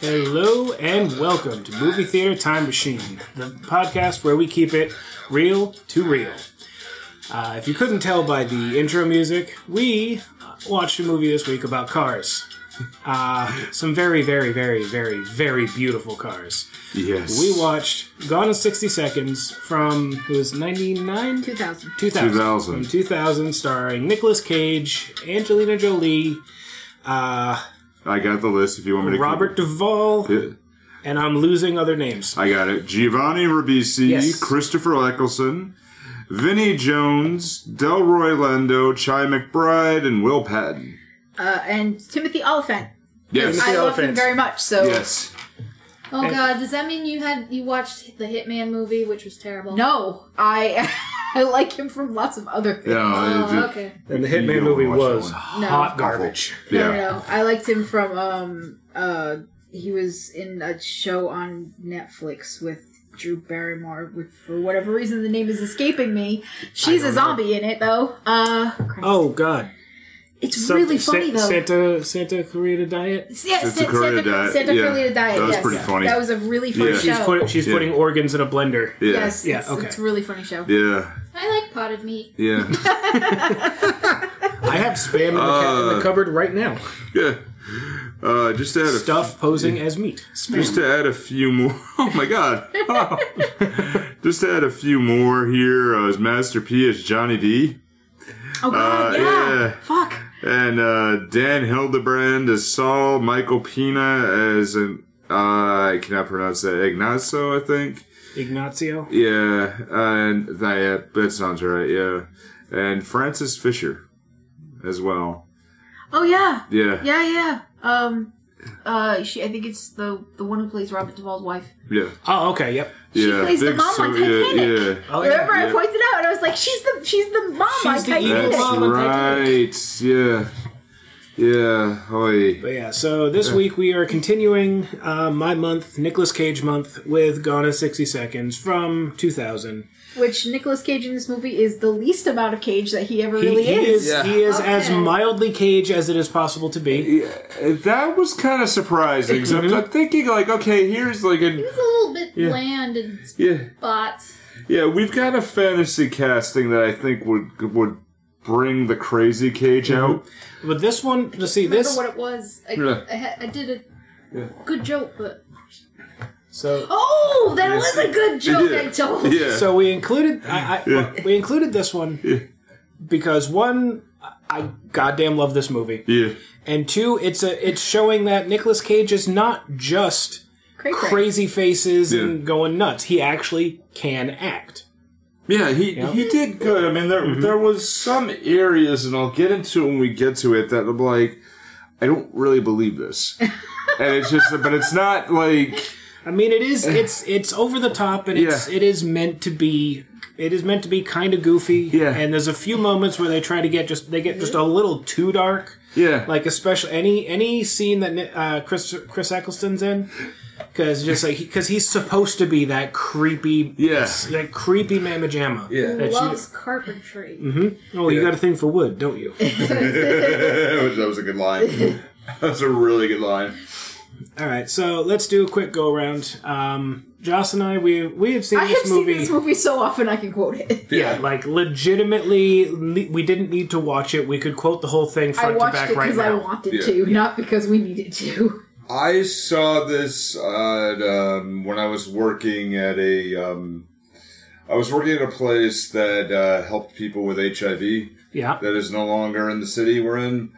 Hello and welcome to Movie Theater Time Machine, the podcast where we keep it real to real. Uh, if you couldn't tell by the intro music, we watched a movie this week about cars. Uh, some very, very, very, very, very beautiful cars. Yes. We watched Gone in 60 Seconds from, it was 99? 2000. 2000. 2000. From 2000, starring Nicolas Cage, Angelina Jolie, uh, I got the list if you want me to. keep Robert Duvall, it. Yeah. and I'm losing other names. I got it. Giovanni Ribisi, Yes. Christopher Eccleston, Vinnie Jones, Delroy Lindo, Chi McBride, and Will Patton. Uh, and Timothy Olyphant. Yes. Timothy I love him very much, so. Yes. Oh god, does that mean you had you watched the Hitman movie, which was terrible? No, I I like him from lots of other things. Yeah. Oh, it- it- okay. And the Hitman movie was. No. hot garbage. No, Yeah. no, no. I liked him from, um, uh, he was in a show on Netflix with Drew Barrymore. With, for whatever reason, the name is escaping me. She's a don't know. zombie in it, though. Uh, Christ. Oh God! it's Some- really funny, Sa- though. Santa Santa Clarita Diet. yeah, Santa Santa, Clarita Santa, Diet, Santa yeah. Clarita Diet. That was yes. pretty funny. That was a really funny Yeah. show. She's put, she's Yeah. putting organs in a blender. Yeah. Yes, Yeah, it's, okay. it's a really funny show. Yeah. I like potted meat. Yeah. I have spam in the, ca- in the Uh, cupboard right now. yeah. Uh, just to add a Stuff posing as meat. Just to add a few more. Oh my god. just to add a few more here. Uh, his Master P as Johnny D. Oh god, Uh, yeah. yeah. Fuck. And uh, Dan Hildebrand as Saul. Michael Peña as an. Uh, I cannot pronounce that. Ignacio, I think. Ignazio. Yeah. And that, yeah, that sounds right. Yeah. And Frances Fisher as well. Oh yeah. Yeah. Yeah, yeah. Um uh she I think it's the the one who plays Robert Duvall's wife. Yeah. Oh, okay. Yep. yeah. plays the mom so- on Titanic. yeah. Oh, Remember yeah. I pointed out and I was like, she's the she's the mom She's on the Titanic. That's mom on Titanic. right. Yeah. Yeah. Oi. But yeah, so this week we are continuing uh, my month, Nicolas Cage month, with Gone in 60 Seconds from 2000. Which Nicolas Cage in this movie is the least amount of Cage that he ever He, really he is. is, Yeah. he is as mildly Cage as it is possible to be. Yeah, that was kind of surprising. 'cause I'm, I'm thinking like, okay, here's like It a was a little bit Yeah. bland in yeah, spots. yeah. We've got a fantasy casting that I think would would bring the crazy cage mhm. out. But this one, to see Remember this, what it was? I, Yeah. I, ha- I did a Yeah. good joke, but so Oh, that was a good joke Yeah. I told. Yeah, so we included I, I, Yeah. we included this one Yeah. because one, I goddamn love this movie, yeah, and two, it's a it's showing that Nicolas Cage is not just Cray cray. crazy faces Yeah. and going nuts. He actually can act. Yeah. He Yeah. he did good. I mean, there there was some areas, and I'll get into it when we get to it. That I'm like, I don't really believe this, and it's just, but it's not like. I mean, it is it's it's over the top and it's Yeah. it is meant to be it is meant to be kind of goofy. Yeah. And there's a few moments where they try to get just they get just a little too dark. Yeah, Like especially any any scene that uh, Chris Chris Eccleston's in. Because just like because he's supposed to be that creepy, Yeah. that creepy mamma jamma. Yeah. That you- loves carpentry. oh, you got a thing for wood, don't you? that was a good line. That's a really good line. All right, so let's do a quick go around. Um, Joss and I, we we have seen I this have movie. seen this movie so often I can quote it. Yeah, like legitimately, le- we didn't need to watch it. We could quote the whole thing I front to watched back it right because I wanted Yeah. to, not because we needed to. I saw this at, um, when I was working at a. Um, I was working at a place that uh, helped people with HIV Yeah, that is no longer in the city we're in.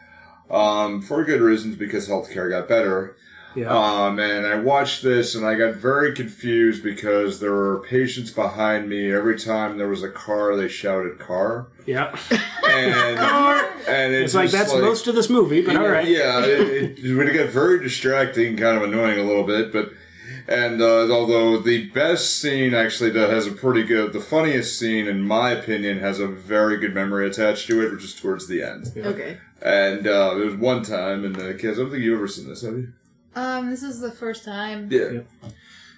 Um, for good reasons because healthcare got better. Yeah. Um, and I watched this and I got very confused because there were patients behind me. Every time there was a car, they shouted "car," yeah. and and It's like just, that's most of this movie, but all right. Yeah, it, it would get very distracting, kind of annoying a little bit, but. And uh, although the best scene actually that has a pretty good, the funniest scene in my opinion has a very good memory attached to it, which is towards the end. Okay. And uh, there was one time, and uh, kids, I don't think you've ever seen this, have you? Um, this is the first time. Yeah.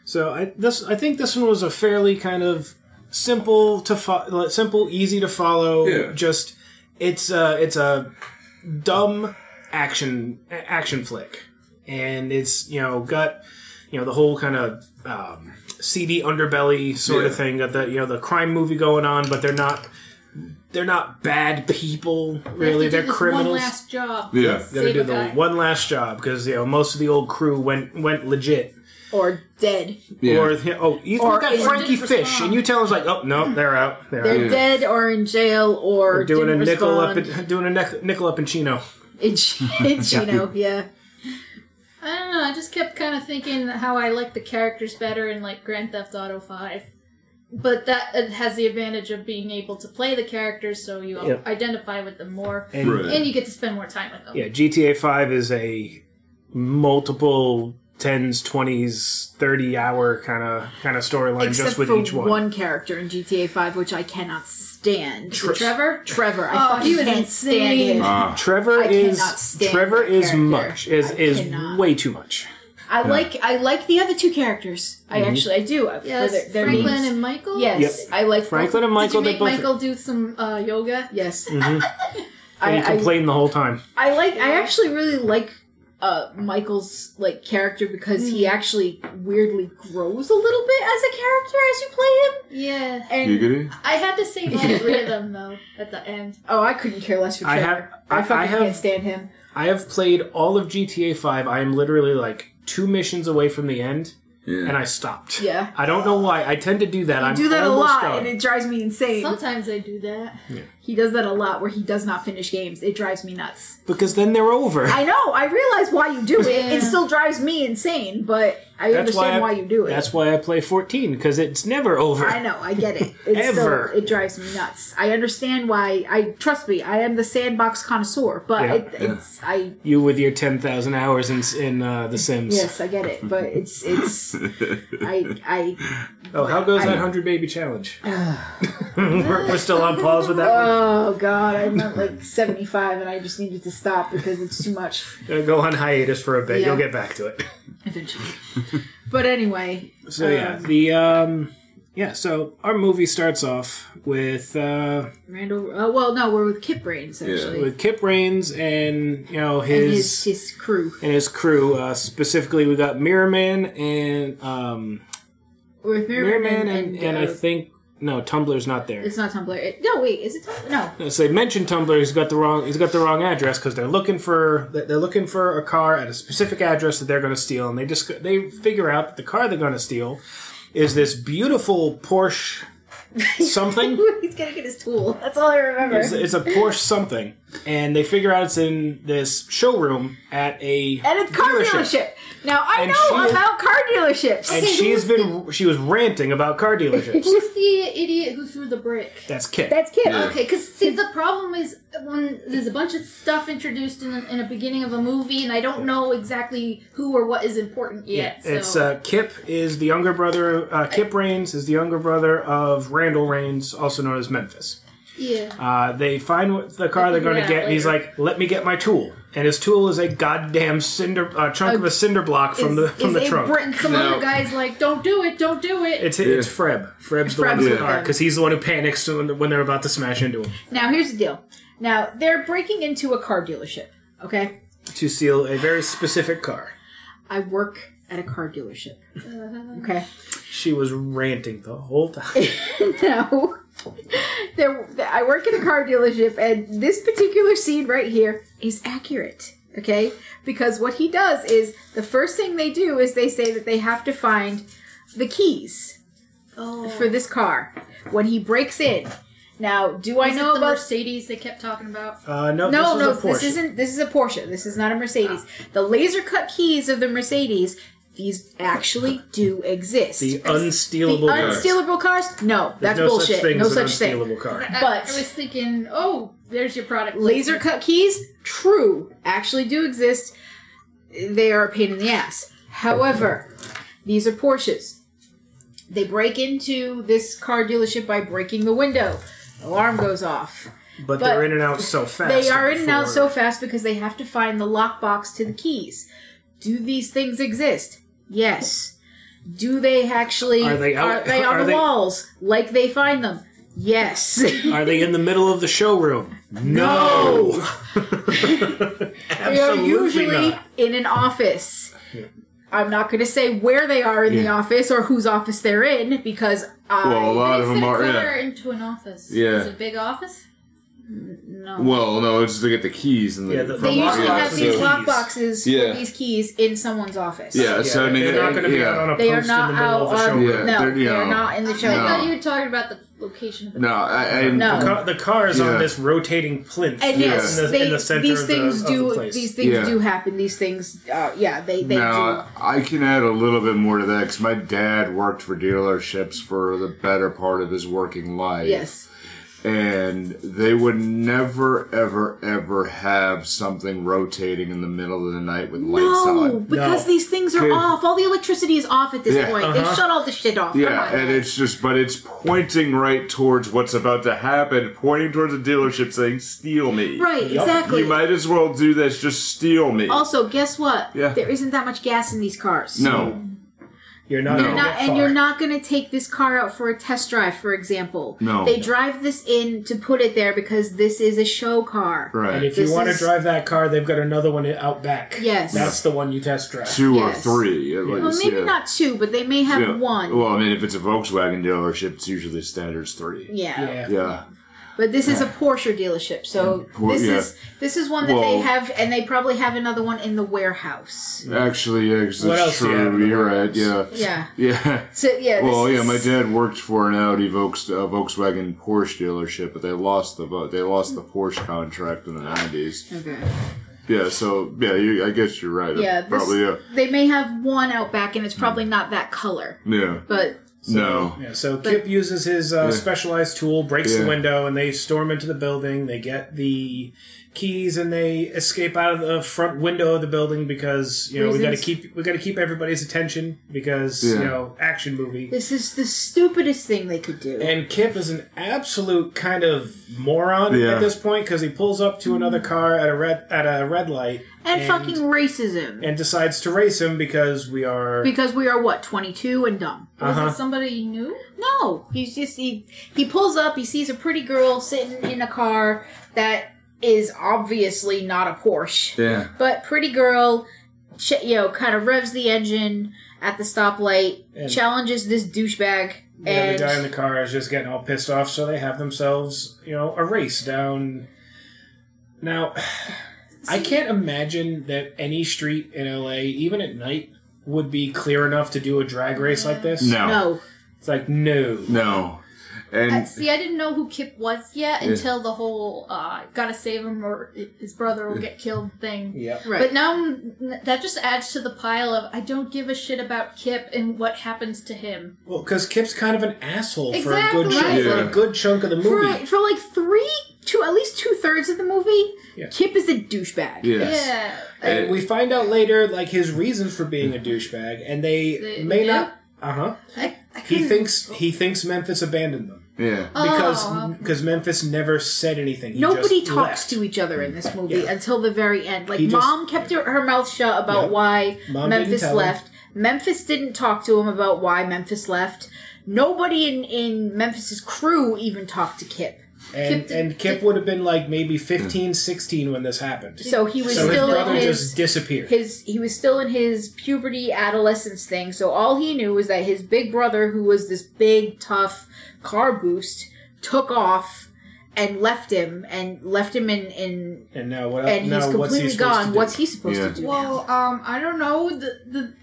So I this I think this one was a fairly kind of simple to fo- simple, easy to follow. Yeah. Just it's a it's a dumb action action flick. and it's you know got you know the whole kind of um, seedy underbelly sort of thing. Got the you know the crime movie going on, but they're not they're not bad people really. They They're have to do this criminals. One last job. Yeah. Gotta do the guy. one last job because you know most of the old crew went went legit. or dead. Yeah. Or you oh, you Or look Frankie Fish, respond. and you tell him like, oh no, they're out. They're, They're out. dead or in jail or We're doing a didn't nickel up, respond. in, doing a nic- nickel up in Chino. in, in Chino. Yeah. I don't know. I just kept kind of thinking how I like the characters better in like Grand Theft Auto Five, but that it has the advantage of being able to play the characters, so you Yeah. identify with them more, And Right. and you get to spend more time with them. yeah, GTA Five is a multiple tens, twenties, thirty hour kind of kind of storyline Except just with for each one. character in GTA 5, which I cannot stand. Tre- Trevor. Trevor. I Oh, fucking he was can't insane. stand him. Ah. Trevor I is stand Trevor that is character. much is I is cannot. way too much. I like I like the other two characters. I Mm-hmm. actually I do. For Yes, their, their Franklin names. and Michael. yes, Yep. I like Franklin and Michael. Did Michael, you they make both. Michael do some uh, yoga? Yes, Mhm. And I, he I, complained the whole time. I like. I actually really like uh, Michael's like character because he actually weirdly grows a little bit as a character as you play him. Yeah. And Giggity? I had to save all three of them though at the end. oh, I couldn't care less for I have- I, I- fucking I have- can't stand him. I have played all of GTA Five. I am literally like two missions away from the end, Yeah. and I stopped. Yeah. I don't know why. I tend to do that. I I'm do that a lot, done. and it drives me insane. Sometimes I do that. He does that a lot, where he does not finish games. It drives me nuts. because then they're over. I know. I realize why you do it. It still drives me insane, but I That's understand I- why, you do it. That's why I play 14 because it's never over. I know. I get it. It's Ever. Still, it drives me nuts. I understand why. I trust me. I am the sandbox connoisseur, but Yeah. it, it's I. You with your 10,000 hours in in uh, The Sims. Yes, I get it, but it's it's. I I. Oh, how goes I- that 100 baby challenge? we're, we're still on pause with that one. Oh God, I'm at like 75, and I just needed to stop because it's too much. Go on hiatus for a bit. Yeah. You'll get back to it. Eventually. but anyway. So yeah, um, the um, yeah. So our movie starts off with uh, Randall. Uh, well, no, we're with Kip Raines actually, with Kip Raines and you know and his his his crew. and his crew. Uh, specifically, we got Mirror Man and um, with Mirror Mirror Man Man and, and I uh, think no Tumbler's not there. it's not Tumbler. It, no, wait, is it Tumbler? No, So they mentioned Tumbler. He's got the wrong. He's got the wrong address because they're looking for they're looking for a car at a specific address that they're going to steal, and they just they figure out that the car they're going to steal is this beautiful Porsche something. he's gonna get his tool. That's all I remember. It's, it's a Porsche something, and they figure out it's in this showroom at a and it's car dealership. Now I And know she about car dealerships. And she's been she was ranting about car dealerships. Who's the idiot who threw the brick? That's Kit. That's Kip. Yeah. Okay, because see, the problem is when there's a bunch of stuff introduced in the, in the beginning of a movie, and I don't know exactly who or what is important yet. so. It's uh, Kip is the younger brother. Uh, Kip Raines is the younger brother of Randall Raines, also known as Memphis. Yeah. Uh, they find what the car they're going to figure get, and he's later. like, "Let me get my tool." And his tool is a goddamn cinder uh, chunk of a cinder block from the Is- from is the a trunk. brick. and some No. other guy's like, "Don't do it! Don't do it!" It's it's Freb. Freb's the one Freb's with the car because he's the one who panics when, when they're about to smash into him Now here's the deal. Now they're breaking into a car dealership. Okay, to steal a very specific car. I work at a car dealership. Okay. She was ranting the whole time. no. There, I work at a car dealership, and this particular scene right here is accurate. Okay, because what he does is the first thing they do is they say that they have to find the keys oh. for this car when he breaks in. Now, do I Is it know the about? Mercedes they kept talking about? Uh, no, No, this no, a this isn't. This is a Porsche. This is not a Mercedes. The laser cut keys of the Mercedes. These actually do exist. the The unstealable. cars. unstealable cars? No, There's that's no bullshit. Such thing no as an such thing. unstealable car. But- I was thinking, oh, there's your product. Laser cut keys, true, actually do exist. They are a pain in the ass. However, these are Porsches. They break into this car dealership by breaking the window. Alarm goes off. But, But they're in and out so fast. They are in and out so fast because they have to find the lockbox to the keys. Do these things exist? Yes. Do they actually Are they out- are they on are the they- walls like they find them? Yes. Are they in the middle of the showroom? No. They are usually not. in an office. I'm not going to say where they are in the office or whose office they're in because I Well, a lot of them are. quarter Yeah. into an office. Yeah. Is it a big office? No. Well, no, it's just to get the keys and the. Yeah, the- they from usually have boxes these lock keys. boxes Yeah. for these keys in someone's office. Yeah, so I Yeah, mean, they're not going to be yeah. out on a They are post not in the middle out of a on. showroom. Yeah, no, they're- they are no. not in the show. I. No. thought you were talking about the location of the No, I, I No. The car, the car is Yeah. on this rotating plinth. And yes, In the- they, in the center these of the- things of the do. place. these things Yeah. do happen. These things, uh, yeah, they they now I can add a little bit more to that because my dad worked for dealerships for the better part of his working life. Yes, and they would never, ever, ever have something rotating in the middle of the night with lights no, on. because No. these things are off. All the electricity is off at this Yeah. point. They Uh-huh. shut all the shit off. Yeah, and it's just, but it's pointing right towards what's about to happen, pointing towards the dealership saying, "Steal me." right, Yup. exactly. You might as well do this. Just steal me. also, guess what? Yeah. There isn't that much gas in these cars. no, You're not No. going to Not, and you're not going to take this car out for a test drive, for example. No. They drive this in to put it there because this is a show car. right. And if you This want to is- drive that car, they've got another one out back. Yes. That's the one you test drive. Two Yes. or three, at Well, maybe yeah. not two, but they may have Yeah. one. Well, I mean, if it's a Volkswagen dealership, it's usually standards three. yeah. Yeah. Yeah. But this is a Porsche dealership, so Por- this yeah. is this is one that they Well- have, and they probably have another one in the warehouse. Actually, yeah, 'cause What that's else do you have in true. the You're right. warehouse? Yeah. Yeah. Yeah. So yeah. This Well, yeah, is- my dad worked for an Audi Volks, uh, Volkswagen Porsche dealership, but they lost the vo- they lost the Porsche contract in the nineties. Okay. Yeah, so yeah, you, I guess you're right. Yeah. This, probably yeah, They may have one out back, and it's probably not that color, yeah. but no, Yeah, so Kip uses his uh, Yeah. specialized tool, breaks the window, and they storm into the building. They get the keys and they escape out of the front window of the building because you know we got to keep we got to keep everybody's attention because Yeah. you know action movie. this is the stupidest thing they could do. And Kip is an absolute kind of moron Yeah. at this point because he pulls up to another car at a red at a red light and, fucking races him and decides to race him because we are because we are what twenty two and dumb. Was Uh-huh. it somebody you knew? No, he's just he he pulls up. He sees a pretty girl sitting in a car that is obviously not a Porsche, yeah, but pretty girl, ch- you know, kind of revs the engine at the stoplight, And- challenges this douchebag, Yeah, and the guy in the car is just getting all pissed off, so they have themselves, you know, a race down. Now, I can't imagine that any street in LA, even at night, would be clear enough to do a drag race like this. no, no, It's like, no. no, and Uh, see, I didn't know who Kip was yet until the whole uh, "gotta save him or his brother will get killed" thing. Yep. right. But now that just adds to the pile of I don't give a shit about Kip and what happens to him. Well, because Kip's kind of an asshole for a good chunk, for a good chunk of the for movie. for like three, two at least two thirds of the movie, Yeah. Kip is a douchebag. yes, Yeah. And we find out later, like his reasons for being a douchebag, and they They- may yeah? not. Uh huh. I, I He thinks he thinks Memphis abandoned them yeah, because Oh. because Memphis never said anything. He Nobody just talks left. to each other in this movie Yeah. until the very end. Like He just- mom kept her, her mouth shut about Yeah. why Mom Memphis tell him. left. Memphis didn't talk to him about why Memphis left. Nobody in in Memphis's crew even talked to Kip. And Kip did- and Kip would have been like maybe 15, 16 when this happened. So he was So his still brother in his just disappeared. his he was still in his puberty adolescence thing. So all he knew was that his big brother, who was this big tough car boost, took off and left him and left him in in and now what? and now he's what's he completely supposed to gone. do? What's he supposed Yeah. to do? Well, um, I don't know. The the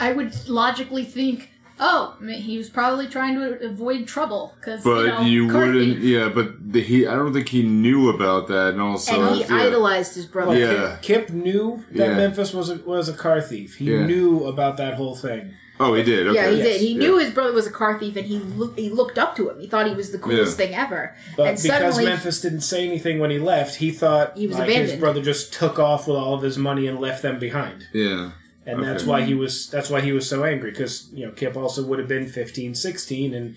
I would logically think, oh, I mean, he was probably trying to avoid trouble because but you, know, you wouldn't, yeah, but the, he, I don't think he knew about that, and also, and he yeah. idolized his brother. Yeah. Kip, Kip knew that Yeah. Memphis was a, was a car thief. He Yeah. knew about that whole thing. Oh, he did. Okay. Yeah, he Yes. did. He Yeah. knew his brother was a car thief, and he looked. He looked up to him. He thought he was the coolest Yeah. thing ever. But and because suddenly, Memphis didn't say anything when he left, he thought He was like, his brother just took off with all of his money and left them behind. Yeah. And Okay. that's why he was that's why he was so angry because you know Kip also would have been 15, 16 and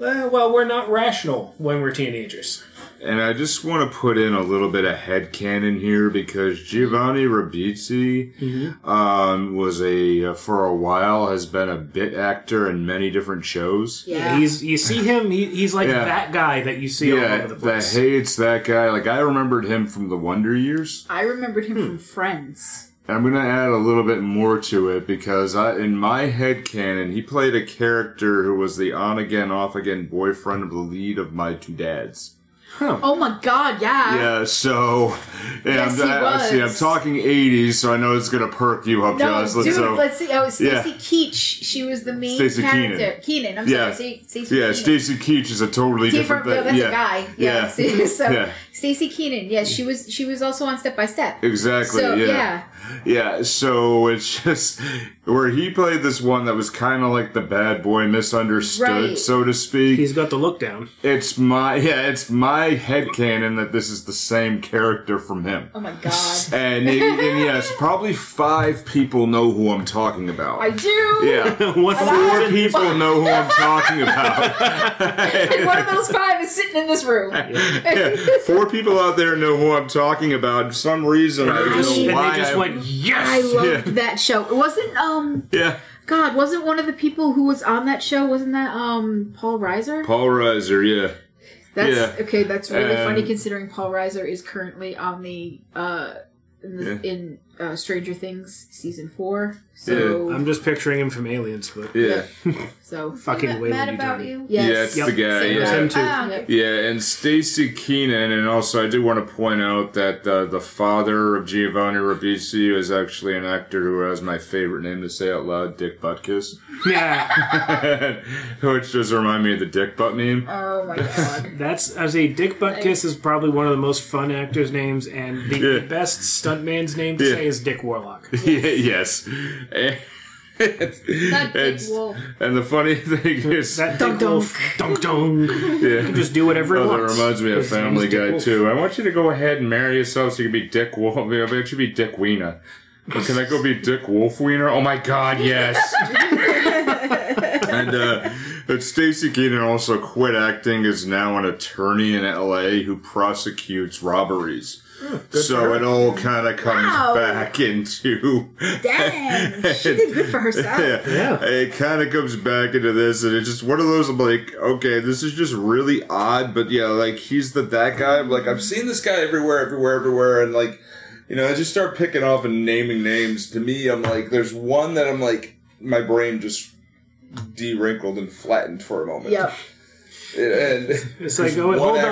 uh, well, we're not rational when we're teenagers. And I just want to put in a little bit of head headcanon here because Giovanni Ribisi Mm-hmm. um, was a, uh, for a while, has been a bit actor in many different shows. yeah, He's you see him, he, he's like Yeah. that guy that you see all Yeah, over the that place. hates that guy. Like, I remembered him from the Wonder Years. I remembered Hmm. him from Friends. I'm going to add a little bit more to it because I, in my head canon, he played a character who was the on again, off again boyfriend of the lead of my two dads. Oh my god, yeah. Yeah, so yeah, Yes, I'm, he I, see, I'm talking 80s, so I know it's going to perk you up, No, Josh. dude, so, let's see. Oh, Stacy Yeah. Keach. She was the main Stacey character. Keanan. I'm Yeah. sorry. Sta- Stacey yeah, Keanan. Stacey Keach is a totally See, different from, yeah, thing. that's a guy. Yeah. Yeah. so Yeah. Staci Keanan. Yes, she was. She was also on Step by Step. Exactly. So yeah. yeah. Yeah, so it's just where he played this one that was kind of like the bad boy misunderstood, Right. so to speak. He's got the look down. it's my yeah, it's my head headcanon that this is the same character from him. Oh my god. And, and yes, probably five people know who I'm talking about. I do. yeah. What Four people know who I'm talking about. And one of those five is sitting in this room. Yeah, Four people out there know who I'm talking about. For some reason, I don't And know they just I- went, yes! I loved Yeah. that show. It wasn't um yeah, God, wasn't one of the people who was on that show, wasn't that um Paul Reiser? Paul Reiser. Yeah. That's yeah. okay, that's really Um, funny considering Paul Reiser is currently on the uh in, the, Yeah. in uh, Stranger Things season 4. So I'm just picturing him from Aliens, but Yeah. so fucking Mad, way mad about you. yes. Yeah, it's Yep. the guy. Same Yeah. him too. Ah, Yep. Yeah, and Staci Keanan, and also I do want to point out that uh, the father of Giovanni Ribisi is actually an actor who has my favorite name to say out loud, Dick Butkus, Yeah, which does remind me of the Dick Butt meme. Oh my god. that's as a Dick Butkus is probably one of the most fun actors' names, and the, Yeah. best stuntman's name to Yeah. say is Dick Warlock. yes. And, Not Dick Wolf. and the funny thing is, That Dunk Dick Wolf, dunk dunk. yeah. You can just do whatever Oh, that wants. reminds me of Family Guy Wolf. too. I want you to go ahead and marry yourself so you can be Dick Wolf. I mean, it should be Dick Wiener. But Can I go be Dick Wolf Wiener? Oh my God, yes. and uh, but Staci Keanan also quit acting. Is now an attorney in L.A. who prosecutes robberies. So it all kind of comes Wow. back into Dang. She did good for herself. yeah. Yeah. It kind of comes back into this, and it's just one of those. I'm like, okay, this is just really odd, but yeah, like he's the that guy. I'm like, I've seen this guy everywhere, everywhere, everywhere, and like, you know, I just start picking off and naming names. To me, I'm like, there's one that I'm like, my brain just de-wrinkled and flattened for a moment. Yep. And It's like, there's oh, one hold on.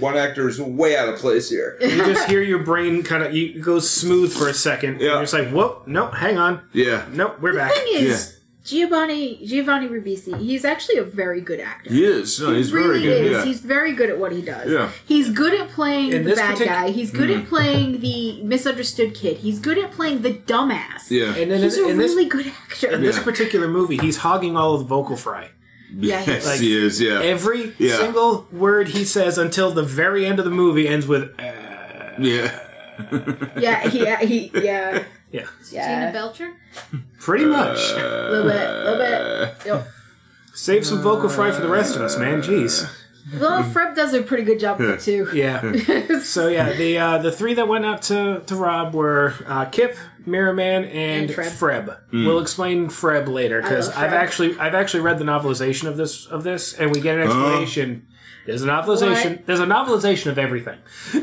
one actor is way out of place here. You just hear your brain kind of you it goes smooth for a second. Yeah. You're just like, whoa, no, hang on, Yeah, no, we're back. The back. thing is, Giovanni Giovanni Ribisi, he's actually a very good actor. he is. No, he's he really very good. is. Yeah. He's very good at what he does. Yeah. He's good at playing In the bad partic- guy. He's good at mm. playing the misunderstood kid. He's good at playing the dumbass. yeah. And then He's in, a in this really good actor. in this particular movie, he's hogging all of the vocal fry. Yeah, he's- yes, like, he is. Yeah. Every Yeah. single word he says until the very end of the movie ends with, uh, yeah. yeah, he, yeah, he, yeah, yeah, Tina yeah. Belcher? pretty much. A little bit, a little bit. Yep. Save some vocal fry for the rest of us, man. Jeez. Well, Freb does a pretty good job with too. Yeah. so yeah, the uh, the three that went out to, to Rob were uh, Kip, Mirrorman, and, And Freb. Freb. We'll explain Freb later because I've actually I've actually read the novelization of this of this, and we get an explanation. There's a novelization. What? There's a novelization of everything.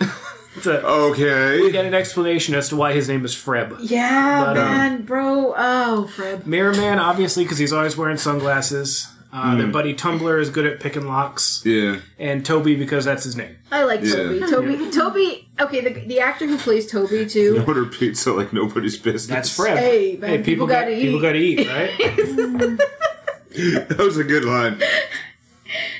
So Okay. we get an explanation as to why his name is Freb. Yeah, But, um, man, bro. Oh, Freb. Mirrorman, obviously, because he's always wearing sunglasses. Uh, Their buddy Tumbler is good at picking locks, Yeah. and Toby because that's his name. I like Yeah. Toby. Toby. Toby. Okay, the, the actor who plays Toby too. Order pizza like nobody's business. That's Freb. Hey, man, people got- gotta eat. People got to eat, right? That was a good line.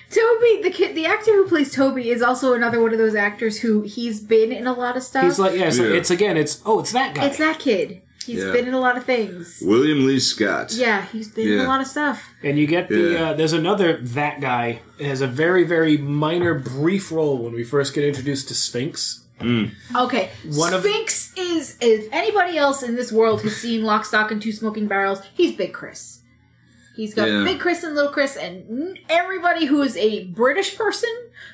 Toby, the kid, the actor who plays Toby, is also another one of those actors who he's been in a lot of stuff. He's like, yeah, so Yeah. it's again, it's oh, it's that guy. it's that kid. He's Yeah. been in a lot of things. William Lee Scott. Yeah, he's been in a lot of stuff. and you get the Yeah. uh, there's another that guy it has a very very minor brief role when we first get introduced to Sphinx. Okay, One of- Sphinx is if anybody else in this world has seen Lock, Stock, and Two Smoking Barrels, he's Big Chris. He's got Yeah. Big Chris and Little Chris, and everybody who is a British person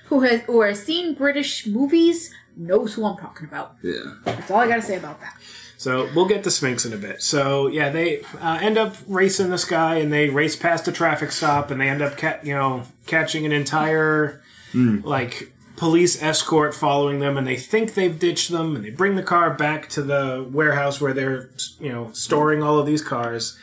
who has or has seen British movies knows who I'm talking about. Yeah. That's all I gotta say about that. So we'll get to Sphinx in a bit. So yeah, they uh, end up racing this guy, and they race past a traffic stop, and they end up ca- you know catching an entire like police escort following them, and they think they've ditched them, and they bring the car back to the warehouse where they're, you know, storing all of these cars.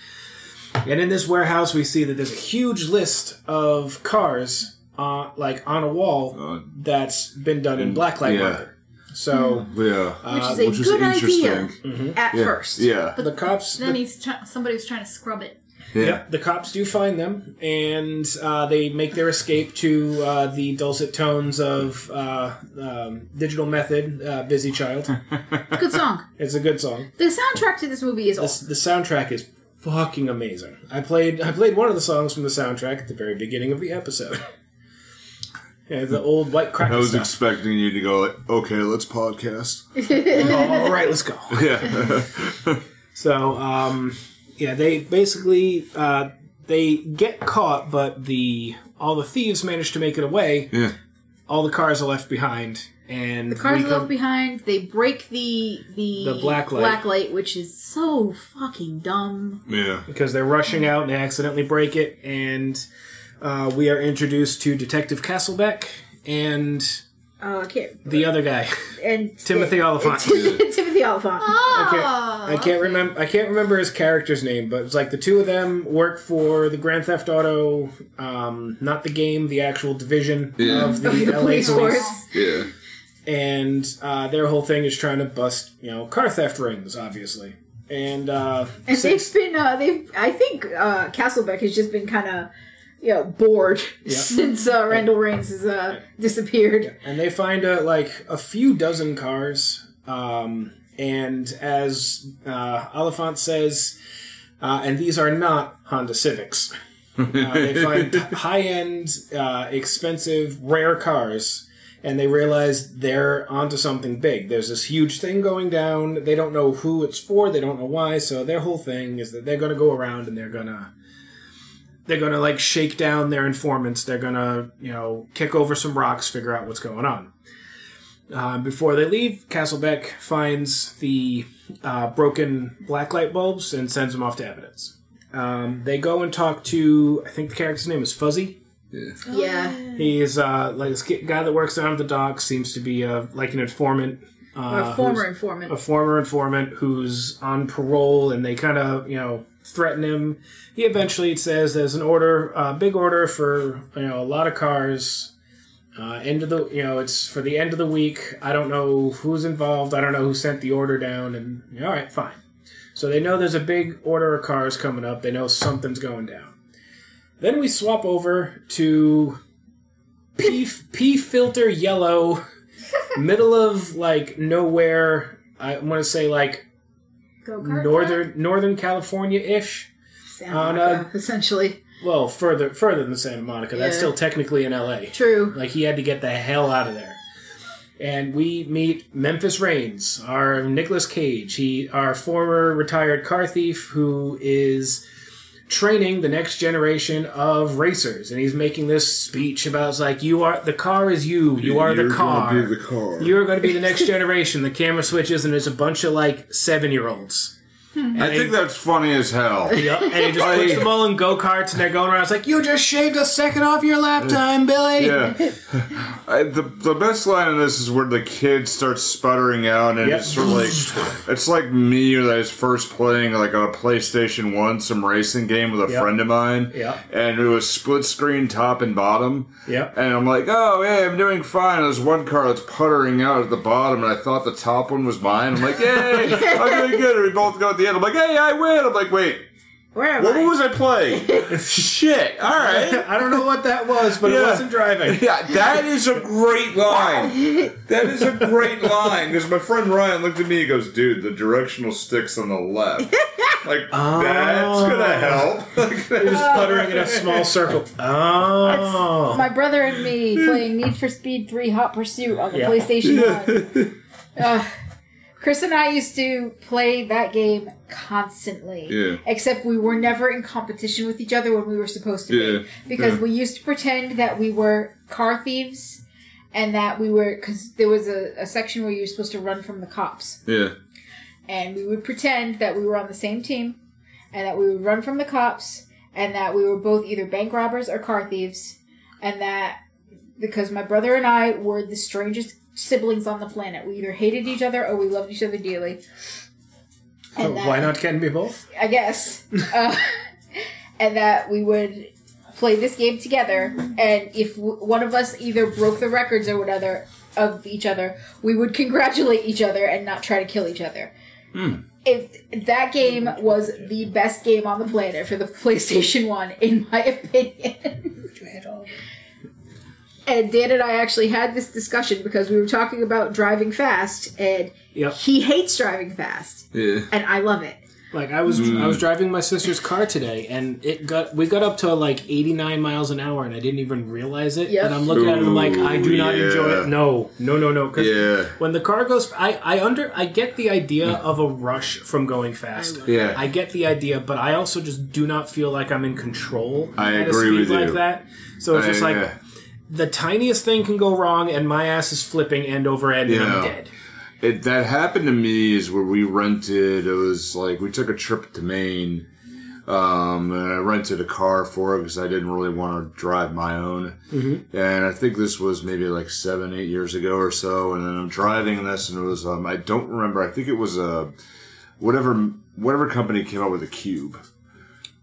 And in this warehouse, we see that there's a huge list of cars, uh, like on a wall, Uh, that's been done in blacklight yeah. marker. So Yeah. Which is Uh, a which was good idea interesting. at Yeah. first. Yeah. But the cops, Then the, he's try- somebody's trying to scrub it. Yeah. Yep, the cops do find them, and uh, they make their escape to uh, the dulcet tones of uh, um, Digital Method, uh, "Busy Child." Good song. it's a good song. The soundtrack to this movie is The, awesome. the soundtrack is fucking amazing. I played I played one of the songs from the soundtrack at the very beginning of the episode. yeah, the old white cracker I was stuff. expecting you to go like, okay, let's podcast. All right, let's go. Yeah. So, um, yeah, they basically uh, they get caught, but the all the thieves manage to make it away. yeah. All the cars are left behind, and The cars are left behind. They break the the, The black light. light, which is so fucking dumb. Yeah. because they're rushing out and they accidentally break it, and uh, we are introduced to Detective Castlebeck and Oh, I can't. the other guy. And Timothy Olyphant. Timothy Olyphant. I can't, I can't remember. I can't remember his character's name, but it's like the two of them work for the Grand Theft Auto, um, not the game, the actual division Yeah. of the, The LA police police. force. Yeah. and uh, their whole thing is trying to bust, you know, car theft rings, obviously. And uh, And since- they've been, uh, they've, I think, uh, Castlebeck has just been kind of, you know, bored since uh, Randall Raines has uh, disappeared. and they find uh, like a few dozen cars. Um, and as uh, Olyphant says, uh, and these are not Honda Civics. Uh, they find high-end, uh, expensive, rare cars, and they realize they're onto something big. There's this huge thing going down. They don't know who it's for. They don't know why. So their whole thing is that they're going to go around and they're gonna they're gonna like shake down their informants. They're gonna you know kick over some rocks, figure out what's going on. Uh, before they leave, Castlebeck finds the uh, broken black light bulbs and sends them off to evidence. Um, they go and talk to I think the character's name is Fuzzy. Yeah. He's uh, like this guy that works down at the dock. Seems to be uh, like an informant. Or Uh, a former informant. a former informant who's on parole, and they kind of you know threaten him. He eventually says there's an order, a big order for you know a lot of cars. Uh, end of the you know it's for the end of the week. I don't know who's involved. I don't know who sent the order down. And all right, fine. So they know there's a big order of cars coming up. They know something's going down. Then we swap over to P P filter yellow, middle of like nowhere. I want to say like Go-kart northern Northern California ish. Santa on, Monica, uh, essentially. Well, further further than Santa Monica. That's still technically in L.A. True. Like he had to get the hell out of there. And we meet Memphis Raines, our Nicolas Cage. He, our former retired car thief, who is training the next generation of racers, and he's making this speech about it's like you are the car is you, you are the car, be the car. you're going to be the next generation. The camera switches, and there's a bunch of like seven year olds. Hmm. I think that's funny as hell. Yep. And he just puts them all in go karts, and they're going around. It's like you just shaved a second off your lap time, Billy. Yeah. I, the the best line in this is where the kid starts sputtering out, and Yep. it's sort of like it's like me when I was first playing like on a PlayStation One some racing game with a Yep. friend of mine. Yep. And it was split screen top and bottom. Yep. And I'm like, oh hey, I'm doing fine. There's one car that's puttering out at the bottom, and I thought the top one was mine. I'm like, yay, I'm doing good. And we both go at the end. I'm like, hey, I win. I'm like, wait, Where am what I? was I playing? Shit. All right. I don't know what that was, but it wasn't driving. Yeah, that is a great line. That is a great line because my friend Ryan looked at me. He goes, "Dude, the directional stick's on the left. Like oh. that's gonna help." Like, You're just puttering in a small circle. Oh. My brother and me playing Need for Speed 3 Hot Pursuit on the Yeah. PlayStation 1. Uh, Chris and I used to play that game constantly. Yeah. Except we were never in competition with each other when we were supposed to Yeah. be. Because Yeah. we used to pretend that we were car thieves and that we were. Because there was a, a section where you were supposed to run from the cops. yeah, And we would pretend that we were on the same team and that we would run from the cops and that we were both either bank robbers or car thieves and that because my brother and I were the strangest siblings on the planet. We either hated each other or we loved each other dearly. So why not can be both? I guess. uh, and that we would play this game together, and if w- one of us either broke the records or whatever of each other, we would congratulate each other and not try to kill each other. If that game was the best game on the planet for the PlayStation One, in my opinion. And Dan and I actually had this discussion because we were talking about driving fast, and Yep. he hates driving fast, Yeah. and I love it. Like I was I was mm. driving my sister's car today and it got we got up to like 89 miles an hour and I didn't even realize it. Yep. And I'm looking at it I'm like I do not Ooh, enjoy it. No. No, no, no. 'Cause Yeah. When the car goes I I under I get the idea mm. of a rush from going fast. Yeah. I get the idea, but I also just do not feel like I'm in control I at a agree speed with like you. that. So it's I- just like yeah. The tiniest thing can go wrong and my ass is flipping end over end and I'm Yeah. dead. It that happened to me is where we rented. It was like we took a trip to Maine, um, and I rented a car for it because I didn't really want to drive my own. Mm-hmm. And I think this was maybe like seven, eight years ago or so. And then I'm driving this, and it was um, I don't remember. I think it was a whatever whatever company came out with a cube.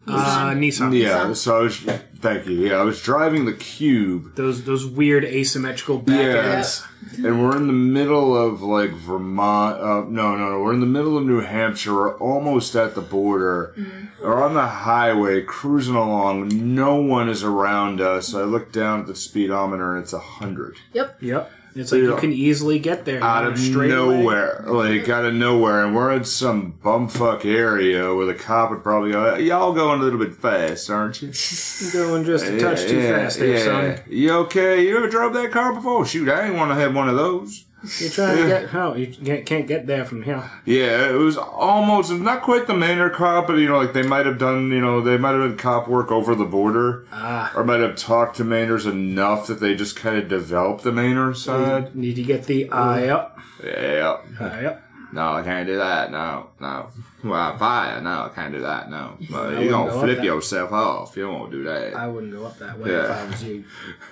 Uh, Nissan. Yeah, so I was. Thank you. Yeah, I was driving the cube. Those those weird asymmetrical back Yeah. ends. and we're in the middle of like Vermont. Uh, no, no, no. We're in the middle of New Hampshire. We're almost at the border. We're on the highway, cruising along. No one is around us. I look down at the speedometer, and it's a hundred Yep. Yep. It's like you Yeah. can easily get there out of nowhere, like out of nowhere. And we're in some bumfuck area where the cop would probably go, "Y'all going a little bit fast, aren't you?" Going just a touch too fast there, son. You okay? You ever drove that car before? Shoot, I ain't want to have one of those. You're trying to get how you can't, get there from here. Yeah, it was almost not quite the Mainer cop, but you know, like they might have done, you know, they might have done cop work over the border, Ah. or might have talked to Mainers enough that they just kind of developed the Mainer side. Need to get the eye up, Yeah, eye up. no, I can't do that. No, no. Well, fire. No, I can't do that. No, well, I you're wouldn't gonna go flip yourself off. You won't do that. I wouldn't go up that way Yeah. if I was you.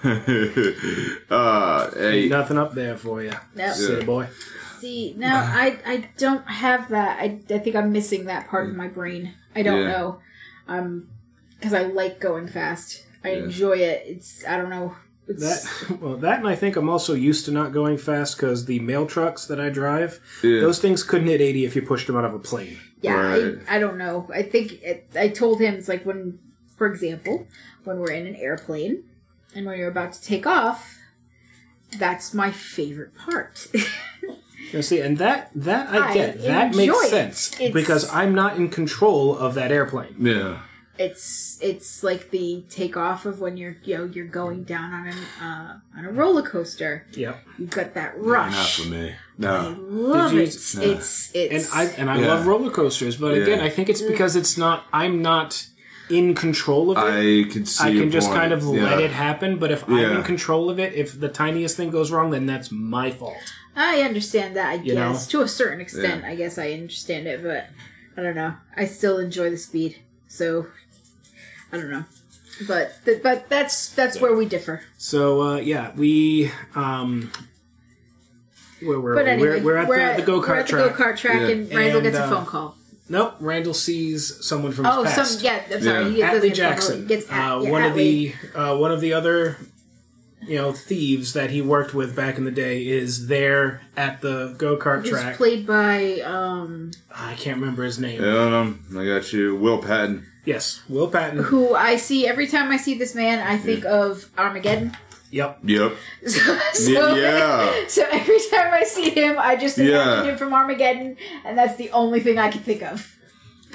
uh, hey, Nothing up there for you, Yep. city boy. See, now I I don't have that. I, I think I'm missing that part of my brain. I don't Yeah. know. Um, because I like going fast. I Yeah. enjoy it. It's I don't know. It's That well, that and I think I'm also used to not going fast because the mail trucks that I drive, Yeah. those things couldn't hit 80 if you pushed them out of a plane. yeah. Right. I, I don't know. I think it, I told him it's like when, for example, when we're in an airplane and when you're about to take off. That's my favorite part. You see, and that that I I get. That makes it. sense It's- because I'm not in control of that airplane. yeah, it's it's like the takeoff of when you're you know you're going down on an uh, on a roller coaster. Yep. You've got that rush. not for me. No. I No, love you- it. It's it's And I and I Yeah. love roller coasters, but again, I think it's because it's not. I'm not in control of it. I can see. I your can just point. kind of Yeah. let it happen. But if I'm in control of it, if the tiniest thing goes wrong, then that's my fault. I understand that. I You know? to a certain extent, I guess I understand it, but I don't know. I still enjoy the speed, so I don't know. But th- but that's that's where we differ. So uh, yeah, we um, where were But we? anyway, we're, we're at the, the go we're kart at the track. go-kart track, Yeah. and Randall And, gets a uh, phone call. Nope, Randall sees someone from his Oh, past. some yeah. I'm sorry. Yeah. He doesn't Atley a phone call, Jackson, Gets at, uh, yeah, one of the uh, one of the other you know thieves that he worked with back in the day is there at the go kart track. played by um I can't remember his name. Yeah, um, I got you, Will Patton. Yes, Will Patton. who I see every time I see this man, I think of Armageddon. Yep. Yep. So, so, yeah. so every time I see him, I just imagine Yeah. him from Armageddon, and that's the only thing I can think of.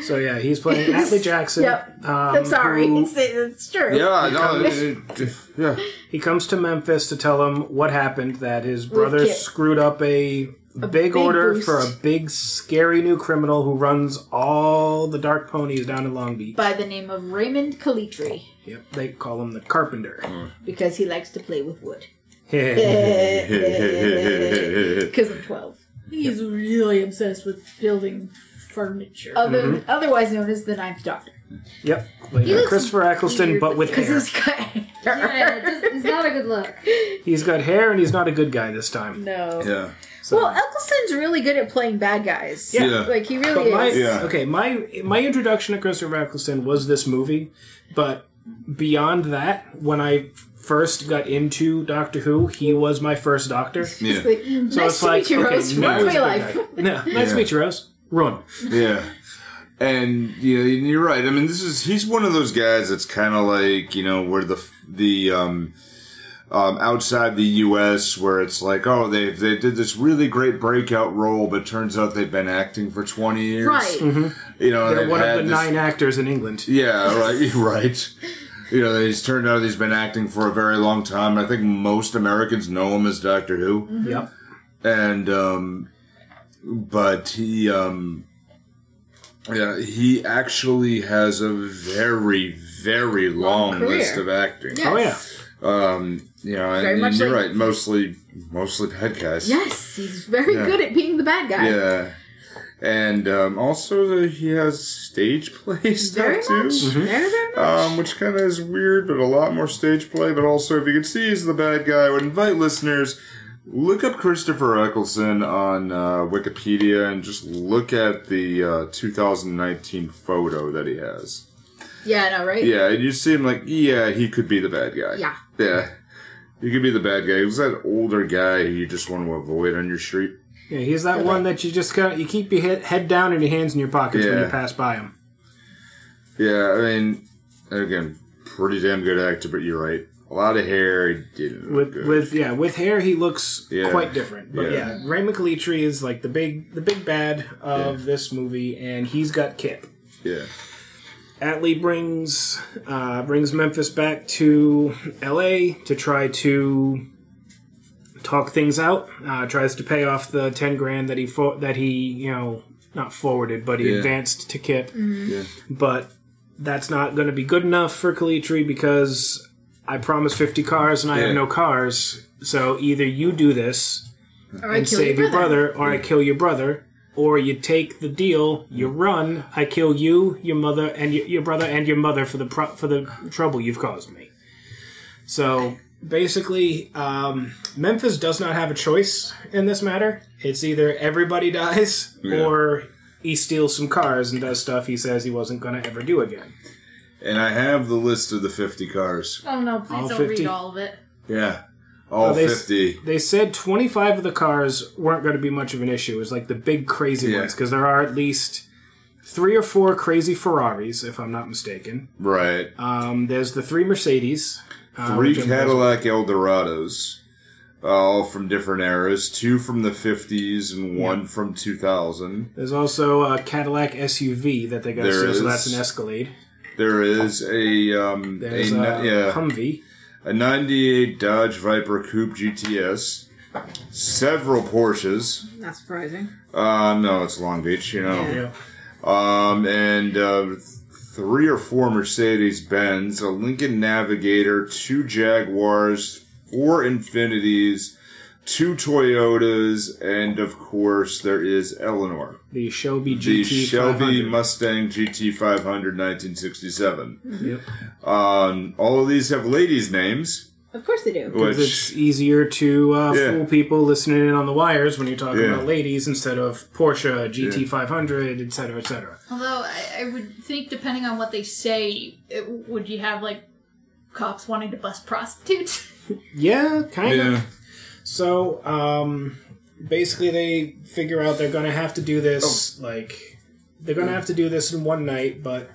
So yeah, he's playing Atley Jackson. Yep. Um, I'm sorry, who- it's, it's true. Yeah, no, comes- it, it- yeah. He comes to Memphis to tell him what happened. That his brother screwed up a, big, big order boost. for a big, scary new criminal who runs all the dark ponies down in Long Beach. By the name of Raymond Calitri, Yep, they call him the Carpenter. because he likes to play with wood. Because I'm 12. He's really obsessed with building furniture. Other, Mm-hmm. Otherwise known as the Ninth Doctor. Yep. We He got looks Christopher Eccleston, but with because hair. he's got hair. Yeah, it it's not a good look. He's got hair, and he's not a good guy this time. No. Yeah. So- Well, Eccleston's really good at playing bad guys. Yeah. Yeah. Like he But really my is. Yeah. okay, my my introduction to Christopher Eccleston was this movie, but beyond that, when I first got into Doctor Who, he was my first Doctor. So Yeah. It's like, nice it's to like meet you, okay, Rose. now Run for he's your a life. guy. No, nice Yeah. to meet you, Rose. Run. Yeah. And yeah, you're right. I mean, this is he's one of those guys that's kind of like you know where the the um, um, outside the U.S. where it's like oh they they did this really great breakout role, but turns out they've been acting for 20 years. Right. You know, They're one of the this- nine actors in England. Yeah, right, right. You know, he's turned out he's been acting for a very long time. I think most Americans know him as Doctor Who Yep. and um but he um yeah he actually has a very very long, career. list of acting Yes. Oh yeah. um you know and, Very much and you're like- right mostly mostly bad guys Yes, he's very Yeah. good at being the bad guy. yeah and um also the, he has stage play Very stuff too much. Very, very much. um, which kind of is weird, but a lot more stage play. But also, if you can see he's the bad guy, I would invite listeners look up Christopher Eccleston on uh, Wikipedia and just look at the uh, 2019 photo that he has. yeah, I know, right? Yeah, and you see him like, yeah, he could be the bad guy. Yeah. yeah, he could be the bad guy. He was that older guy who you just want to avoid on your street. Yeah, he's that one that you just got. You keep your head, head down and your hands in your pockets when Yeah. you pass by him. Yeah, I mean, again, pretty damn good actor, but you're right. A lot of hair. He didn't look With good. with yeah, with hair he looks Yeah. quite different. But Yeah. yeah, Raymond Calitri is like the big the big bad of this movie, and he's got Kip. yeah. Atley brings uh, brings Memphis back to L.A. to try to talk things out. Uh, tries to pay off the ten grand that he fo- that he you know not forwarded, but he Yeah. advanced to Kip. Yeah. But that's not going to be good enough for Calitri because I promised fifty cars and I Yeah. have no cars. So either you do this Or I and kill save your your brother, or I kill your brother, or you take the deal, you run, I kill you, your mother, and your, your brother and your mother for the pro- for the trouble you've caused me. So basically, um, Memphis does not have a choice in this matter. It's either everybody dies, Yeah. or he steals some cars and does stuff he says he wasn't going to ever do again. And I have the list of the 50 cars. Oh no, please All don't 50? read all of it. Yeah. All Oh, they- 50. They said 25 of the cars weren't going to be much of an issue. It was like the big crazy Yeah. ones because there are at least three or four crazy Ferraris, if I'm not mistaken. Right. Um, there's the three Mercedes. uh, Three Cadillac Eldorados. All from different eras. Two from the 50s and one from 2000. There's also a Cadillac SUV that they got to There so that's an Escalade. There is a um There's a, a, yeah, Humvee. A 98 Dodge Viper Coupe GTS. Several Porsches. Not surprising. Uh no, it's Long Beach, you know. Yeah. Um, and uh, three or four Mercedes Benz, a Lincoln Navigator, two Jaguars, four Infinitis, two Toyotas, and of course there is Eleanor, The Shelby GT. the GT Shelby Mustang GT 500 1967. Yep. Um, all of these have ladies' names, Of course they do. Because which it's easier to uh, Yeah. fool people listening in on the wires when you're talking Yeah. about ladies instead of Porsche, GT500, etc., etc. Although I, I would think, depending on what they say, it, would you have like cops wanting to bust prostitutes? Yeah, kind of. Yeah, So, um, basically, they figure out they're going to have to do this. Like, they're going to have to do this in one night, but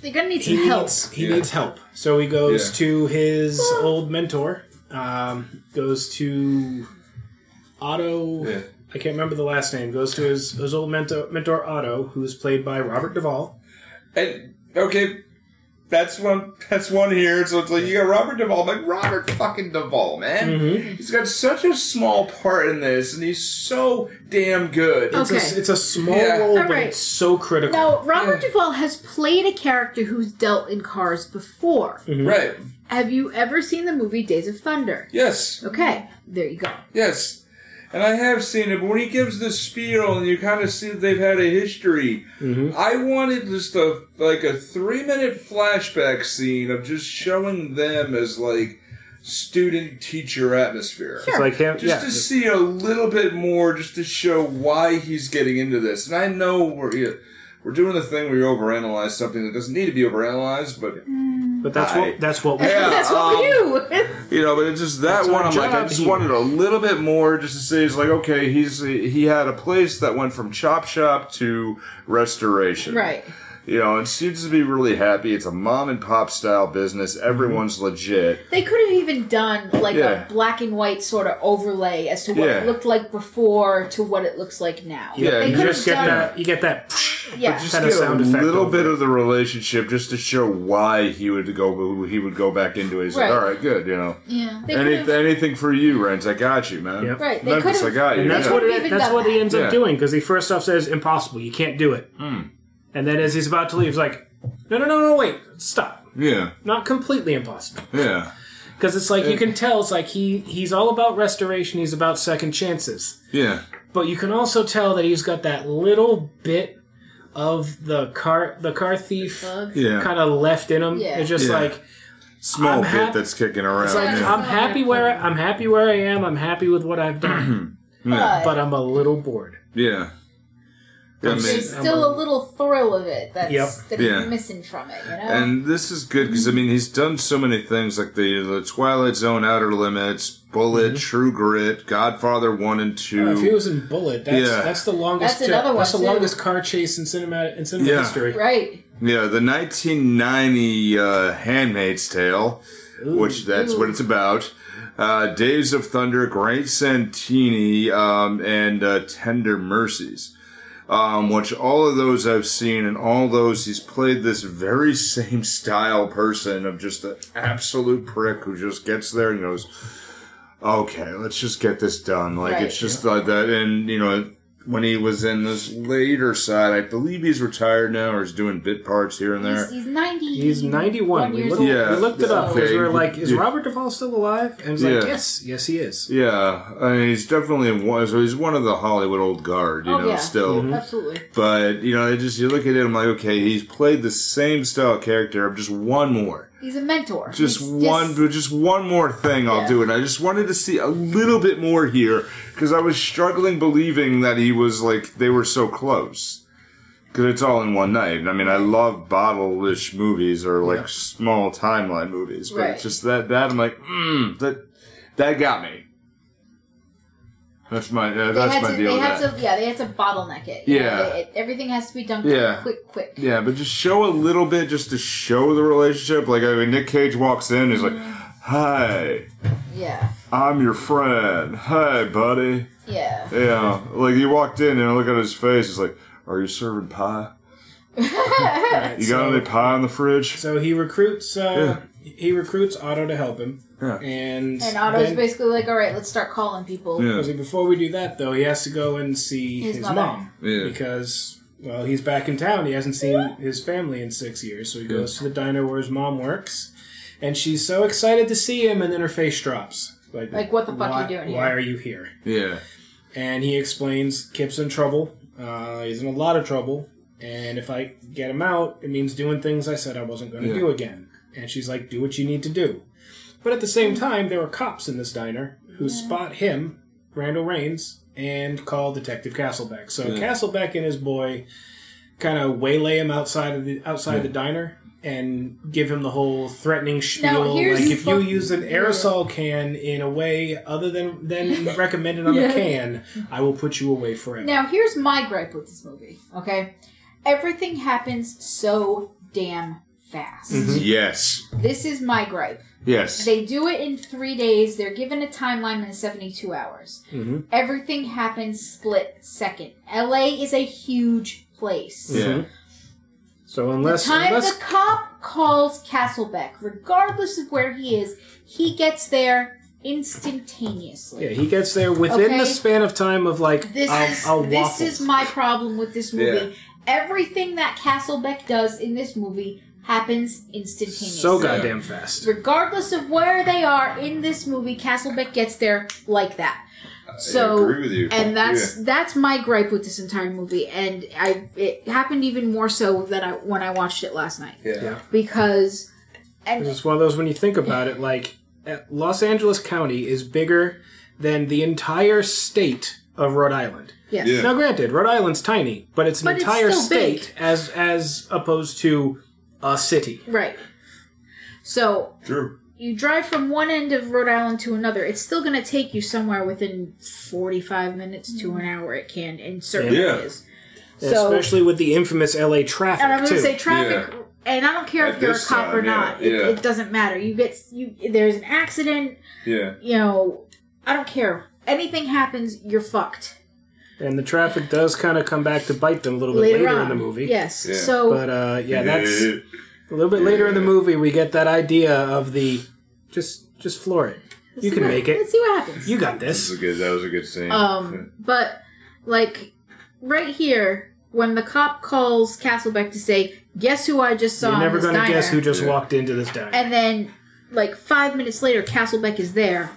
They're gonna need he help. needs he Yeah. needs help. So he goes Yeah. to his old mentor. Um, goes to Otto. Yeah. I can't remember the last name. Goes to his his old mentor, mentor Otto, who's played by Robert Duvall. and okay. That's one. That's one here. So it's like you got Robert Duvall. I'm like Robert fucking Duvall, man. Mm-hmm. He's got such a small part in this, and he's so damn good. It's, Okay. a, it's a small Yeah. role, but it's so critical. Now, Robert Duvall has played a character who's dealt in cars before. Right. Have you ever seen the movie Days of Thunder? Yes. Okay, there you go. Yes. And I have seen it, but when he gives the spiel and you kind of see that they've had a history, mm-hmm. I wanted just a like a three minute flashback scene of just showing them as like student teacher atmosphere. It's like him. Just yeah, to see a little bit more, just to show why he's getting into this. And I know we're yeah, we're doing the thing where you overanalyze something that doesn't need to be overanalyzed, but but that's I- what that's what we. Yeah, That's what we um, do. you know, but it's just that That's one. I'm like, I just here. wanted a little bit more, just to say it's like, okay, he's he had a place that went from chop shop to restoration, right. You know, and seems to be really happy. It's a mom and pop style business. Everyone's legit. They could have even done like Yeah. a black and white sort of overlay as to what Yeah. it looked like before to what it looks like now. Yeah, they you You could just have get done. that. You get that. Yeah. Just Kind of get sound a effect little over bit it. of the relationship, just to show why he would go. He would go back into it. He's Right. like, all right, good. You know, Yeah. They Any, could've- anything for you, Rent. I got you, man. Yep. Right, they Memphis, I could've- got you. And that's yeah. what it, even that's done what he that. ends Yeah. up doing because he first off says impossible, you can't do it, Hmm. And then as he's about to leave, he's like, no, no, no, no, wait, stop, Yeah, not completely impossible. yeah, Because it's like you uh, can tell it's like he he's all about restoration. He's about second chances. yeah. But you can also tell that he's got that little bit of the car the car thief Bug. Yeah. kind of left in him. Yeah. It's just Yeah. like Small I'm bit hap- that's kicking around. it's like yeah. I'm happy where I'm happy where I am. I'm happy with what I've done, yeah. but I'm a little bored. yeah. I mean, There's still a little thrill of it that's Yep. that Yeah. he's missing from it, you know. and this is good because I mean he's done so many things like the the Twilight Zone, Outer Limits, Bullitt, True Grit, Godfather one and two. if he was in Bullitt, that's Yeah. that's the longest. That's another one that's the too. longest car chase in cinema in cinema Yeah. history. right. Yeah, the 1990 uh, Handmaid's Tale, which that's what it's about. Uh, Days of Thunder, Great Santini, um, and uh, Tender Mercies. Um, which all of those I've seen, and all those he's played this very same style person of just an absolute prick who just gets there and goes, "Okay, let's just get this done." Like Right. it's just like that, and you know, when he was in this later side, I believe he's retired now or is doing bit parts here and there. He's, he's ninety. He's 91. We years looked. Yeah. we looked it up because Okay. we were like, is Yeah. Robert Duvall still alive? And it's Yeah. like, yes, yes, he is. Yeah, I mean, he's definitely one. So he's one of the Hollywood old guard, you Oh, know. yeah. Still, mm-hmm. Absolutely. but you know, I just you look at it, I'm like, okay, he's played the same style character of just one more, He's a mentor. just He's one, just one more thing. I'll Yeah. do it. I just wanted to see a little bit more here because I was struggling believing that he was like they were so close. Because it's all in one night. I mean, I love bottle-ish movies or like Yeah. small timeline movies, but Right. it's just that that I'm like, mm, that that got me. That's my uh, that's my to, deal they with had that. to, yeah, they had to bottleneck it. Yeah. know, it- everything has to be done Yeah. quick, quick, quick. Yeah, but just show a little bit, just to show the relationship. Like I mean, Nick Cage walks in, he's like, "Hi, Yeah, I'm your friend. Hey, buddy." yeah. Yeah, like he walked in and I look at his face. He's like, "Are you serving pie? Right, You got so, any pie in the fridge?" so he recruits. Uh, He recruits Otto to help him, Yeah. and And Otto's then- basically like, all right, let's start calling people. Yeah. Because before we do that, though, he has to go and see His his, mom. Yeah. Because, well, he's back in town. He hasn't seen his family in six years. So he goes to the diner where his mom works. And she's so excited to see him, and then her face drops. Like, Like, what the fuck why, you doing here? Why are you here? Yeah, And he explains Kip's in trouble. Uh, he's in a lot of trouble. And if I get him out, it means doing things I said I wasn't going to Yeah. do again. And she's like, do what you need to do. But at the same time, there are cops in this diner who spot him, Randall Raines, and call Detective Castlebeck. So Yeah. Castlebeck and his boy kind of waylay him outside of the outside the diner and give him the whole threatening spiel. like if you use an aerosol can in a way other than than recommended on Yeah. the can, I will put you away forever. Now, here's my gripe with this movie. Okay, everything happens so damn fast. Mm-hmm. yes, This is my gripe. yes, They do it in three days. They're given a timeline in 72 hours. Mhm. Everything happens split second. LA is a huge place. yeah, So The unless time unless the cop calls Castlebeck, regardless of where he is, he gets there instantaneously. yeah, he gets there within Okay. the span of time of like This a, is a this is my problem with this movie. Everything that Castlebeck does in this movie happens instantaneously. so goddamn fast. Regardless of where they are in this movie, Castlebeck gets there like that. So agree with you. and that's that's my gripe with this entire movie, and I it happened even more so that I when I watched it last night yeah. Yeah. because and It's one of those when you think about it, like uh, Los Angeles County is bigger than the entire state of Rhode Island. yes, Yeah. Now, granted, Rhode Island's tiny, but it's an But it's entire big. state as as opposed to a city. right. So True. You drive from one end of Rhode Island to another, it's still going to take you somewhere within 45 minutes to an hour. It can in certain Yeah. areas. So, Especially with the infamous LA traffic and I'm going to say traffic, Yeah. and I don't care At if you're a this cop or time, yeah, not. It, it doesn't matter. You get you. There's an accident. Yeah. You know, I don't care. Anything happens, you're fucked. and the traffic does kind of come back to bite them a little bit later, Later, on, in the movie. Yes. Yeah. So But uh, yeah, that's a little bit later in the movie. We get that idea of the just just floor it. You can make it. Let's see what happens. You got That was this. a good. That was a good scene. Um, but like right here, when the cop calls Castlebeck to say, "Guess who I just saw?" You're never going to guess who just Yeah. walked into this diner. And then, like five minutes later, Castlebeck is there.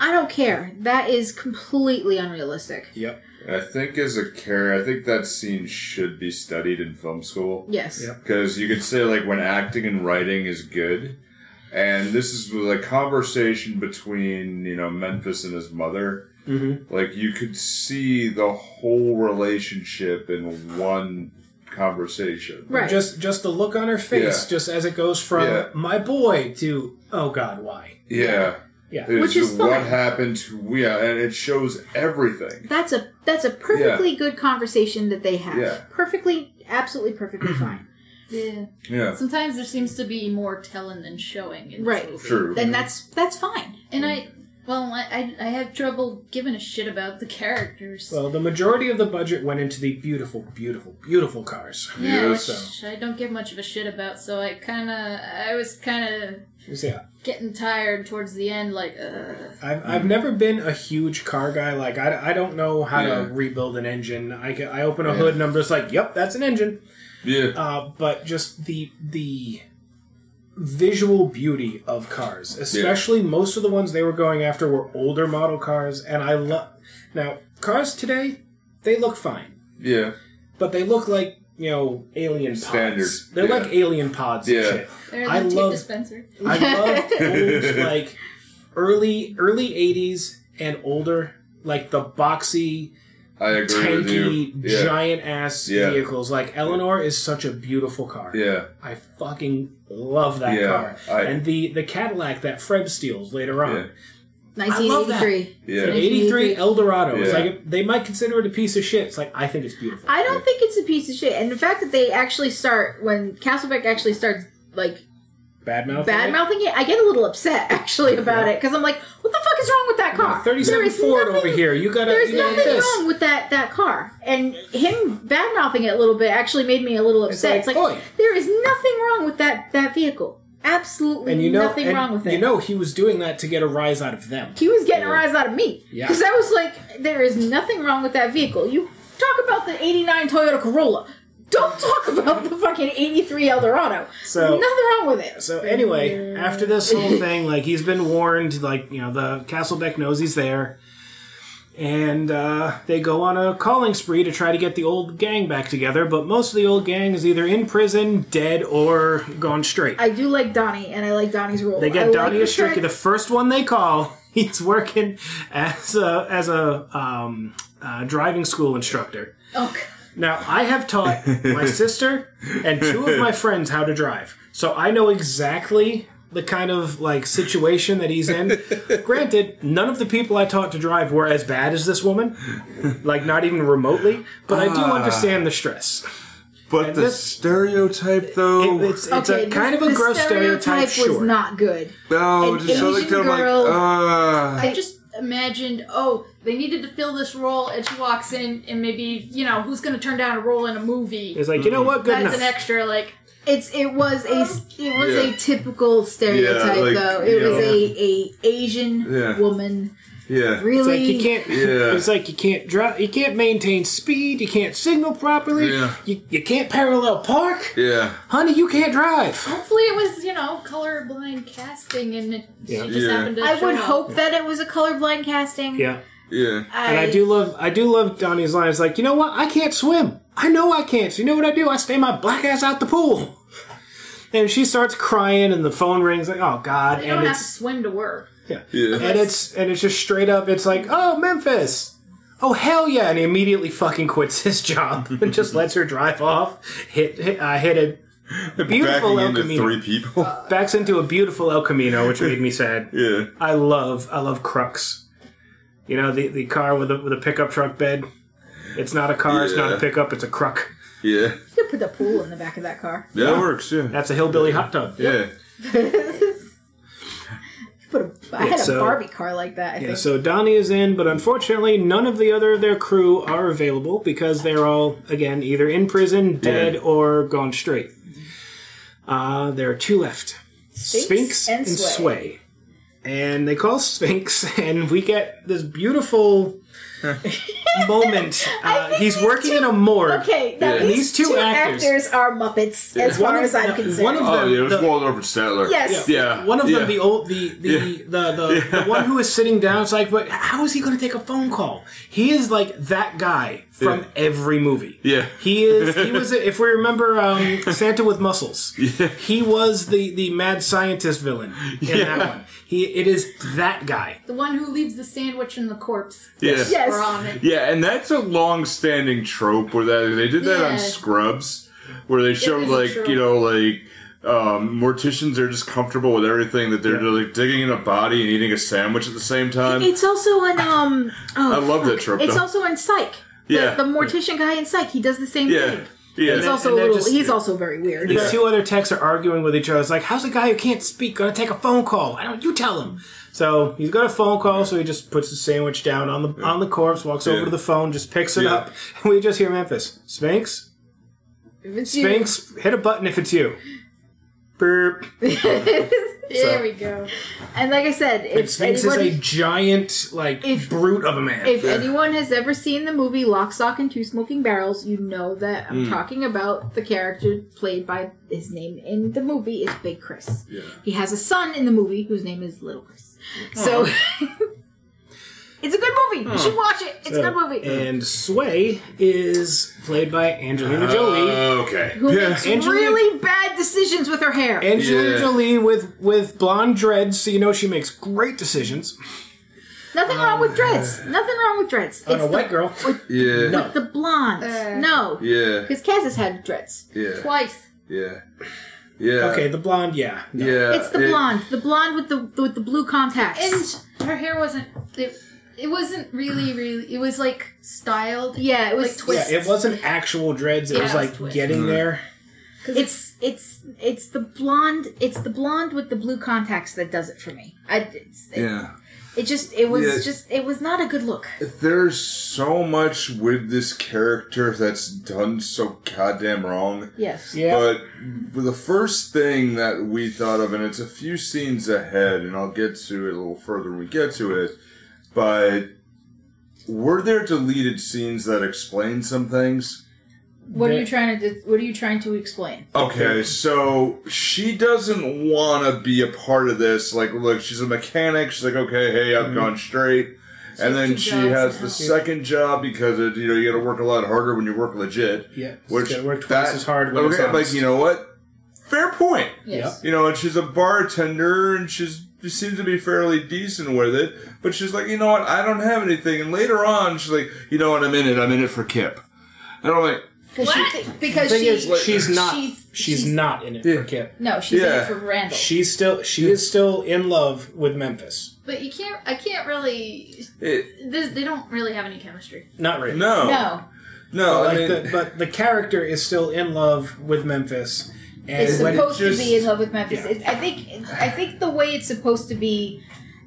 I don't care. That is completely unrealistic. yep. I think as a character, I think that scene should be studied in film school. Yes. Yep. Because you could say like when acting and writing is good, and this is a conversation between you know Memphis and his mother. Mm-hmm. Like you could see the whole relationship in one conversation. Right. Just just the look on her face, Yeah. just as it goes from Yeah. my boy to oh god, why? Yeah. Yeah. It's Which is what fine. happened to yeah, and it shows everything. That's a that's a perfectly good conversation that they have. Yeah. Perfectly, absolutely perfectly fine. Yeah. Yeah. Sometimes there seems to be more telling than showing in Right. movie. True. Then mm-hmm. that's that's fine. And I, well, I, I, I have trouble giving a shit about the characters. Well, the majority of the budget went into the beautiful, beautiful, beautiful cars. yeah, yes. which I don't give much of a shit about. So I kind of, I was kind of So, yeah, getting tired towards the end. Like, uh, I've, I've never been a huge car guy. Like I, I don't know how Yeah. to rebuild an engine. I, can, I open a Yeah. hood and I'm just like, yep, that's an engine. Yeah. Uh, but just the the visual beauty of cars, especially most of the ones they were going after were older model cars, and I love. Now cars today, they look fine, Yeah. but they look like you know alien pods. They're yeah. like alien pods Yeah. and shit. there's I a tape love- dispenser. I love old like early early '80s and older, like the boxy, I agree tanky, Yeah. giant ass Yeah. vehicles. Like Eleanor is such a beautiful car. Yeah. I fucking love that Yeah, car. I- and the the Cadillac that Fred steals later on. Yeah. love that. 1983. Yeah. An 83 Eldorado. It's Yeah. like they might consider it a piece of shit. It's like I think it's beautiful. I don't think it's a piece of shit. And the fact that they actually start when Castlebeck actually starts like Bad mouth. bad mouthing it, I get a little upset actually about Yeah. it because I'm like, what the fuck is wrong with that car? There 37 is Ford nothing- over here. You gotta. There's you know, nothing this. wrong with that that car, and him bad mouthing it a little bit actually made me a little upset. like, It's like, "Oi." there is nothing wrong with that that vehicle. Absolutely And you know, nothing and wrong with it. you know, he was doing that to get a rise out of them. he was getting a rise out of me Yeah. because I was like, there is nothing wrong with that vehicle. You talk about the '89 Toyota Corolla. Don't talk about the fucking '83 Eldorado. So- nothing wrong with it. So anyway, after this whole thing, like he's been warned, like you know, the Castlebeck knows he's there, and uh, they go on a calling spree to try to get the old gang back together. But most of the old gang is either in prison, dead, or gone straight. I do like Donnie, and I like Donnie's role. They get like Donnie the Astricky, fact- the first one they call. He's working as a as a um, uh, driving school instructor. Oh, God. Now, I have taught my sister and two of my friends how to drive. So I know exactly the kind of like situation that he's in. Granted, none of the people I taught to drive were as bad as this woman, like not even remotely, but I do Ah. understand the stress. But the this- stereotype, though. It- it's it's a kind of a gross stereotype, was sure. not good. no, an just so they Asian tell like, girl- uh, I just imagined, oh, they needed to fill this role, and she walks in, and maybe you know who's going to turn down a role in a movie. It's like, you know what? Good That's enough. an extra, like It's it was a it was Yeah. a typical stereotype Yeah, like, though. It was yeah. a a Asian Yeah. woman Yeah. It's Really? like you can't. Yeah. It's like you can't drive. You can't maintain speed. You can't signal properly. Yeah. You, you can't parallel park. Yeah. Honey, you can't drive. Hopefully, it was you know colorblind casting, and it, Yeah. she just Yeah. happened to. I show would up. hope that it was a colorblind casting. Yeah. Yeah. And I do love. I do love Donnie's line. It's like, you know what? I can't swim. I know I can't. So you know what I do? I stay my black ass out the pool. And she starts crying, and the phone rings. Like, oh god! You and don't have to it's swim to work. yeah. Yeah. and it's and it's just straight up. It's like, oh Memphis. Oh hell yeah! And he immediately fucking quits his job and just lets her drive off. Hit hit, uh, hit a beautiful Backing El into Camino. three people. backs into a beautiful El Camino, which made me sad. yeah. I love I love Crux. You know the the car with a with a pickup truck bed. It's not a car. It's not a Yeah. pickup. It's a Crux. Yeah. You could put the pool in the back of that car. Yeah, it works. Yeah. That's a hillbilly hot tub. Yeah. Put a, I had so- a Barbie car like that. I Yeah, think. so Donnie is in, but unfortunately, none of the other of their crew are available because they're all again either in prison, dead, Yeah. or gone straight. Uh, there are two left: Sphinx, and and, Sway. Sway. And they call Sphinx, and we get this beautiful moment. Uh, he's working two- in a morgue. Okay, now Yeah. these, These two two, actors- actors. are Muppets, as far of- as I'm no, concerned. one of Oh, them- yeah, it was the- Waldorf Statler. yes. Yeah. One of yeah. them, the old, the the the the, the, the one who is sitting down. It's like, but how is he going to take a phone call? He is like that guy from Yeah. every movie. Yeah. he is. He was. If we remember, um, Santa with muscles. Yeah. He was the the mad scientist villain in Yeah. that one. He it is that guy. The one who leaves the sandwich in the corpse. Yeah. Yes. On it. Yeah, and that's a long-standing trope where that they did that Yeah. on Scrubs, where they show like you know like um, morticians are just comfortable with everything that they're like digging in a body and eating a sandwich at the same time. It's also on um. Oh, I love that trope, It's though. also in Psych. Yeah. the, mortician guy in Psych. He does the same yeah, thing. yeah, He's then- also a and they're little. just- he's also very weird. These but- two other techs are arguing with each other. It's like, how's a guy who can't speak going to take a phone call? I don't. You tell him. So he's got a phone call, so he just puts the sandwich down on the on the corpse, walks Yeah. over to the phone, just picks it Yeah. up, and we just hear Memphis Sphinx. If it's you- Sphinx, hit a button if it's you. Burp. There we go. And like I said, if Sphinx is a giant, like, If- brute of a man. if anyone has ever seen the movie Lock, Stock, and Two Smoking Barrels, you know that I'm Hmm. talking about the character played by his name in the movie is Big Chris. Yeah. He has a son in the movie whose name is Little Chris. So it's a good movie. You should hmm. watch it. It's a good movie. and Sway is played by Angelina uh, Jolie. okay. Who Yeah. makes Angelina- really bad decisions with her hair. Angelina Yeah. Jolie with with blonde dreads, so you know she makes great decisions. Nothing wrong with uh, dreads. Nothing wrong with dreads. On a the, white girl. Yeah. No. the blonde. Uh, no. Yeah. Because Kaz has had dreads. Yeah. Twice. Yeah. Yeah. Okay, the blonde, yeah. No. Yeah. It's the it- blonde. The blonde with the with the blue contacts. And her hair wasn't. It, it wasn't really, really. It was like styled. yeah, it was Like twist. Yeah, it wasn't actual dreads. It Yeah, was it was like twist. getting mm-hmm. there. It's it's it's the blonde. It's the blonde with the blue contacts that does it for me. I it's, it, Yeah. it just it was Yeah. just it was not a good look. There's so much with this character that's done so goddamn wrong. Yes. Yeah. But the first thing that we thought of, and it's a few scenes ahead, and I'll get to it a little further when we get to it, but were there deleted scenes that explain some things? What are you trying to What are you trying to explain? Okay, so she doesn't want to be a part of this. Like, look, she's a mechanic. She's like, okay, hey, I've mm-hmm. gone straight. and then she jobs has now. the second job because it, you know you got to work a lot harder when you work legit. Yeah. Which Which work twice that- as hard when it's okay, like you know what? Fair point. Yes. You know, and she's a bartender, and she's she seems to be fairly decent with it. But she's like, you know what? I don't have anything. And later on, she's like, you know what? I'm in it. I'm in it for Kip. And I'm like, Because she because thing she is, she's not. she- she's, she's- not in it Yeah. for Kip. no she's in Yeah. it for Randall. She's still. She is still in love with Memphis. But you can't. I can't really. it, This, they don't really have any chemistry. Not really. no, no, no. But, I like mean, the, but the character is still in love with Memphis. And it's supposed just- to be in love with Memphis. Yeah. It, I think I think the way it's supposed to be.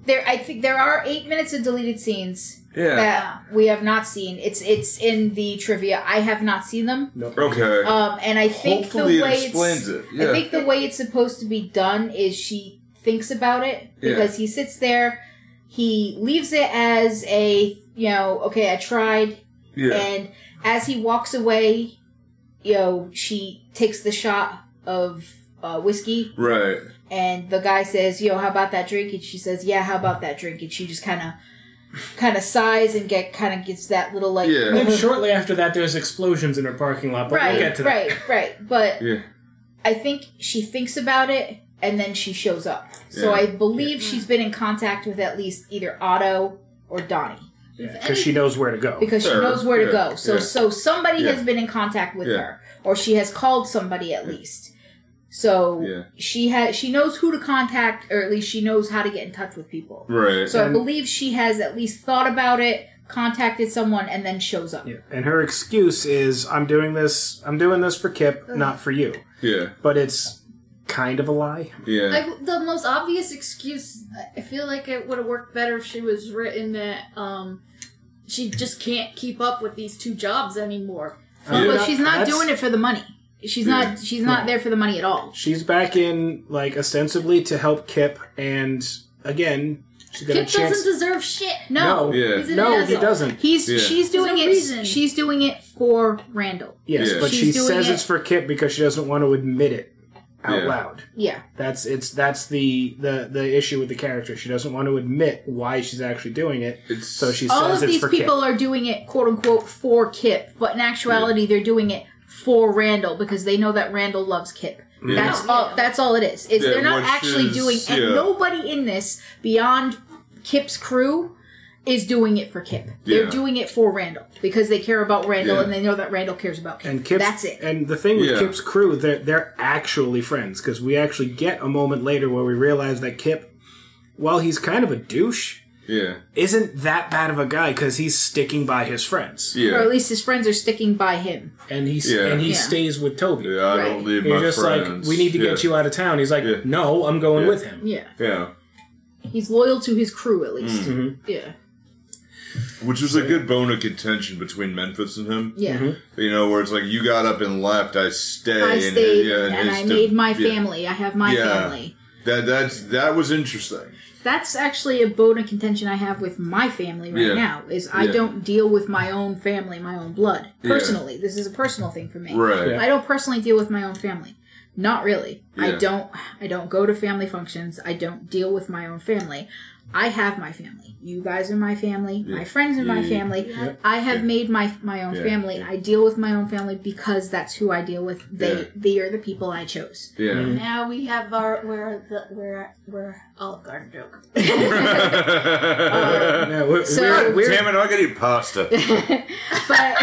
There, I think there are eight minutes of deleted scenes yeah. that we have not seen. It's it's in the trivia. I have not seen them. Nope. Okay. Um, and I think Hopefully the it way explains it's, it. I think the way it's supposed to be done is she thinks about it Yeah. because he sits there, he leaves it as a you know okay I tried Yeah. and as he walks away, you know she takes the shot of uh, whiskey right. and the guy says, "Yo, how about that drink?" And she says, "Yeah, how about that drink?" And she just kind of, kind of sighs and get kind of gets that little like, Yeah. And then shortly after that, there's explosions in her parking lot, but right, we'll get to right, that. right. Right. But Yeah. I think she thinks about it and then she shows up. So Yeah. I believe she's been in contact with at least either Otto or Donnie Because she knows where to go. because Sure, she knows where to go. So yeah. so somebody Yeah. has been in contact with Yeah. her, or she has called somebody at least. So Yeah. she has she knows who to contact, or at least she knows how to get in touch with people. Right. So I believe she has at least thought about it, contacted someone, and then shows up. Yeah. And her excuse is, "I'm doing this. I'm doing this for Kip, not for you." yeah. But it's kind of a lie. Yeah. Like the most obvious excuse, I feel like it would have worked better if she was written that um, she just can't keep up with these two jobs anymore. Well, Yeah. but she's not That's- doing it for the money. She's Yeah. not. She's not there for the money at all. She's back in, like, ostensibly to help Kip, and again, she's got Kip a chance. doesn't deserve shit. No, No. Yeah. He's an no, he doesn't. he's Yeah. she's doing no it. reason. She's doing it for Randall. Yes, Yeah. but She's she says it- it's for Kip because she doesn't want to admit it out Yeah. loud. Yeah, That's it's that's the, the the issue with the character. She doesn't want to admit why she's actually doing it, It's so she all says of these people Kip. are doing it quote unquote for Kip, but in actuality they're doing it for Randall because they know that Randall loves Kip. That's Yeah. all. That's all it is. Is Yeah, they're not actually is- doing, and nobody in this beyond Kip's crew is doing it for Kip. They're doing it for Randall because they care about Randall Yeah. and they know that Randall cares about Kip. And Kip's, That's it. And the thing with Yeah. Kip's crew, they're they're actually friends because we actually get a moment later where we realize that Kip, while he's kind of a douche, yeah. isn't that bad of a guy because he's sticking by his friends, Yeah. or at least his friends are sticking by him. and he's Yeah. and he Yeah. stays with Toby. Yeah, I Right. don't leave He's my just friends. like, we need to get you out of town. He's like, Yeah. no, I'm going Yeah. with him. Yeah, Yeah. he's loyal to his crew at least. Mm. Yeah, Which was a good bone of contention between Memphis and him. yeah. You know, where it's like, you got up and left, I stay. I and, stayed yeah, and, his I de- made my yeah. family. I have my Yeah. family. That that's that was interesting. That's actually a bone of contention I have with my family right Yeah. now. Is I Yeah. don't deal with my own family, my own blood Yeah. personally. This is a personal thing for me. Right. Yeah. I don't personally deal with my own family. Not really. I don't. I don't go to family functions. I don't deal with my own family. I have my family. You guys are my family. My friends are my family. Yeah. I have made my my own Yeah. family. I deal with my own family because that's who I deal with. They Yeah. they are the people I chose. Yeah. Mm-hmm. Now we have our we're the we're we're Olive Garden joke. No, we're, So- we're, we're- Damn it, I gotta pasta. But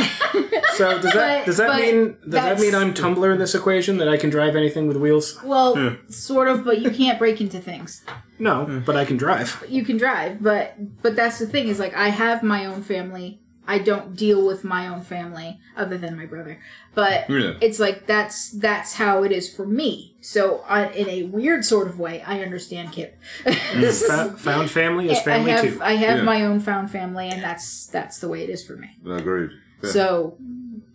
so does that but- does that mean does that mean I'm Tumbler in this equation that I can drive anything with wheels? well, sort of. But you can't break into things. No, but I can drive. you can drive but but that's the thing is like i have my own family i don't deal with my own family other than my brother but Yeah. it's like that's that's how it is for me so uh, in a weird sort of way i understand kip Fa- found family is I family have too. I have Yeah. my own found family, and that's that's the way it is for me. Agreed. Yeah. So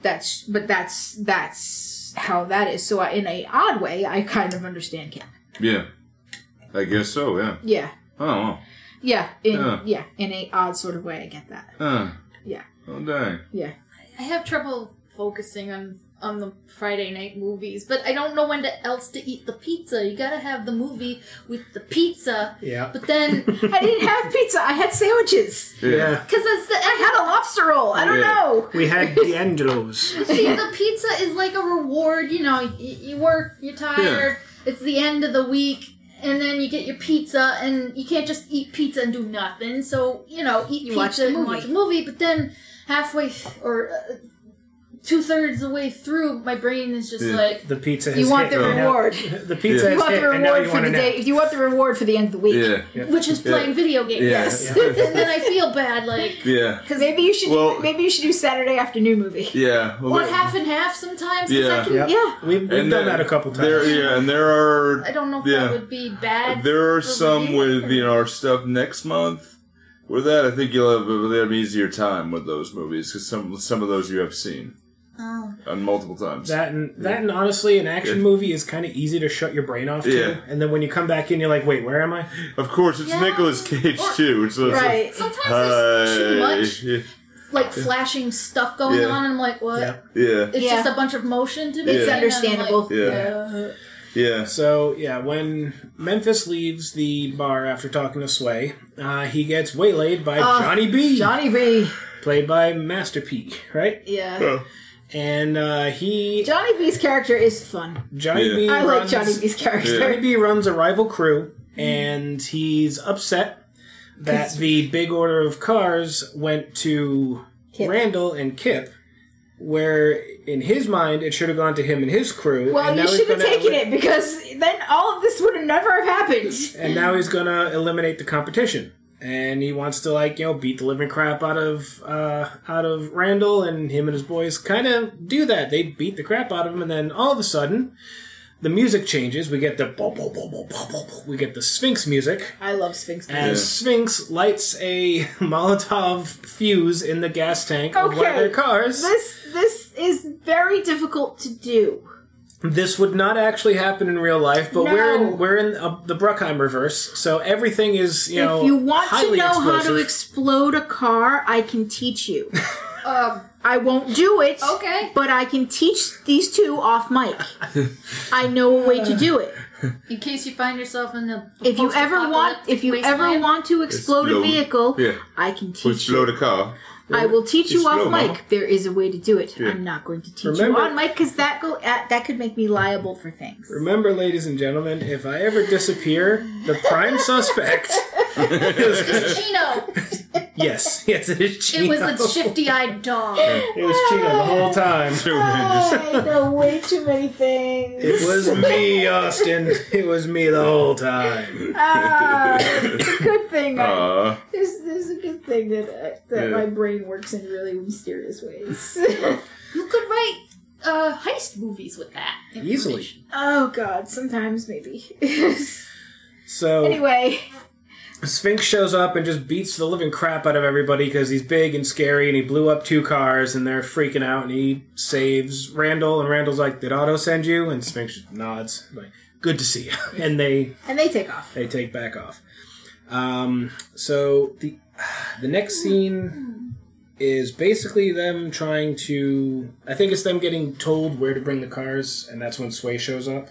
that's but that's that's how that is. So I, in a odd way, I kind of understand Kip. yeah. I guess so, yeah. Yeah, Oh, well. yeah, in Yeah. yeah, in a odd sort of way, I get that. Uh, Yeah, oh, dang. yeah. I have trouble focusing on on the Friday night movies, but I don't know when to, else to eat the pizza. You gotta have the movie with the pizza, yeah. but then I didn't have pizza. I had sandwiches. Yeah. because I had a lobster roll. I don't Yeah. know. We had the D'Angelo's. See, the pizza is like a reward. You know, you, you work, you're tired. Yeah. It's the end of the week, and then you get your pizza, and you can't just eat pizza and do nothing. So you know, eat You watch pizza the and movie. watch a movie. But then halfway th- or uh, two thirds of the way through, my brain is just Yeah. like, The pizza You want hit, the and reward. The pizza Yeah. You want the reward for the to day. You want the reward for the end of the week. Yeah. which is Yeah. playing video games. Yes. and then I feel bad, like. Yeah. Because maybe you should Well- maybe you should do Saturday afternoon movie. Yeah. Well, Or half and half sometimes. Yeah. Can, Yeah. Yeah. We've, we've done then that a couple times. There, yeah, and there are I don't know if Yeah. that would be bad. There are some with you know our stuff next month. With that, I think you'll have, you'll have an easier time with those movies because some some of those you have seen. Oh. on multiple times. That and that and honestly, an action movie is kind of easy to shut your brain off to. Yeah. And then when you come back in, you're like, wait, where am I? of course, it's Yeah. Nicolas Cage Or- too. So it's Right. Sometimes Like, there's too much Yeah. like flashing stuff going Yeah. on, and I'm like, what? Yeah. Yeah. It's Yeah. just a bunch of motion to me. It's understandable. like, Yeah. uh, Yeah. So yeah, when Memphis leaves the bar after talking to Sway, uh, he gets waylaid by Oh, Johnny B, Johnny B. played by Master P, right? Yeah. Oh. And uh, he Johnny B's character is fun. Johnny Yeah. B I like runs, Johnny B's character. Johnny B runs a rival crew, and he's upset that the big order of cars went to Kip. Randall and Kip, where in his mind it should have gone to him and his crew. Well, and you he's should have gonna taken eli- it because then all of this would have never have happened. And now he's gonna eliminate the competition. And he wants to like you know beat the living crap out of uh, out of Randall and him and his boys kind of do that. They beat the crap out of him, and then all of a sudden, the music changes. We get the bo- bo- bo- bo- bo- bo- bo- we get the Sphinx music I love Sphinx. as Yeah. Sphinx lights a Molotov fuse in the gas tank of one of Okay. their cars. This this is very difficult to do. This would not actually happen in real life, but we're in we're in uh, the Bruckheimerverse, so everything is you know if you want to highly know how to explode a car, I can teach you. um, I won't do it. Okay. But I can teach these two off mic. I know a way to do it. in case you find yourself in the If you ever want, if you ever want to explode a vehicle, Yeah. I can Let's teach blow you. the car. I will teach you off mic. There is a way to do it. Yeah. I'm not going to teach Remember- you on mic because that go uh, that could make me liable for things. Remember, ladies and gentlemen, if I ever disappear, the prime suspect is Chino. Yes, yes, it is Chino. It was the shifty-eyed dog. It was Chino the whole time. I know way too many things. It was me, Austin. It was me the whole time. Ah, it's a good thing. I, Uh, there's, there's a good thing that uh, that Yeah. my brain works in really mysterious ways. You could write uh, heist movies with that. Easily. information. oh God, sometimes maybe. So anyway, Sphinx shows up and just beats the living crap out of everybody because he's big and scary and he blew up two cars and they're freaking out and he saves Randall and Randall's like, "Did Otto send you?" And Sphinx nods like, "Good to see you." And they and they take off. they take back off. Um, so the the next scene is basically them trying to. I think it's them getting told where to bring the cars, and that's when Sway shows up.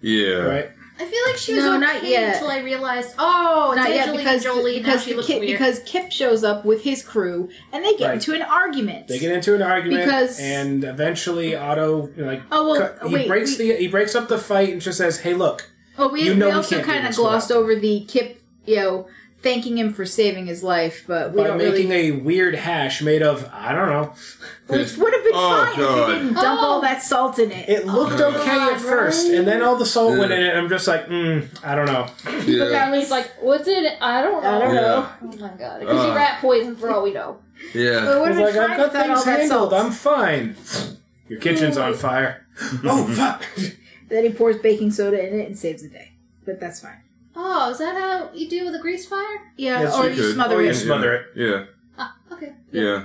yeah. Right? I feel like she was No, okay not yet. until I realized, oh, it's Not yet Angelina because Jolie. because now she looks Kip, weird. because Kip shows up with his crew and they get Right. into an argument. They get into an argument, Because- and eventually Otto like Oh, well, cut- he wait, breaks we- the he breaks up the fight and just says, "Hey, look, Oh, we, You know we we also kind of glossed without- over the Kip, you know, thanking him for saving his life, but we by don't making really. a weird hash made of I don't know." Which would have been Oh, fine God. if he didn't dump Oh. all that salt in it. It looked Oh, okay God, at first, right? and then all the salt went in it. and I'm just like, mm, I don't know. Yeah. Carly's like, what's in it? I don't know. I don't Yeah. know. Oh my god. It could be Uh. rat poison for all we know. Yeah. But it would He's have like, been I've got without all things that handled. salt. I'm fine. Your kitchen's on fire. oh fuck! Then he pours baking soda in it and saves the day. But that's fine. Oh, is that how you deal with a grease fire? Yeah, Yes, or you you could. smother Or you it. smother it. Yeah. Ah, okay. Yeah.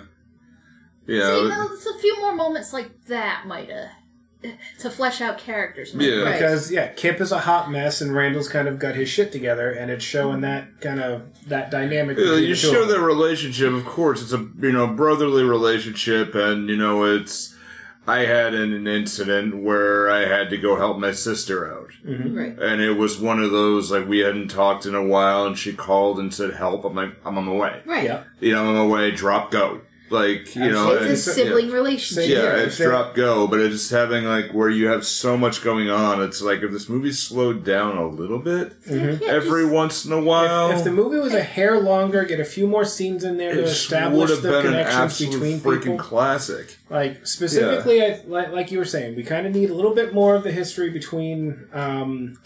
Yeah. See, now, it's a few more moments like that might have to flesh out characters. might- Yeah. Right. Because yeah, Kip is a hot mess, and Randall's kind of got his shit together, and it's showing that kind of that dynamic. Yeah, between you the two show of them. that relationship. Of course, it's a you know brotherly relationship, and you know it's. I had an, an incident where I had to go help my sister out, mm-hmm. Right. and it was one of those like we hadn't talked in a while, and she called and said, "Help! I'm like, I'm on my way. Right. Yeah, You know, I'm on my way. Drop go. Like you know. It's a sibling yeah. relationship. Same Yeah, it's drop go, but it's having like where you have so much going on. It's like if this movie slowed down a little bit Yeah, every just- once in a while, if, if the movie was a hair longer, get a few more scenes in there to would establish have the been connections absolute between freaking people. classic. Like specifically, I, like, like you were saying, we kind of need a little bit more of the history between um,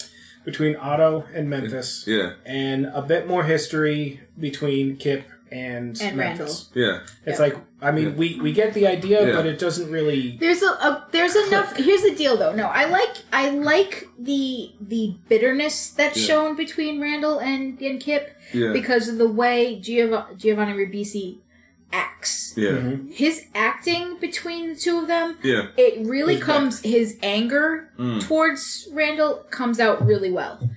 between Otto and Memphis, Yeah, and a bit more history between Kip and, And Memphis. yeah, It's Yeah. like I mean, we we get the idea, Yeah. but it doesn't really. There's a, a there's enough. Here's the deal, though. No, I like I like the the bitterness that's Yeah. shown between Randall and and Kip yeah. because of the way Giov- Giovanni Ribisi acts. Yeah. Mm-hmm. His acting between the two of them, Yeah. it really Is comes his anger Mm. towards Randall comes out really well.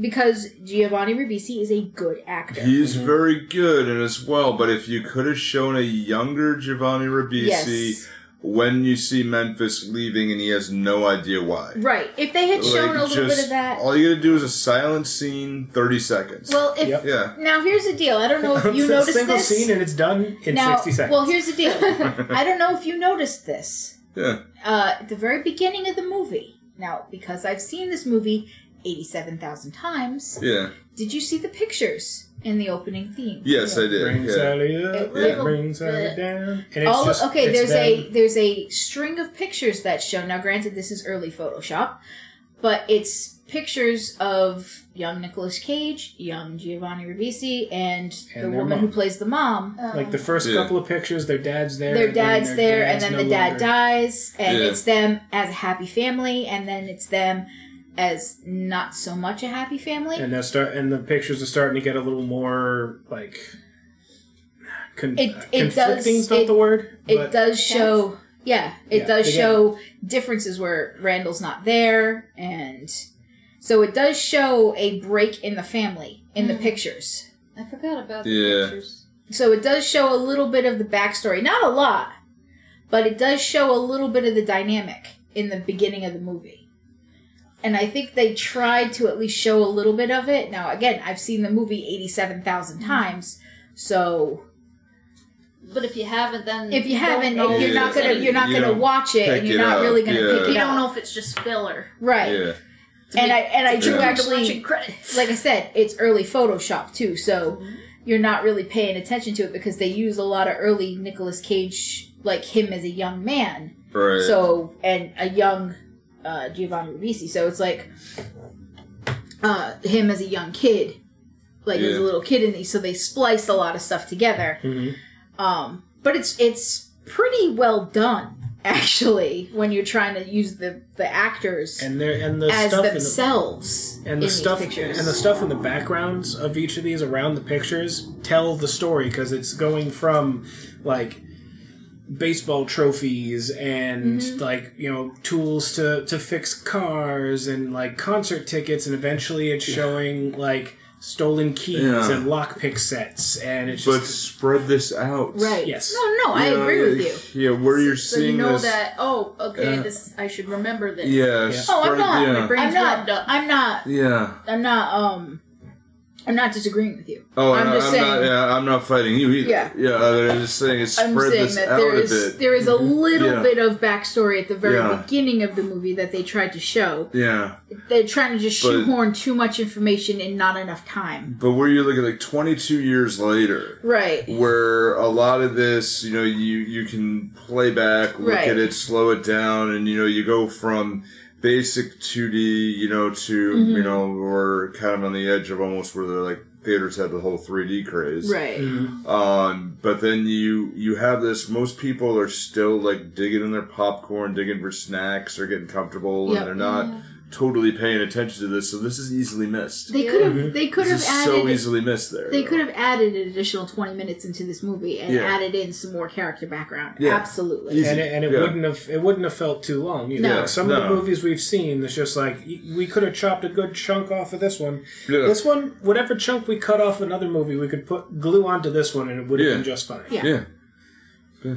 Because Giovanni Ribisi is a good actor. He's very good and as well, but if you could have shown a younger Giovanni Ribisi Yes. when you see Memphis leaving and he has no idea why. Right. If they had shown a little bit of that. All you gotta do is a silent scene, 30 seconds. Well, if Yep. yeah. now here's the deal. I don't know if you It's a noticed single this. scene and it's done in now, 60 seconds. well, here's the deal. I don't know if you noticed this. Yeah. Uh, at the very beginning of the movie. Now, because I've seen this movie 87,000 times, Yeah. did you see the pictures in the opening theme? Yes, I did. Bring Yeah. Sally up, It will- bring Sally uh, down. And it's All just, okay, it's there's a there's a string of pictures that's shown. Now, granted, this is early Photoshop, but it's pictures of young Nicolas Cage, young Giovanni Ribisi, and, the And their woman mom. who plays the mom. Like the first Yeah. couple of pictures, their dad's there. their and then dad's there, and dad's then no the dad longer- dies, and Yeah. it's them as a happy family, and then it's them as not so much a happy family. And they start, and the pictures are starting to get a little more like. Con- It- it conflicting's does- not it- the word. it but does show, yeah, it Yeah, does they get- show differences where Randall's not there, and so it does show a break in the family in the Mm. pictures. I forgot about the Yeah. pictures. So it does show a little bit of the backstory, not a lot, but it does show a little bit of the dynamic in the beginning of the movie. And I think they tried to at least show a little bit of it. Now, again, I've seen the movie 87,000 mm. times, so But if you haven't, then if you haven't, know you're not gonna you're not You gonna watch it, and you're it not up, really gonna yeah. pick it you don't know if it's just filler. right? Yeah. And make- I and I do actually watching credits. like I said, it's early Photoshop too, so mm-hmm. you're not really paying attention to it because they use a lot of early Nicolas Cage, like him as a young man. Right. So and a young uh, Giovanni Ribisi. So it's like uh, him as a young kid, like as a little kid in these. So they spliced a lot of stuff together. Mhm. Um, but it's it's pretty well done actually when you're trying to use the the actors and they're and the as stuff in the, themselves and in the stuff pictures. and the stuff in the backgrounds of each of these around the pictures tell the story because it's going from like baseball trophies and Mm-hmm. like you know tools to to fix cars and like concert tickets and eventually it's showing like stolen keys Yeah. and lockpick sets and it's but just spread this out. right. Yes. No, no, I You agree with you. Yeah, where you're so seeing you know this. that. Oh, okay. Yeah. This I should remember this. Yeah. Yeah. Oh, I'm not. Yeah. My brain's I'm not. I'm not. yeah. I'm not. Um, I'm not disagreeing with you. Oh, I'm I'm, just I'm saying. not. Yeah, I'm not fighting you either. Yeah. Yeah. I'm just saying, it's I'm spread saying this that out there a is bit. there is a mm-hmm. little Yeah. bit of backstory at the very Yeah. beginning of the movie that they tried to show. Yeah. They're trying to just But- shoehorn too much information in not enough time. But where you look at like 22 years later, Right. where a lot of this, you know, you you can play back, look Right. at it, slow it down, and you know, you go from basic 2D, you know, to Mm-hmm. you know, we're kind of on the edge of almost where the like theaters had the whole 3D craze. Right. Um, but then you you have this. Most people are still like digging in their popcorn, digging for snacks, or getting comfortable, Yep. and they're not totally paying attention to this. So this is easily missed. They could have. They could this have is added. so easily missed there. They though. could have added an additional 20 minutes into this movie and Yeah. added in some more character background. Yeah. Absolutely. Easy. and it, and it Yeah. wouldn't have it wouldn't have felt too long either. No. Like, some of the movies we've seen, it's just like we could have chopped a good chunk off of this one. Yeah. This one, whatever chunk we cut off another movie, we could put glue onto this one, and it would have Yeah. been just fine. Yeah. yeah,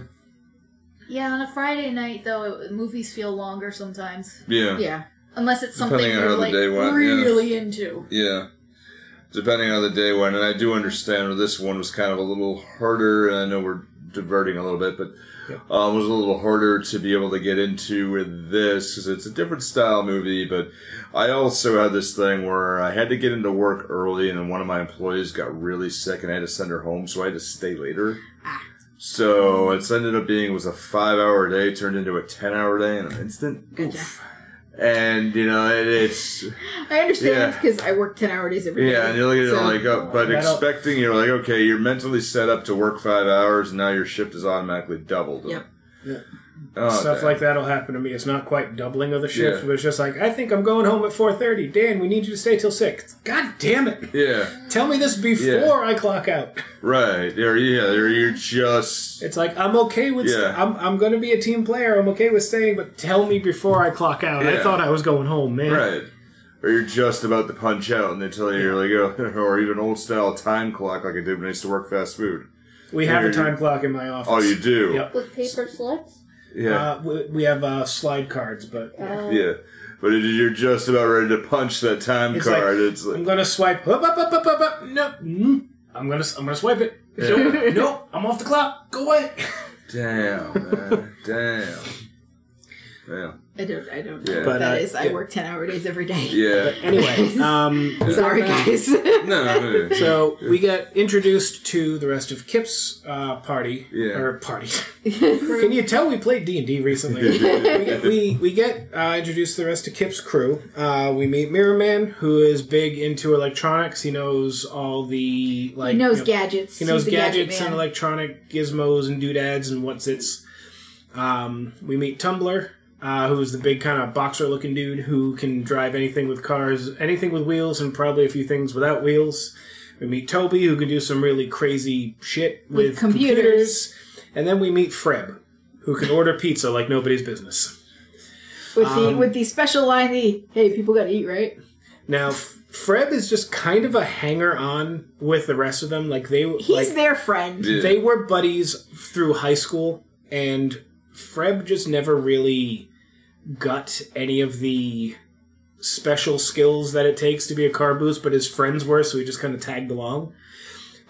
Yeah, on a Friday night though, it, movies feel longer sometimes, yeah, yeah. Unless it's something Depending on you're how the like day went, yeah. really into. yeah. Depending on the day when, and I do understand this one was kind of a little harder. And I know we're diverting a little bit, but um, it was a little harder to be able to get into with this because it's a different style movie. But I also had this thing where I had to get into work early, and then one of my employees got really sick, and I had to send her home, so I had to stay later. Ah. So it's ended up being it was a five hour day turned into a ten hour day in an instant. Gotcha. And you know it, it's I understand Yeah. because I work 10 hour days every day. yeah, and you're looking at So- it like, oh, but expecting you're like, okay, you're mentally set up to work five hours, and now your shift is automatically doubled. Yep. Yeah. Oh, stuff damn. like that'll happen to me. It's not quite doubling of the shift, Yeah. but it's just like I think I'm going home at 4:30. Dan, we need you to stay till six. God damn it! Yeah, Tell me this before I clock out. right. Or yeah, or you're just It's like I'm okay with. Yeah. I'm I'm going to be a team player. I'm okay with staying, but tell me before I clock out. I thought I was going home, man. right. Or you're just about to punch out, and they tell you you're like, oh, or even old style time clock like I did when I used to work fast food. We have a time clock in my office. Oh, you do? Yep. With paper slips? Yeah, Uh, we, we have uh, slide cards, but Uh, yeah. But if you're just about ready to punch that time It's like, card. it's I'm gonna swipe. Up, up, up, up, up, up. No, mm. I'm gonna I'm gonna swipe it. Nope, nope. I'm off the clock. Go away. damn, man, damn, damn. I don't. I don't Yeah. know But, what that uh, is. I yeah. work ten hour days every day. Yeah. Anyway, um, Sorry, guys. No, no, no. so we get introduced to the rest of Kip's uh, party Yeah. or party. Can you tell we played D and D recently? we, get, we we get uh, introduced to the rest of Kip's crew. Uh, we meet Mirror Man, who is big into electronics. He knows all the like he knows you know, gadgets. He knows He's a gadget gadgets and electronic gizmos and doodads and what's its. Um, we meet Tumbler, uh, who's the big kind of boxer looking dude who can drive anything with cars, anything with wheels, and probably a few things without wheels. We meet Toby, who can do some really crazy shit with, With computers. computers. And then we meet Freb, who can order pizza like nobody's business. with the um, with the special line. The hey, people got to eat, right? Now, F- Freb is just kind of a hanger on with the rest of them. Like they, He's like, their friend. Yeah. they were buddies through high school, and Freb just never really got any of the special skills that it takes to be a car boost, but his friends were, so he just kind of tagged along.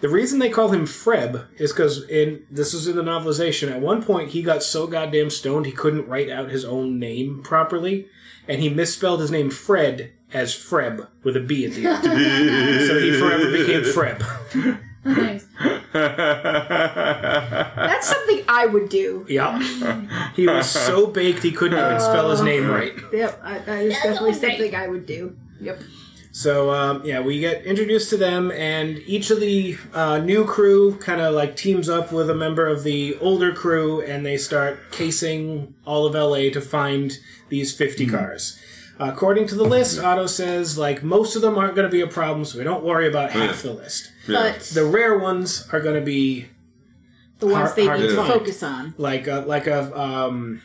The reason they call him Freb is because in this is in the novelization. At one point, he got so goddamn stoned he couldn't write out his own name properly, and he misspelled his name Fred as Freb with a B at the end. so he forever became Freb. nice. That's something I would do. Yeah. He was so baked he couldn't even spell his name right. Yep, I, that is definitely something I would do. Yep. So, um, yeah, we get introduced to them, and each of the uh, new crew kind of like teams up with a member of the older crew, and they start casing all of LA to find these 50 cars. According to the list, Otto says like most of them aren't going to be a problem, so we don't worry about half the list. But The rare ones are going to be the ones hard- they hard need to to find. focus on. like a, like a um,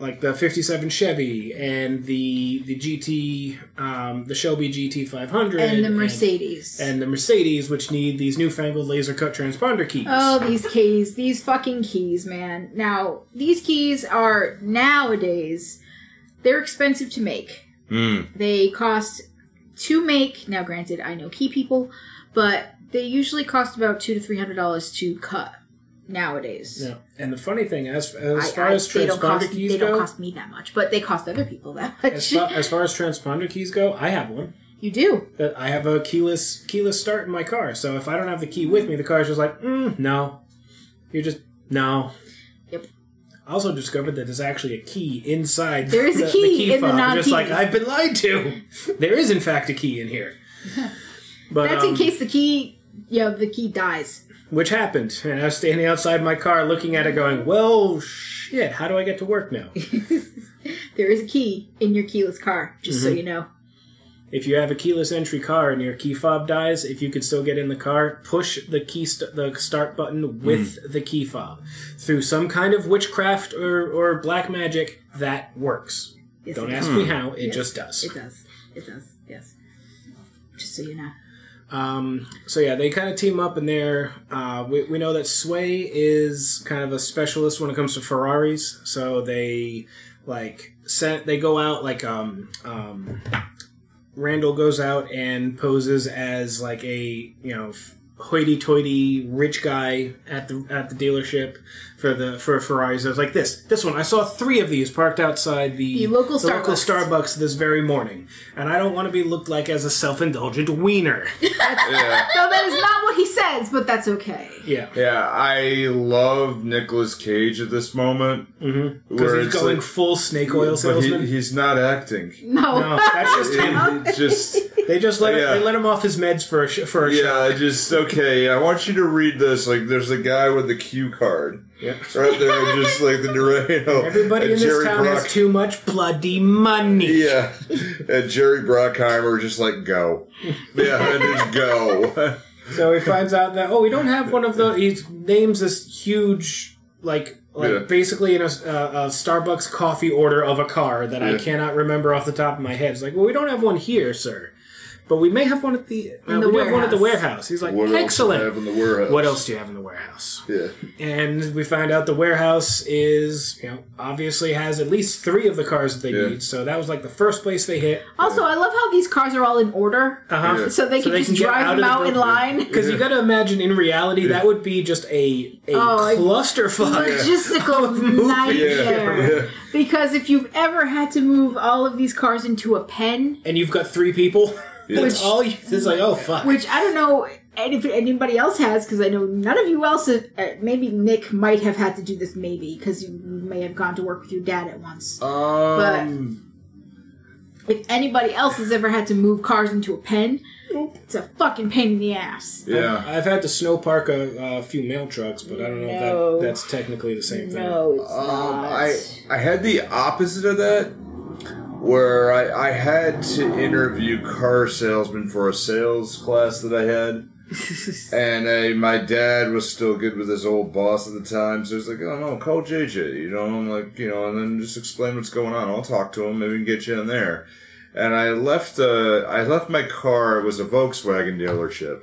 like the '57 Chevy and the the GT um, the Shelby GT 500 And the Mercedes. and the Mercedes, which need these newfangled laser cut transponder keys. Oh, these keys, these fucking keys, man. Now, these keys are nowadays they're expensive to make. Mm. They cost to make. Now, granted, I know key people, but they usually cost about two to three hundred dollars to cut nowadays. Yeah. And the funny thing, as as I- far I- as transponder cost, keys they don't cost me that much, but they cost other people that as much. far, as far as transponder keys go, I have one. you do. That I have a keyless keyless start in my car. So if I don't have the key with me, the car's just like, mm, no. You're just no. I also discovered that there's actually a key inside. There is a the, key in the fob. non-keys. Just like I've been lied to. there is in fact a key in here. But That's in um, case the key, you know, the key dies. which happened, and I was standing outside my car looking at it, going, "Well, shit, how do I get to work now?" There is a key in your keyless car, just Mm-hmm. so you know. If you have a keyless entry car and your key fob dies, if you could still get in the car, push the key st- the start button with Hmm. the key fob. Through some kind of witchcraft or, or black magic, that works. Yes, Don't ask does. me how, it Yes, just does. It does. It does. Yes. Just so you know. Um, so yeah, they kind of team up in there. Uh, we, we know that Sway is kind of a specialist when it comes to Ferraris, so they like sent they go out like um um Randall goes out and poses as like a you know hoity-toity rich guy at the at the dealership for the for Ferraris. I was like this this one. I saw three of these parked outside the, The local local Starbucks. Starbucks this very morning, and I don't want to be looked like as a self-indulgent wiener. Yeah. No, that is not what he says, but that's okay. Yeah. Yeah, I love Nicolas Cage at this moment. Mm-hmm. Because he's going full snake oil but salesman. he, he's not acting. No. no, that's just him. It- it just They just let Yeah. him, they let him off his meds for a sh- for a yeah, shot. I just okay. okay, I want you to read this. Like, there's a guy with the cue card Yeah. right there, just like the you know, Everybody in this town Brock- has too much bloody money. Yeah, and Jerry Bruckheimer just like go, yeah, and just go. So he finds out that oh, we don't have one of the. He names this huge like. Like Yeah. basically in a, uh, a Starbucks coffee order of a car that I Yeah. cannot remember off the top of my head. It's like, well, we don't have one here, sir, but we may have one at the, uh, the we have one at the warehouse. warehouse. He's like, What else do excellent. have in the warehouse? What else do you have in the warehouse? Yeah, And we find out the warehouse is, you know, obviously has at least three of the cars that they Yeah. need. So that was like the first place they hit. Also, I love how these cars are all in order, Uh huh. Yeah. so they can just drive them out in line. Because you got to imagine, in reality, that would be just a a Oh, clusterfuck. Logistical nightmare. yeah. Because if you've ever had to move all of these cars into a pen, And you've got three people. Yeah. That's Which- all. You, it's like, oh fuck. which I don't know and if anybody else has, because I know none of you else. Have, uh, maybe Nick might have had to do this, maybe because you may have gone to work with your dad at once. Um, if anybody else has ever had to move cars into a pen, it's a fucking pain in the ass. yeah. I've had to snow park a, a few mail trucks, but I don't know No. if that that's technically the same thing. No, it's Um, not. I I had the opposite of that, where I I had to interview car salesmen for a sales class that I had, and uh, my dad was still good with his old boss at the time, so he's like, "Oh no, call JJ," you know, I'm like, you know, and then just explain what's going on. I'll talk to him, maybe we can get you in there. And I left uh, I left my car. It was a Volkswagen dealership.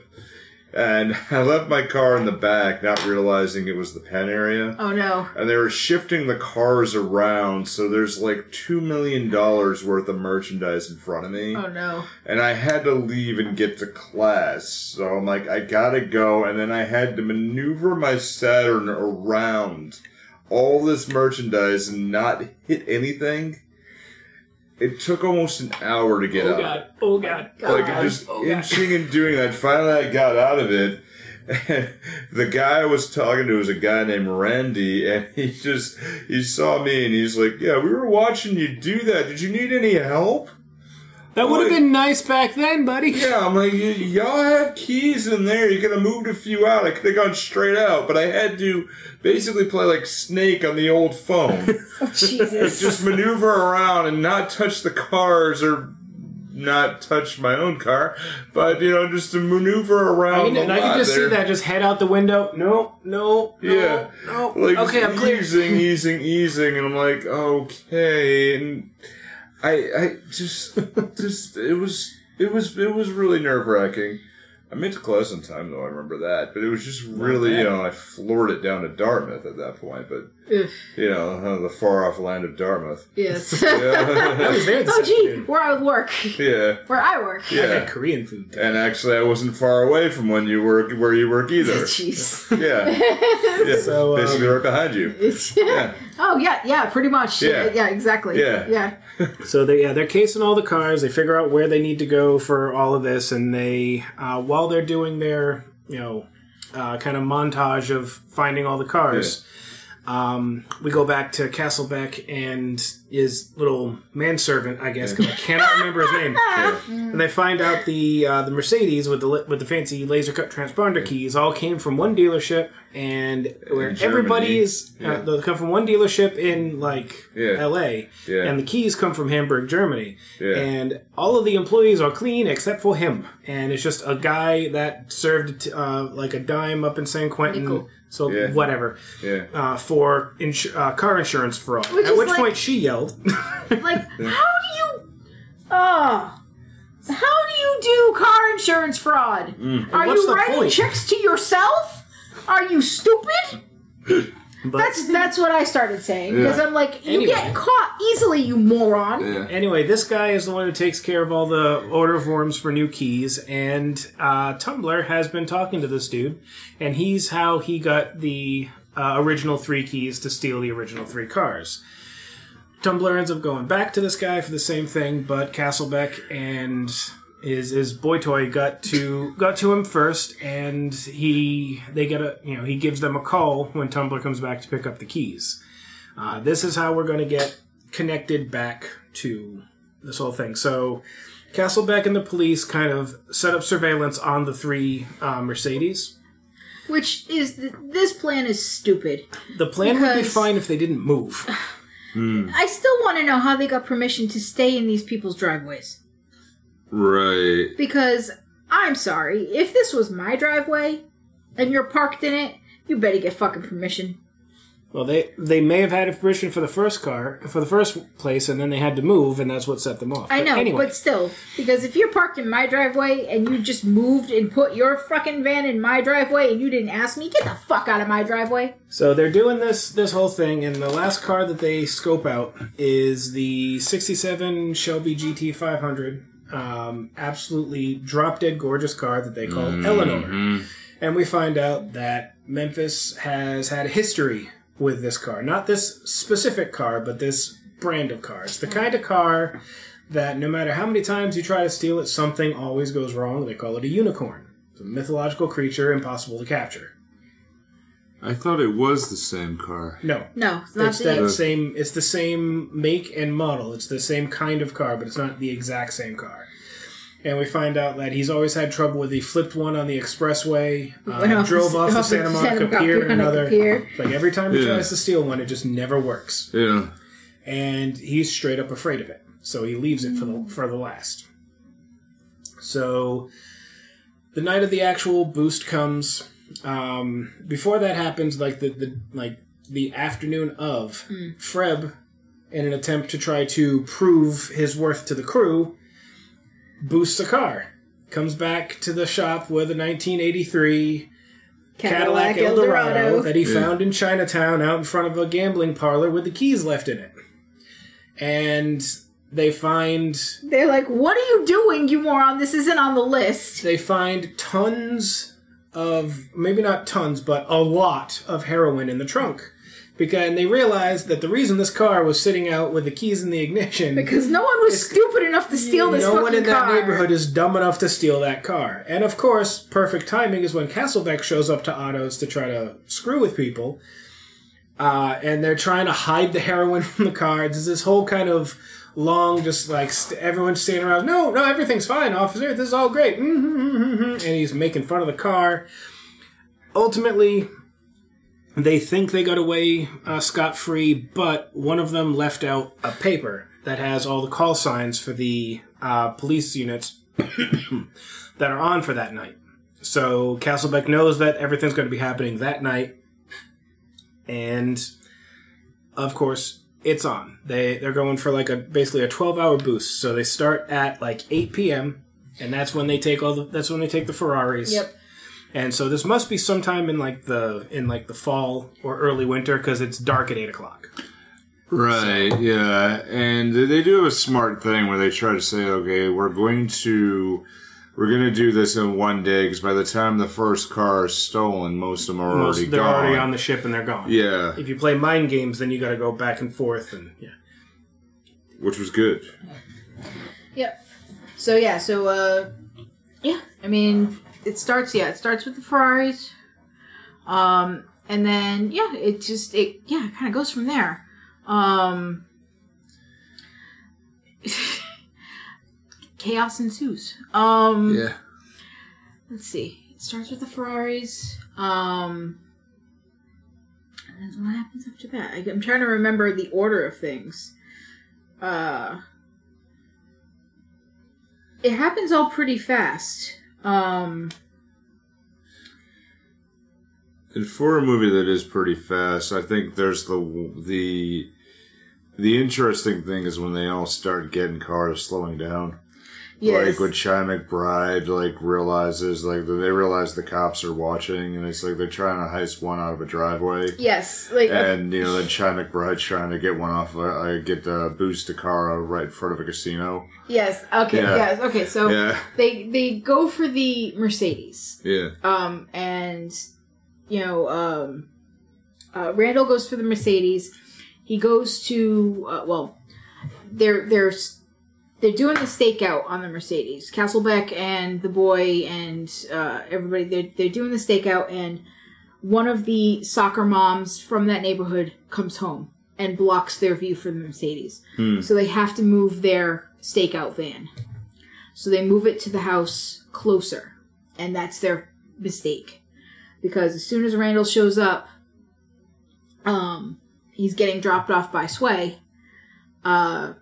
And I left my car in the back, not realizing it was the pen area. Oh no. and they were shifting the cars around so there's like two million dollars worth of merchandise in front of me. Oh no. and i had to leave and get to class. So i'm like i gotta go. And then i had to maneuver my saturn around all this merchandise and not hit anything it took almost an hour to get out. Oh out god. Oh god. like God. just Oh, God. inching and doing that. Finally, I got out of it. And the guy I was talking to was a guy named Randy, and he just he saw me and he's like, "Yeah, we were watching you do that. Did you need any help?" That would have Like- been nice back then, buddy. Yeah, I'm like, "Y- y'all have keys in there. You could have moved a few out. I could have gone straight out, but I had to basically play like Snake on the old phone. Oh, Jesus. just maneuver around and not touch the cars or not touch my own car, but you know, just to maneuver I around. can, a and I can lot just see that. Just head out the window. No, no, no, Yeah. no. Like okay, I'm clear. easing, easing, easing, and I'm like, okay, and I, I just, just it was, it was, it was really nerve wracking. I made to close on time though. I remember that, but it was just really, you know, I floored it down to Dartmouth at that point. But Ugh. you know, uh, the far off land of Dartmouth. yes. Yeah, was there this oh gee, where I work, yeah. where I work. I had yeah. Korean food. And actually, I wasn't far away from when you work where you work either. Jeez. Yeah, yeah. So, um, basically right behind you. Yeah, Oh yeah, yeah, pretty much. Yeah. Yeah, exactly. Yeah. yeah. So they yeah they're casing all the cars. They figure out where they need to go for all of this, and they uh, while they're doing their you know uh, kind of montage of finding all the cars. Um, we go back to Castlebeck and his little manservant, I guess, because I cannot remember his name. And they find out the uh, the Mercedes with the li- with the fancy laser cut transponder keys all came from one dealership, and where In everybody Germany. is uh, Yeah. they come from one dealership in like Yeah. L.A. Yeah. and the keys come from Hamburg, Germany, Yeah. and all of the employees are clean except for him, and it's just a guy that served uh, like a dime up in San Quentin. Nickel. So Yeah. whatever yeah. uh, for insu- uh, car insurance fraud. Which At which like- point she yelled. Like, how do you? Oh, how do you do car insurance fraud? Are Mm. What's you writing point? checks to yourself? Are you stupid? But That's that's what I started saying because Yeah. I'm like, you Anyway. get caught easily, you moron. Yeah. anyway, this guy is the one who takes care of all the order forms for new keys, and uh, Tumbler has been talking to this dude, and he's how he got the uh, original three keys to steal the original three cars. Tumbler ends up going back to this guy for the same thing, but Castlebeck and his his boy toy got to got to him first, and he they get a you know he gives them a call when Tumbler comes back to pick up the keys. Uh, this is how we're going to get connected back to this whole thing. So Castlebeck and the police kind of set up surveillance on the three uh, Mercedes. Which is th- this plan is stupid. The plan would be Because- fine if they didn't move. I still want to know how they got permission to stay in these people's driveways. Right. Because I'm sorry, if this was my driveway and you're parked in it, you better get fucking permission. Well, they they may have had a permission for the first car, for the first place, and then they had to move, and that's what set them off. I But know, Anyway, but still, because if you're parked in my driveway and you just moved and put your fucking van in my driveway and you didn't ask me, get the fuck out of my driveway. So they're doing this this whole thing, and the last car that they scope out is the '67 Shelby GT 500. Um, absolutely drop dead gorgeous car that they call Eleanor. And we find out that Memphis has had a history with this car. Not this specific car, but this brand of car. It's the kind of car that no matter how many times you try to steal it, something always goes wrong. They call it a unicorn. It's a mythological creature impossible to capture. I thought it was the same car. No, No, it's not it's the. that same. It's the same make and model. It's the same kind of car, but it's not the exact same car. And we find out that he's always had trouble with. He flipped one on the expressway, Went off drove off the off the Santa Monica Santa Pier, and another. Pier. Like every time he Yeah. tries to steal one, it just never works, Yeah. and he's straight up afraid of it. So he leaves it for the for the last. So the night of the actual boost comes. Um, before that happens, like the, the like the afternoon of, Freb, in an attempt to try to prove his worth to the crew, boosts a car. Comes back to the shop with a 1983 Cadillac, Eldorado, that he Yeah. found in Chinatown out in front of a gambling parlor with the keys left in it. And they find They're like, "What are you doing, you moron? This isn't on the list." they find tons of maybe not tons but a lot of heroin in the trunk because and they realized that the reason this car was sitting out with the keys in the ignition Because no one was stupid enough to steal this car. no one in that neighborhood is dumb enough to steal that car. And of course perfect timing is when Castlebeck shows up to Otto's to try to screw with people. Uh, and they're trying to hide the heroin from the car. There's this whole kind of long just like st- everyone's standing around no no everything's fine officer. This is all great. Mm-hmm, and he's making fun of the car. Ultimately they think they got away uh, scot free, but one of them left out a paper that has all the call signs for the uh, police units that are on for that night. So Castlebeck knows that everything's going to be happening that night, and of course it's on. They they're going for like a basically a twelve hour boost. So they start at like eight p.m. and that's when they take all the that's when they take the Ferraris. Yep. And so this must be sometime in like the in like the fall or early winter because it's dark at eight o'clock. Right, yeah. And they they do have a smart thing where they try to say, okay, we're going to. We're gonna do this in one day because by the time the first car is stolen, most of them are Most, already they're gone. already on the ship and they're gone. yeah, If you play mind games, then you got to go back and forth and yeah. which was good. Yep. So yeah, so uh yeah, I mean it starts yeah, it starts with the Ferraris. Um and then yeah, it just it yeah, kind of goes from there. Um chaos ensues. Um Yeah, let's see. It starts with the Ferraris. Um and then what happens after that? I'm trying to remember the order of things. Uh it happens all pretty fast. Um and for a movie that is pretty fast, I think there's the the the interesting thing is when they all start getting cars slowing down. Yes. Like when Chi McBride like realizes like they realize the cops are watching and it's like they're trying to heist one out of a driveway. yes, like uh, And you know, then Chi McBride's trying to get one off. Uh, I get uh, boost to car right in front of a casino. yes, okay, Yeah. yes, okay. So Yeah, they they go for the Mercedes. yeah, Um and you know, um uh, Randall goes for the Mercedes. He goes to uh, well, they're they're they're doing the stakeout on the Mercedes. Castlebeck and the boy and uh, everybody they're they're doing the stakeout, and one of the soccer moms from that neighborhood comes home and blocks their view from the Mercedes. So they have to move their stakeout van. So they move it to the house closer, and that's their mistake. Because as soon as Randall shows up, um, he's getting dropped off by Sway. Uh,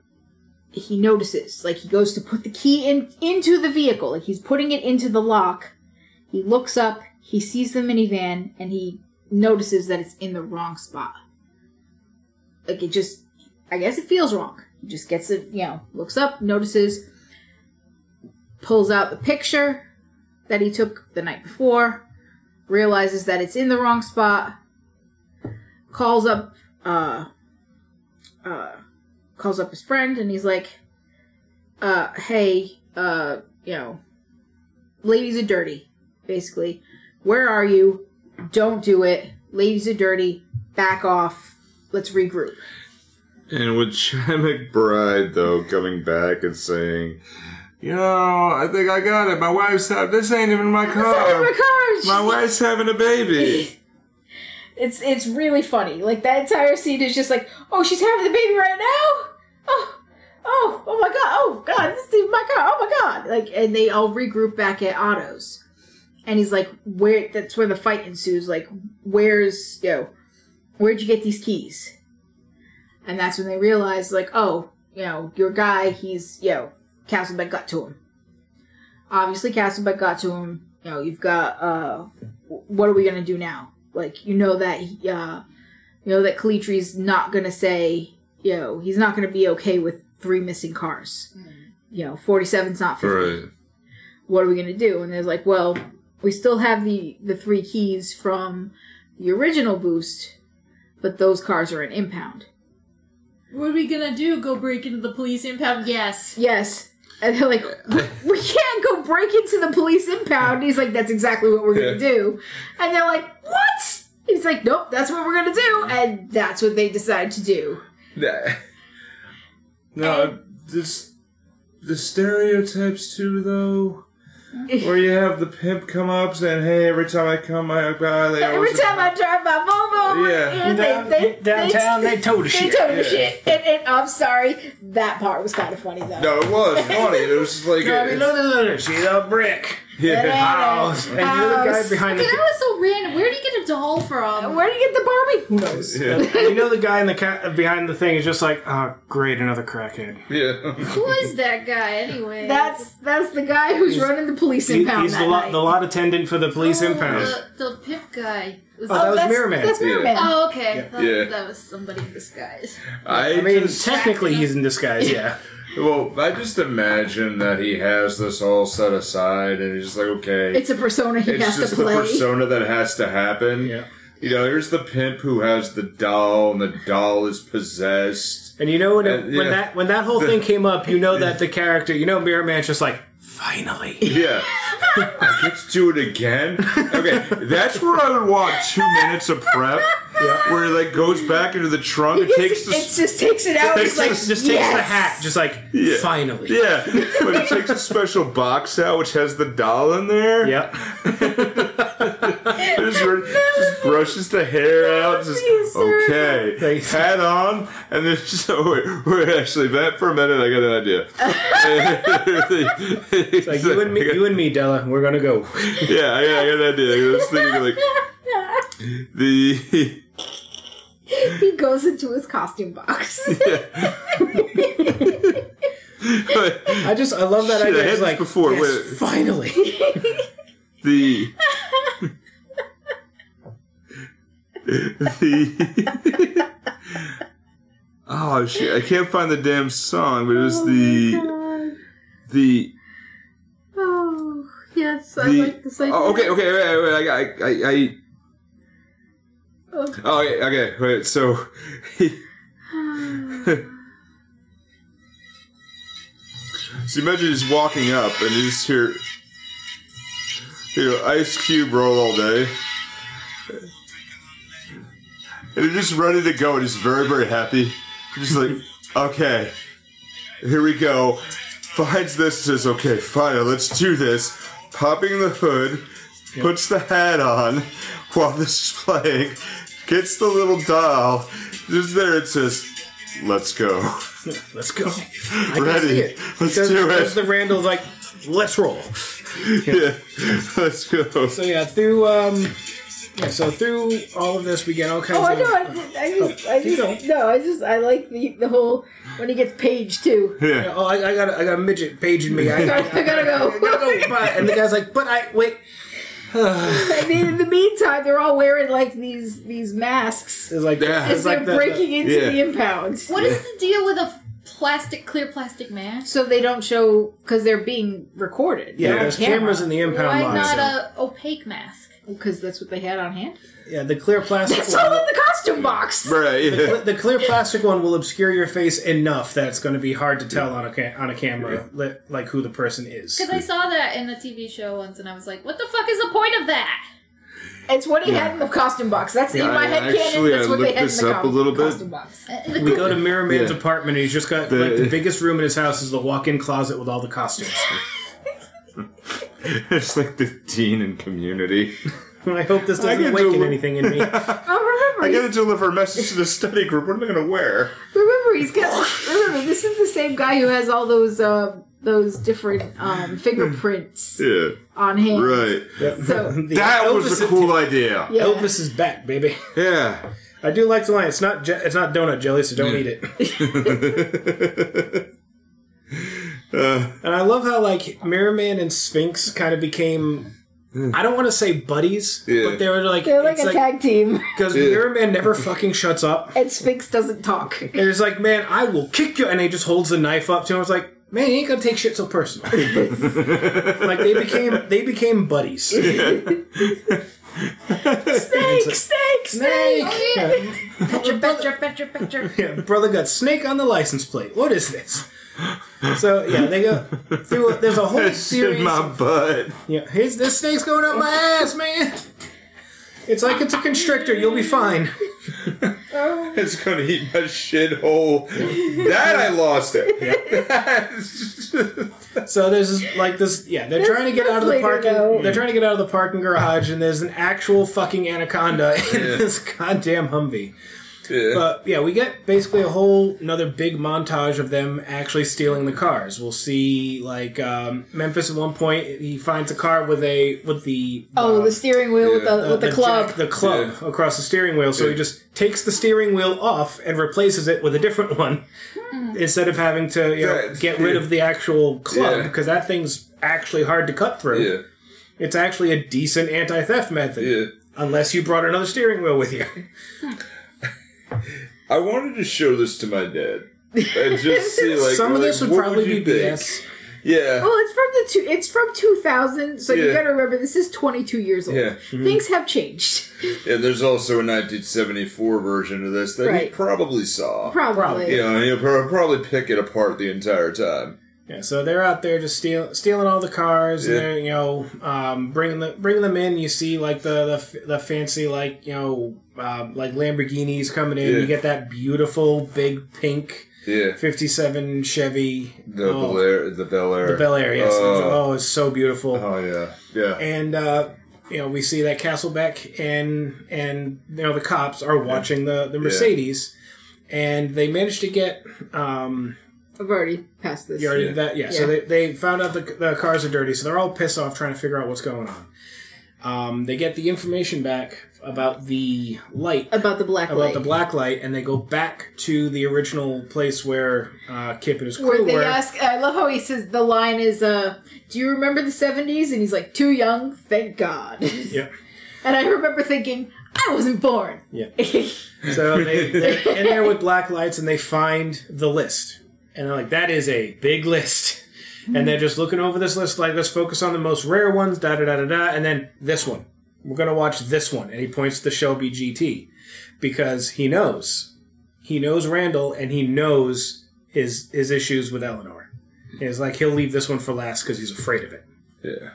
he notices, like he goes to put the key in into the vehicle, like he's putting it into the lock. He looks up, he sees the minivan, and he notices that it's in the wrong spot. Like it just, I guess it feels wrong. He just gets it, you know, looks up, notices, pulls out the picture that he took the night before, realizes that it's in the wrong spot, calls up, uh, uh, calls up his friend, and he's like, uh, hey, uh, you know, ladies are dirty, basically. Where are you? Don't do it. Ladies are dirty. Back off. Let's regroup. And with Chi McBride though coming back and saying, "Yo, I think I got it. My wife's having this ain't even my car. my car. My wife's having a baby." It's it's really funny. Like that entire scene is just like, oh, she's having the baby right now. Oh, oh, my god. Oh god, this is my car. Oh my god. Like, and they all regroup back at Otto's, and he's like, where? That's where the fight ensues. Like, where's yo, where'd you get these keys? And that's when they realize, like, oh, you know, your guy, he's yo, know, Castlebeck got to him. Obviously, Castlebeck got to him. You know, you've got uh, what are we gonna do now? Like, you know that uh, you know that Calitri's not gonna say, you know, he's not gonna be okay with three missing cars. Mm-hmm. You know, 47's not 50 Right. what are we gonna do? And they're like, well, we still have the the three keys from the original boost, but those cars are an impound. What are we gonna do? Go break into the police impound? Yes. Yes. And they're like, we can't go break into the police impound. And he's like, that's exactly what we're gonna Yeah. do. And they're like, what? He's like, nope, that's what we're gonna do. And that's what they decide to do. Nah. No, this the stereotypes too, though. Where you have the pimp come up saying, "Hey, every time I come my by, uh, they Every always time I drive my Volvo, Yeah. and Down- downtown, they tow the they shit. tow the shit. And, and I'm sorry, that part was kind of funny though. No, it was funny. It was just like I mean, look, look, look, look, she's a brick. Yeah. House. And you know the guy behind the Okay, that was so random. Where did you get a doll from? Where do you get the Barbie? Who knows? Yeah. You know the guy in the ca- behind the thing is just like, oh, great, another crackhead. yeah. Who is that guy anyway? That's that's the guy who's running the police He- impound he's the lot, the lot attendant for the police oh, impound. The, the pimp guy. Was Oh, that oh, was that's, Mirror Man. That's Mirror Yeah. Man. Oh, okay. I thought Yeah. that was somebody in disguise. I, I mean, just, technically he's in disguise, yeah. Well, I just imagine that he has this all set aside, and he's just like, okay, It's a persona he it's has just to play. the persona that has to happen. Yeah. You know, here's the pimp who has the doll, and the doll is possessed. And you know when, it, Uh, when yeah. that when that whole thing came up, you know that the character, you know, Mirror Man's just like, finally. Yeah. I get to do it again? Okay, that's where I would want two minutes of prep, where he like goes back into the trunk It takes the it just takes it out. Just, It's like, takes, just takes the hat, just like, Yeah. finally. Yeah, but it takes a special box out which has the doll in there. Yep. Just, re- just brushes the hair out. Just okay, Thanks. hat on, and then so oh, wait, wait, actually, that for a minute, I got an idea. it's Like you and me, you and me, Della, we're gonna go. yeah, I got, I got an idea. I was thinking like the. He goes into his costume box. I just, I love that Shit, I idea. had It's this like, before, yes, wait. finally. The the oh shit I can't find the damn song but it was oh the the oh, yes, I like the same. oh, okay okay wait, wait, I, I, I, I Oh. oh okay, okay wait so so imagine he's walking up and you just hear you know Ice Cube roll all day and he's just ready to go and he's very very happy just like okay here we go finds this says okay fine let's do this popping the hood puts the hat on while this is playing gets the little doll just there it says let's go Let's go. I Ready. Let's Because, do it. because the Randall's like, let's roll. Yeah. Let's go. So yeah, through um, yeah, so through all of this, we get all kinds Oh, I of. know. I, just- I just, I keep just, no, I just, I like the the whole when he gets paged too. Yeah. Oh, I, I got a, I got a midget paging me. I, I, I gotta go. I gotta go. Bye. And the guy's like, but I wait. And then in the meantime, they're all wearing like these these masks It's like Yeah. as it's like they're the- breaking into yeah. the impound. What is the deal with a plastic, clear plastic mask? So they don't show because they're being recorded. yeah, there's camera. cameras in the impound Why lot. not so- a opaque mask? because that's what they had on hand. yeah, the clear plastic. It's all in the costume box. Right. Yeah. the clear plastic one will obscure your face enough that it's going to be hard to tell on a ca- on a camera li- like who the person is. Because I saw that in a TV show once, and I was like, "What the fuck is the point of that?" It's what he had in the costume box. That's in Yeah, my I- head canon. actually, That's I what they looked had in the up co- a little bit. costume box. Uh, We go to Mirror Man's Yeah. apartment. and He's just got The- like the biggest room in his house is the walk-in closet with all the costumes. it's like the Dean in community. I hope this doesn't awaken to- anything in me. Oh, remember, I gotta deliver a message to the study group. What am I gonna wear? remember, he's got. Remember, this is the same guy who has all those uh, those different um, fingerprints Yeah. On hand. Right. So- The That was a cool idea. Yeah. Elvis is back, baby. Yeah. I do like the line. It's not je- it's not donut jelly, so don't eat it. Uh, And I love how like Mirror Man and Sphinx kind of became. I don't want to say buddies, Yeah. but they were like They're like a like tag team, because Yeah. Mirror Man never fucking shuts up. and Sphinx doesn't talk. And it's like, man, I will kick you, and he just holds the knife up to him. It's like, man, you ain't gonna take shit so personal. like they became they became buddies. Snake, snake, snake. Oh, yeah. Picture, picture, picture, picture. Yeah, brother got snake on the license plate. What is this? So yeah, they go through. There's a whole it's series. in my of- butt. yeah, here's this snake's going up my ass, man. It's like it's a constrictor. You'll be fine. It's gonna eat my shithole. That I lost it. So there's this, like this. Yeah, they're trying to get out of the parking. though. They're trying to get out of the parking garage, and there's an actual fucking anaconda in Yeah. this goddamn Humvee. Yeah. But yeah, we get basically a whole another big montage of them actually stealing the cars. We'll see like um, Memphis at one point he finds a car with a with the Oh, uh, the steering wheel with yeah. the with the, club. jack- the club Yeah. across the steering wheel. So he just takes the steering wheel off and replaces it with a different one instead of having to you know, get rid of the actual club Yeah. because that thing's actually hard to cut through. yeah. It's actually a decent anti-theft method. Yeah. Unless you brought another steering wheel with you. I wanted to show this to my dad. And just see like Some of like, this would probably you be think? BS. Yeah. Well, it's from the two. It's from two thousand. So you got to remember this is twenty two years old. Yeah. Mm-hmm. Things have changed. And there's also a 1974 version of this that he probably saw. Probably. You know, he'll pro- probably pick it apart the entire time. Yeah, so they're out there just steal, stealing all the cars, and Yeah. they're you know um, bringing the bringing them in. You see like the the, the fancy like you know um, like Lamborghinis coming in. Yeah. You get that beautiful big pink Yeah. '57 Chevy. The oh, Bel Air, the Bel Air, the Bel Air, yes. Oh. oh, it's so beautiful. Oh yeah, yeah, And uh, you know we see that Castlebeck and and you know the cops are watching the the Mercedes, and they managed to get. Um, I've already passed this. You already Yeah. did that? Yeah. So they, they found out the, the cars are dirty, so they're all pissed off trying to figure out what's going on. Um, they get the information back about the light, About the black about light. the black light, and they go back to the original place where uh, Kip and his crew where they were. ask, I love how he says the line is, uh, "Do you remember the '70s?" And he's like, "Too young, thank God." Yep. and I remember thinking, "I wasn't born." Yeah. So they, they're in there with black lights, and they find the list, and they're like, "That is a big list." And they're just looking over this list, like, let's focus on the most rare ones, da da da da da, and then this one. We're gonna watch this one, and he points to Shelby GT because he knows, he knows Randall, and he knows his his issues with Eleanor. It's like he'll leave this one for last because he's afraid of it. yeah.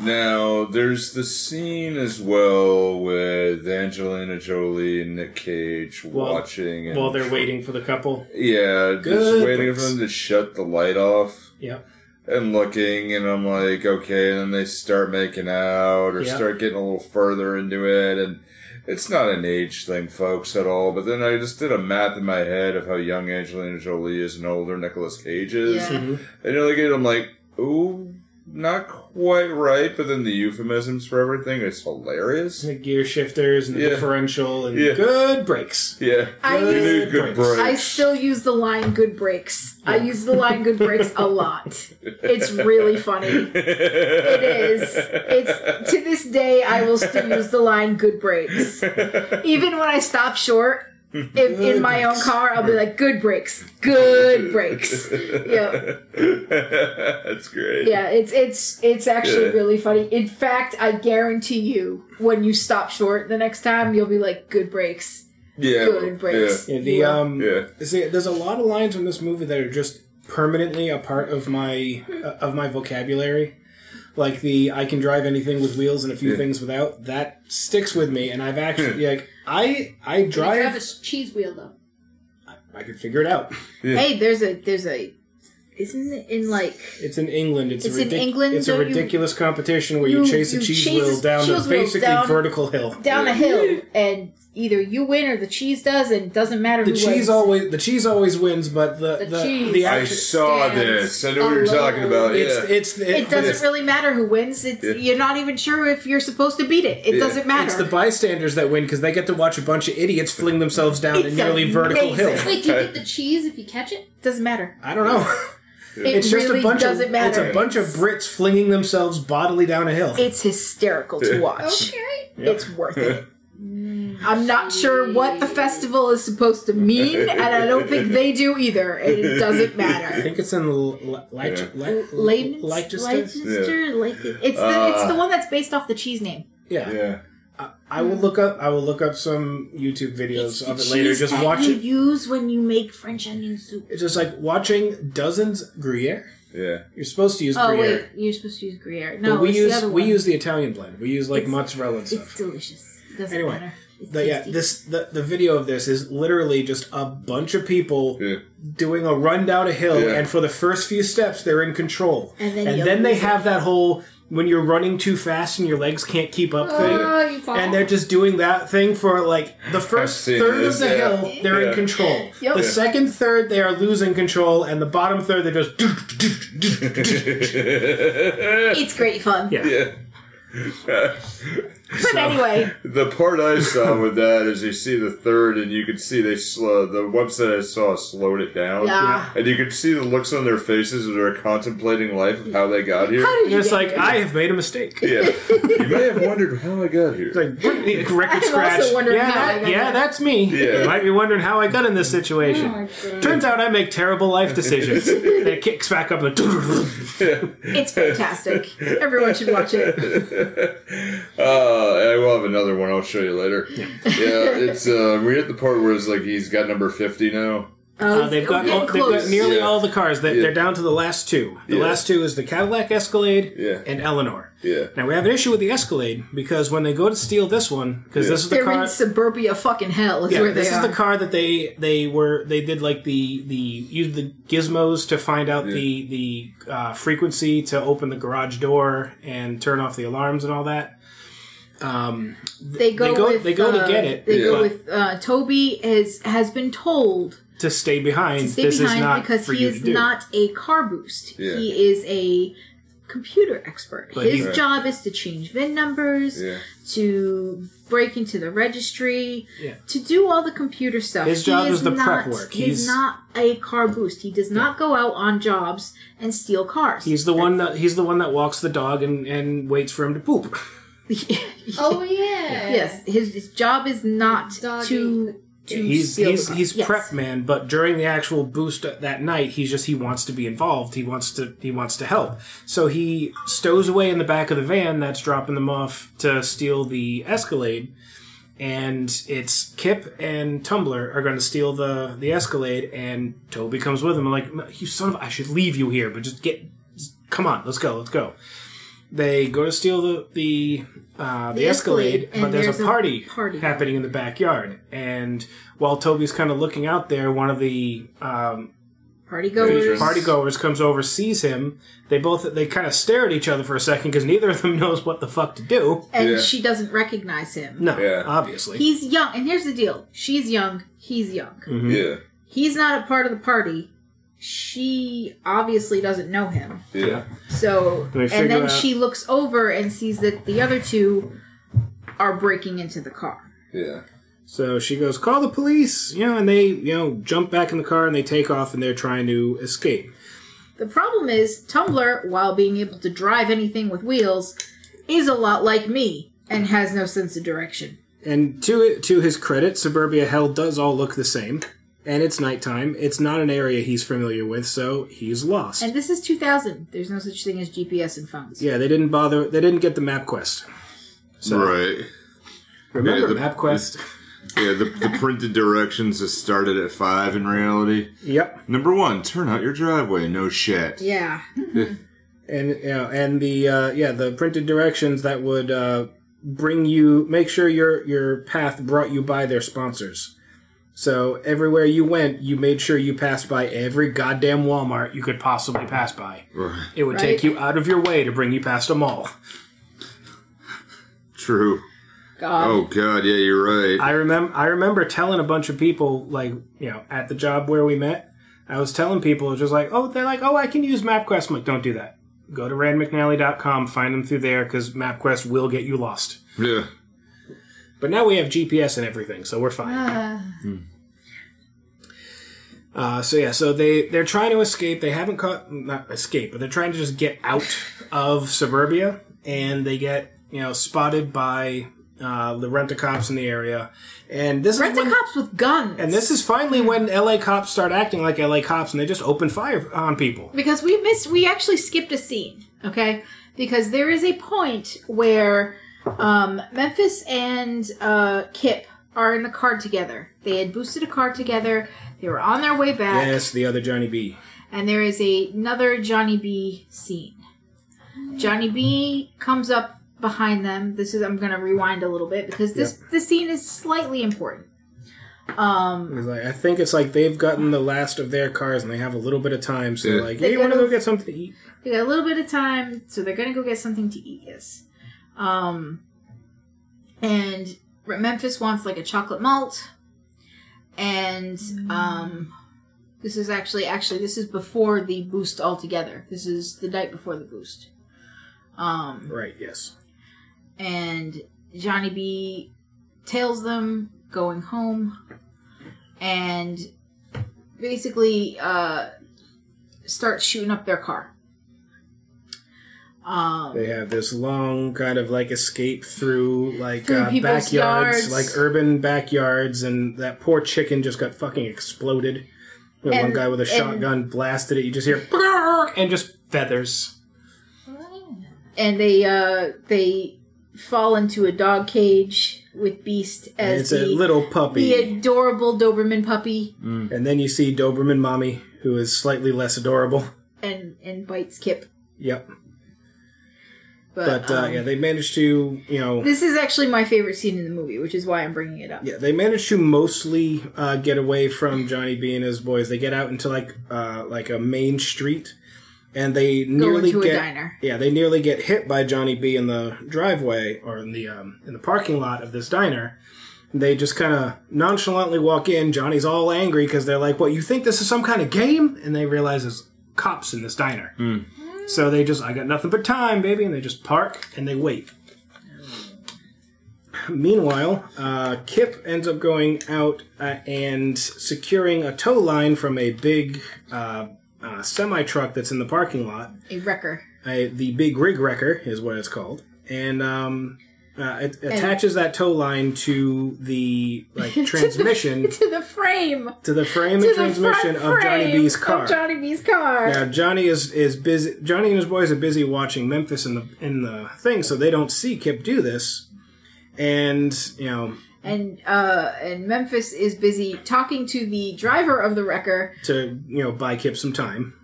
Now there's the scene as well with Angelina Jolie and Nick Cage Well- watching, and While they're waiting for the couple. yeah, just waiting place. for them to shut the light off. Yep. and looking, and I'm like, okay, and then they start making out or Yeah. start getting a little further into it, and it's not an age thing, folks, at all. But then I just did a math in my head of how young Angelina Jolie is and older Nicolas Cage is, Yeah. Mm-hmm. and you're like, I'm like, ooh, not quite right, but then the euphemisms for everything is hilarious. The gear shifters and the Yeah. differential and Yeah. good brakes. Yeah, I you use- need good brakes. brakes. I still use the line "good breaks." I use the line "good breaks" a lot. It's really funny. It is. It's to this day I will still use the line "good breaks," even when I stop short. If, in my own car, I'll be like, "Good brakes, good brakes." Yeah, That's great. yeah. It's it's it's actually Yeah. really funny. In fact, I guarantee you, when you stop short the next time, you'll be like, "Good brakes, Yeah. good brakes." Yeah, the um, Yeah. see, there's a lot of lines in this movie that are just permanently a part of my uh, of my vocabulary. Like the I can drive anything with wheels and a few Yeah. things without. That sticks with me, and I've actually like I I drive. You have drive. a cheese wheel though. I could figure it out. Hey, there's a there's a isn't it in like It's in England. It's, It's a in England, It's a don't you- ridiculous competition where you, you- chase a you cheese wheel down a basically down- vertical hill. down a hill and either you win or the cheese does and it doesn't matter The who cheese wins. always the cheese always wins, but the The the, cheese. the I saw this. I know what you're talking about. it's yeah. it's the, it doesn't it's- really matter who wins. It's, Yeah. You're not even sure if you're supposed to beat it. It Yeah. doesn't matter. It's the bystanders that win because they get to watch a bunch of idiots fling themselves down a It's nearly vertical hill. amazing. Wait, do you get the cheese if you catch it? doesn't matter. I don't know. It It's just a bunch doesn't of matter. it's a bunch of Brits flinging themselves bodily down a hill. It's hysterical to watch. Okay. It's worth it. I'm not sure what the festival is supposed to mean, and I don't think they do either. And it doesn't matter. I think it's in L- L- Leich- Yeah. Le- Leicester, Leicester. Leicester, Leicester. It's the Uh, it's the one that's based off the cheese name. Yeah. yeah. I, I will look up. I will look up some YouTube videos It's of it later. cheese Just that watch you it. use when you make French onion soup. It's just like watching dozens Gruyere. Yeah. You're supposed to use Oh Gruyere. wait, you're supposed to use Gruyere. No, but we it's use the other we use the Italian blend. We use like It's- mozzarella and stuff. It's delicious. It doesn't Anyway, The, yeah, this the, the video of this is literally just a bunch of people Yeah. doing a run down a hill, Yeah. and for the first few steps they're in control, And then you they lose it. have that whole when you're running too fast and your legs can't keep up thing. Oh, you. And they're just doing that thing for like the first third this, of the yeah. hill, they're Yeah. in control. Yep. The Yeah. second third, they are losing control, and the bottom third, they're just. it's great fun. Yeah. Yeah. But anyway, The part I saw with that is you see the third, and you could see they slow. The website I saw slowed it down, yeah. and you could see the looks on their faces as they're contemplating life of how they got here. How did you it's get like, here? I have made a mistake. Yeah, you may have wondered how I got here. It's like record scratch. also yeah, how I that- got yeah, here. that's me. Yeah. You might be wondering how I got in this Oh situation. my god. Turns out I make terrible life decisions. and it kicks back up and It's fantastic. Everyone should watch it. Uh, I will have another one. I'll show you later. Yeah, it's uh, we're at the part where it's like he's got number fifty now. Uh, they've got all, they've got nearly Yeah. all the cars. They, Yeah. They're down to the last two. The Yeah. last two is the Cadillac Escalade Yeah. and Eleanor. Yeah, Now we have an issue with the Escalade because when they go to steal this one, because Yeah. this is the They're car. in suburbia fucking hell is Yeah, where they this is are. the car that they they were they did like the the used the gizmos to find out the the uh, frequency to open the garage door and turn off the alarms and all that. Um, they go, they go- with, they go to uh, get it, They Yeah. go with uh, Toby has has been told to stay behind. to stay this behind is not because for he you is not a car boost. Yeah. He is a computer expert. But His he- job is to change VIN numbers, yeah, to break into the registry, Yeah. to do all the computer stuff. His job he is the not, prep work. He's, He's- not a car boost. He does not go out on jobs and steal cars. He's the one that he's the one that walks the dog and, and waits for him to poop. Oh yeah. yes, his, his job is not Doggy. to to he's steal he's the car. he's Yes. prep man, but during the actual boost that night, he's just he wants to be involved. He wants to he wants to help. So he stows away in the back of the van that's dropping them off to steal the Escalade. And it's Kip and Tumbler are going to steal the the Escalade, and Toby comes with him. I'm like, you son of! I should leave you here, but just get, just, come on, let's go, let's go. They go to steal the the uh, the, The Escalade, Escalade, but there's, there's a a party, party happening in the backyard. And while Toby's kind of looking out there, one of the um, party goers. party goers comes over, sees him. They both they kind of stare at each other for a second because neither of them knows what the fuck to do. and Yeah. she doesn't recognize him. No, Yeah. obviously. He's young, and here's the deal: she's young, he's young. Mm-hmm. yeah, He's not a part of the party. She obviously doesn't know him. Yeah. So, and then out- she looks over and sees that the other two are breaking into the car. Yeah. So she goes, "Call the police!" You know, and they, you know, jump back in the car and they take off and they're trying to escape. The problem is, Tumbler, while being able to drive anything with wheels, is a lot like me and has no sense of direction. And to it, to his credit, Suburbia Hell does all look the same, and it's nighttime. It's not an area he's familiar with, so he's lost. And this is 2000. There's no such thing as GPS and phones. yeah, they didn't bother. They didn't get the MapQuest. So Right. remember Yeah, the- MapQuest? Yeah, the, the printed directions has started at five in reality. Yep. Number one, turn out your driveway. No shit. Yeah. and you know, and the uh, yeah the printed directions that would uh, bring you make sure your your path brought you by their sponsors. So everywhere you went, you made sure you passed by every goddamn Walmart you could possibly pass by. Right. It would Right. take you out of your way to bring you past a mall. True. God. Oh god, yeah, you're right. I remember I remember telling a bunch of people like you know at the job where we met. I was telling people it was just like oh they're like oh I can use MapQuest. I'm like don't do that. Go to randmcnally.com, find them through there because MapQuest will get you lost. yeah. But now we have GPS and everything, so we're fine. Ah. Uh, so yeah, so they they're trying to escape. They haven't caught not escape, but they're trying to just get out of suburbia, and they get you know spotted by uh, the rent a cops in the area, and this Rent a cops with guns. and this is finally when LA cops start acting like LA cops, and they just open fire on people. because we missed we actually skipped a scene okay because there is a point where um, memphis and uh, kip are in the car together they had boosted a car together they were on their way back Yes, the other Johnny B. and there is a, another johnny b scene johnny b comes up behind them this is i'm gonna rewind a little bit because this this scene is slightly important um like, I think it's like they've gotten the last of their cars, and they have a little bit of time, so Yeah. like, They hey, you want gotta- go get something to eat? They got a little bit of time, so they're gonna go get something to eat. Yes, um, and Memphis wants like a chocolate malt, and um, this is actually actually this is before the boost altogether. This is the night before the boost. Um, Right. Yes. and Johnny B tails them going home and basically uh starts shooting up their car. Um They have this long kind of like escape through like Through uh, backyards, yards. like urban backyards, and that poor chicken just got fucking exploded. With one guy with a and- shotgun blasted it. You just hear and just feathers. and they uh they fall into a dog cage with Beast And as it's the, a little puppy. the adorable Doberman puppy and then you see Doberman mommy, who is slightly less adorable. and and bites Kip. Yep. But, But uh, um, yeah, they managed to you know this is actually my favorite scene in the movie, which is why I'm bringing it up. Yeah, they managed to mostly uh, get away from Johnny B and his boys. They get out into like uh, like a main street, and they Go nearly into a get diner. yeah they nearly get hit by Johnny B in the driveway or in the um, in the parking lot of this diner. They just kind of nonchalantly walk in. Johnny's all angry because they're like, "What? You think this is some kind of game?" And they realize there's cops in this diner. So they just, I got nothing but time, baby, and they just park and they wait. Meanwhile, uh, Kip ends up going out uh, and securing a tow line from a big uh, uh, semi truck that's in the parking lot. A wrecker. Uh, the big rig wrecker is what it's called, and um, uh, it attaches that tow line to the like transmission to the frame. to the frame To and the transmission front of Johnny frame B's car. Johnny B's car. Now Johnny is is busy. Johnny and his boys are busy watching Memphis in the in the thing, so they don't see Kip do this. And you know, And uh, and Memphis is busy talking to the driver of the wrecker. to you know buy Kip some time.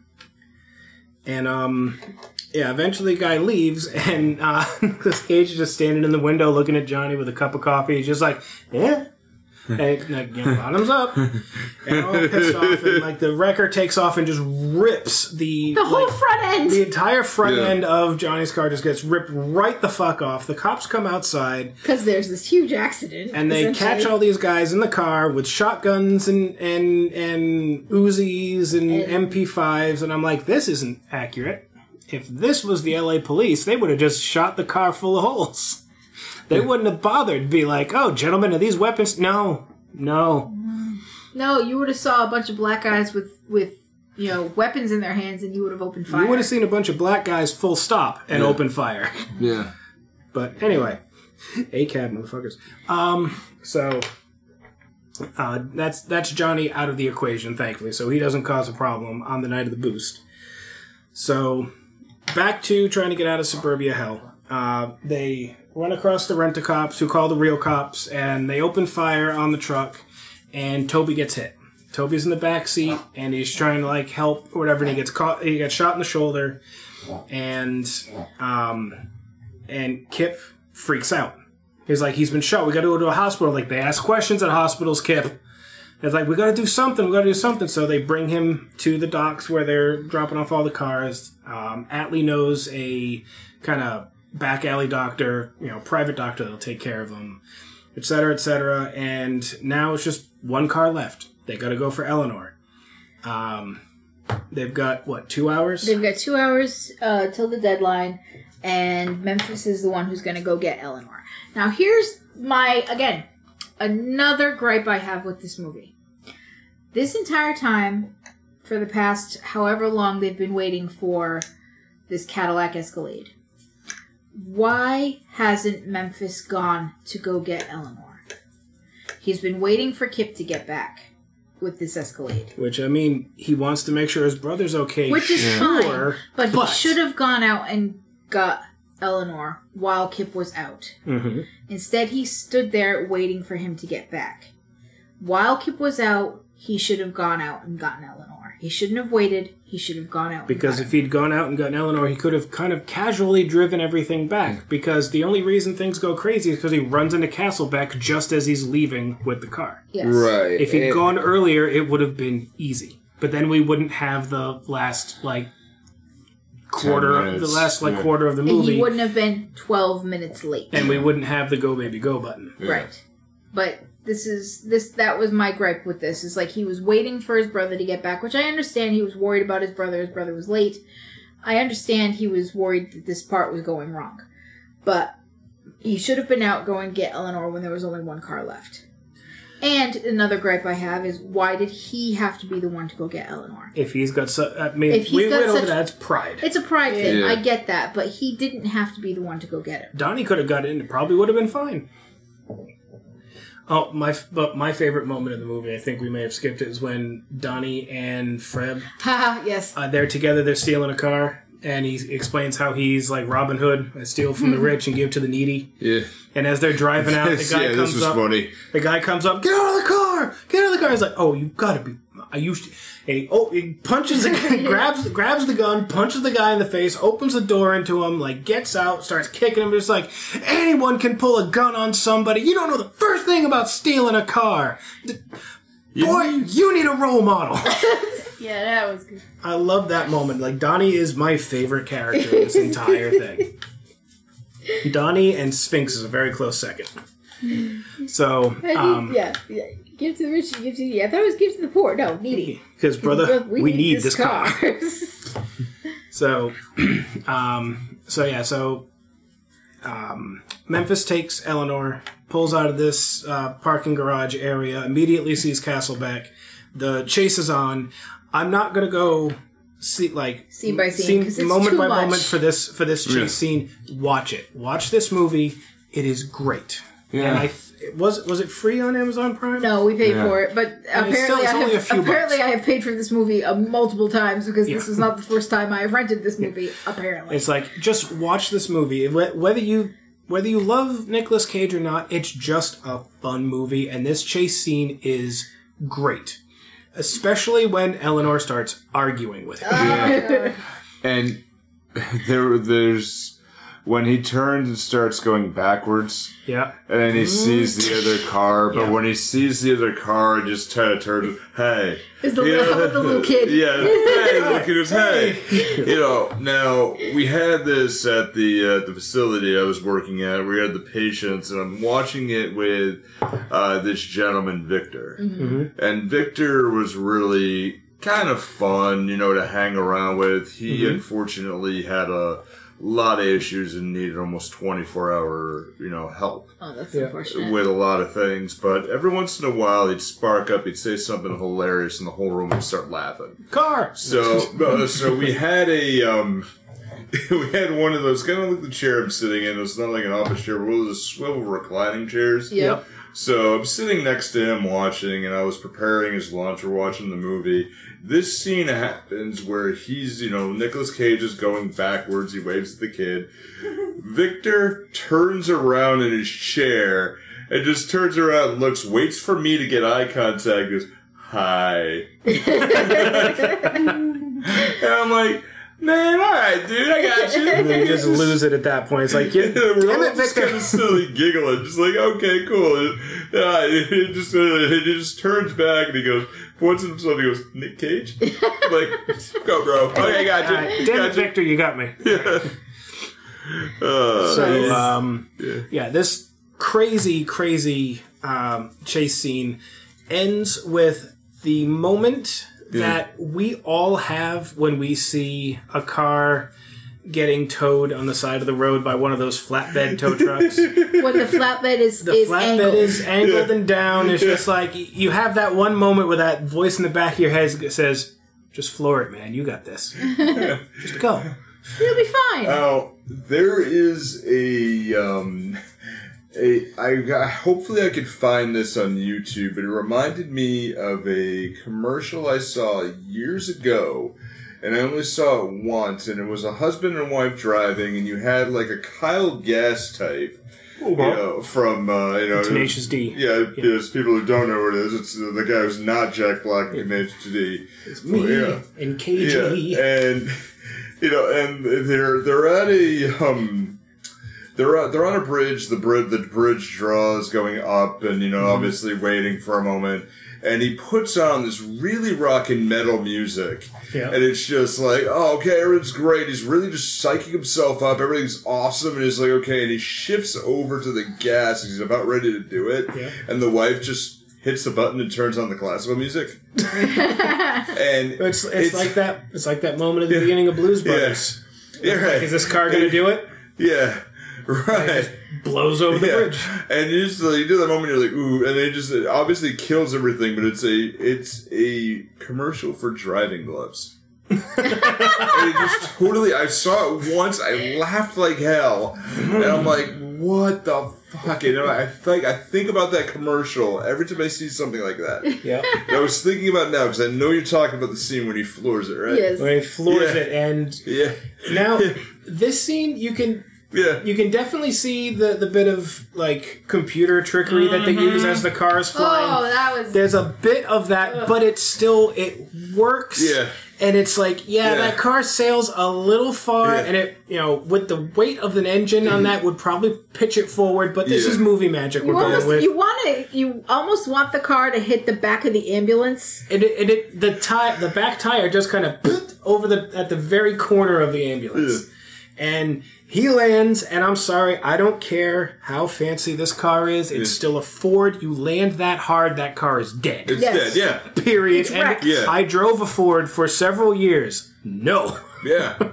And um, yeah, eventually the guy leaves, and uh, this Cage is just standing in the window looking at Johnny with a cup of coffee. He's just like, yeah, and, like, you know, bottoms up, and all pissed off, and like the wrecker takes off and just rips the The whole like, front end. the entire front Yeah. end of Johnny's car just gets ripped right the fuck off. The cops come outside Because there's this huge accident. and they catch all these guys in the car with shotguns and and and Uzis and, And- MP5s, and I'm like, this isn't accurate. If this was the LA police, they would have just shot the car full of holes. They wouldn't have bothered to be like, "Oh, gentlemen, are these weapons?" No, no. No, you would have saw a bunch of black guys with with you know weapons in their hands, and you would have opened fire. You would have seen a bunch of black guys full stop and open fire. Yeah. But anyway, a cab motherfuckers. Um, so uh, that's that's Johnny out of the equation, thankfully, so he doesn't cause a problem on the night of the boost. So back to trying to get out of suburbia hell. Uh, they run across the rent a cops who call the real cops, and they open fire on the truck, and Toby gets hit. Toby's in the back seat, and he's trying to like help or whatever, and he gets caught. He gets shot in the shoulder, and um, and Kip freaks out. He's like, he's been shot. We got to go to a hospital. Like they ask questions at hospitals. Kip. It's like we got to do something. We got to do something. So they bring him to the docks where they're dropping off all the cars. Um, Atley knows a kind of back alley doctor, you know, private doctor that'll take care of him, et cetera, et cetera. And now it's just one car left. They got to go for Eleanor. Um, they've got what two hours? They've got two hours uh, till the deadline, and Memphis is the one who's going to go get Eleanor. Now, here's my again another gripe I have with this movie. This entire time, for the past however long they've been waiting for this Cadillac Escalade, why hasn't Memphis gone to go get Eleanor? He's been waiting for Kip to get back with this Escalade. Which I mean, he wants to make sure his brother's okay. Which is sure, fine, but, he should have gone out and got Eleanor while Kip was out. Mhm. Instead, he stood there waiting for him to get back. While Kip was out, he should have gone out and gotten Eleanor. He shouldn't have waited. He should have gone out. Because if he'd gone out and gotten Eleanor, he could have kind of casually driven everything back. Because the only reason things go crazy is because he runs into Castlebeck just as he's leaving with the car. Yes. Right. If he'd And- gone earlier, it would have been easy. But then we wouldn't have the last like quarter, the last like yeah. quarter of the And movie, he wouldn't have been 12 minutes late. and we wouldn't have the "Go Baby Go" button. Right. But this is this that was my gripe with this. Is like he was waiting for his brother to get back, which I understand he was worried about his brother. His brother was late. I understand he was worried that this part was going wrong. But he should have been out going to get Eleanor when there was only one car left. And another gripe I have is why did he have to be the one to go get Eleanor? If he's got, su- I mean, If he's we got went over such- that. It's pride. It's a pride thing. I get that, but he didn't have to be the one to go get it. Donnie could have got in. It probably would have been fine. Oh, my! But my favorite moment in the movie, I think we may have skipped it, is when Donnie and Fred Haha, yes. uh, they're together. They're stealing a car, and he explains how he's like Robin Hood, I steal from the rich and give to the needy. Yeah. And as they're driving out, the guy yeah, comes this was up. funny. The guy comes up, get out of the car, get out of the car. He's like, oh, you gotta be. I used to. And he, oh, he punches the guy, grabs grabs the gun, punches the guy in the face, opens the door into him, like gets out, starts kicking him. Just like anyone can pull a gun on somebody. You don't know the first thing about stealing a car. D- Boy, you need a role model. Yeah, that was good. I love that moment. Like Donnie is my favorite character in this entire thing. Donnie and Sphinx is a very close second. So, um, yeah, yeah. Give to the rich, give to the. I thought it was give to the poor. No, needy. because brother, we, need, this car. So, um, so yeah, so um, Memphis takes Eleanor, pulls out of this uh, parking garage area, immediately sees Castlebeck. The chase is on. I'm not gonna go see like Scene by scene, 'cause it's moment too by much. moment for this for this chase Yeah. scene. Watch it. Watch this movie. It is great. Yeah. And I it was was it free on Amazon Prime? no, we paid Yeah. for it, but it's apparently still- it's I only a have few apparently bucks. I have paid for this movie uh, multiple times because this Yeah. was not the first time I have rented this movie. Apparently, It's like just watch this movie. Wh- Whether you whether you love Nicolas Cage or not, it's just a fun movie, and this chase scene is great, especially when Eleanor starts arguing with him. Uh, And there, there's when he turns and starts going backwards, Yeah. and then he sees the other car, but Yeah. when he sees the other car, he just kind of turns, hey. Is the You little, know, the little kid. Yeah, hey, look, he goes, hey. You know, now, we had this at the uh, the facility I was working at. We had the patients, and I'm watching it with uh, this gentleman, Victor. And Victor was really kind of fun, you know, to hang around with. He unfortunately had a lot of issues and needed almost 24 hour, you know, help Oh, that's Yeah. unfortunate. with a lot of things. But every once in a while, he'd spark up, he'd say something hilarious, and the whole room would start laughing. Car. So, uh, so we had a, um, we had one of those kind of like the chair I'm sitting in. It's not like an office chair, but one of those swivel reclining chairs. Yeah. Yep. So I'm sitting next to him watching, and I was preparing his lunch or watching the movie. This scene happens where he's, you know, Nicolas Cage is going backwards. He waves at the kid. Victor turns around in his chair and just turns around and looks, waits for me to get eye contact, goes, hi. and I'm like, man, alright, dude, I got you. And then you just lose it at that point. It's like, yeah, damn all it, just Victor. kind of silly giggling, just like, okay, cool. Yeah, it just uh, it just turns back and he goes, points at himself, he goes, Nick Cage? like, go, bro. Okay, I got you. All right, damn it, you. Victor, you got me. Uh, So, um, yeah, this crazy, crazy um, chase scene ends with the moment that we all have when we see a car getting towed on the side of the road by one of those flatbed tow trucks. When the flatbed is, The is flatbed angled. is angled and down. It's just like you have that one moment where that voice in the back of your head says, "Just floor it, man. You got this. Just go." You'll be fine. Now there is a um a I, I hopefully I could find this on YouTube, but it reminded me of a commercial I saw years ago. And I only saw it once, and it was a husband and wife driving, and you had like a Kyle Gass type, you know, from uh, you know, Tenacious D. Yeah, there's people who don't know what it is. It's uh, the guy who's not Jack Black in Tenacious D. It's me Yeah. and KG. Yeah, and you know, and they're they're at a um, they're at, they're on a bridge. The bridge the bridge draws going up, and you know, Mm-hmm. obviously waiting for a moment. And he puts on this really rocking metal music, Yeah. and it's just like, oh, okay, everything's great. He's really just psyching himself up. Everything's awesome, and he's like, okay. And he shifts over to the gas. He's about ready to do it, Yeah. and the wife just hits the button and turns on the classical music. and It's, it's, like that. It's like that moment at the beginning of Blues Brothers. yeah, right. Is this car going to do it? Yeah, right. Blows over the Yeah. bridge. And you just like, you do that moment, you're like, ooh, and it just it obviously kills everything, but it's a it's a commercial for driving gloves. and it just totally. I saw it once. I laughed like hell, and I'm like, "What the fuck?" And I think I think about that commercial every time I see something like that. Yeah. And I was thinking about it now because I know you're talking about the scene when he floors it, right? yes. When he floors Yeah. it, and Yeah. now this scene you can Yeah. you can definitely see the the bit of like computer trickery that they use mm-hmm. as the car is flying. Oh, that was. There's a bit of that, but it's still it works. Yeah. And it's like, yeah, Yeah. that car sails a little far, Yeah. and it, you know, with the weight of an engine on mm-hmm. that, would probably pitch it forward. But this Yeah. is movie magic we're You going almost, with. you want to, you almost want the car to hit the back of the ambulance. and it, and it the tire, the back tire, just kind of over the at the very corner of the ambulance, and he lands. And I'm sorry, I don't care how fancy this car is. It's still a Ford. You land that hard, that car is dead. It's Yes. dead. Yeah. Period. It's And. Yeah. I drove a Ford for several years. No. Yeah.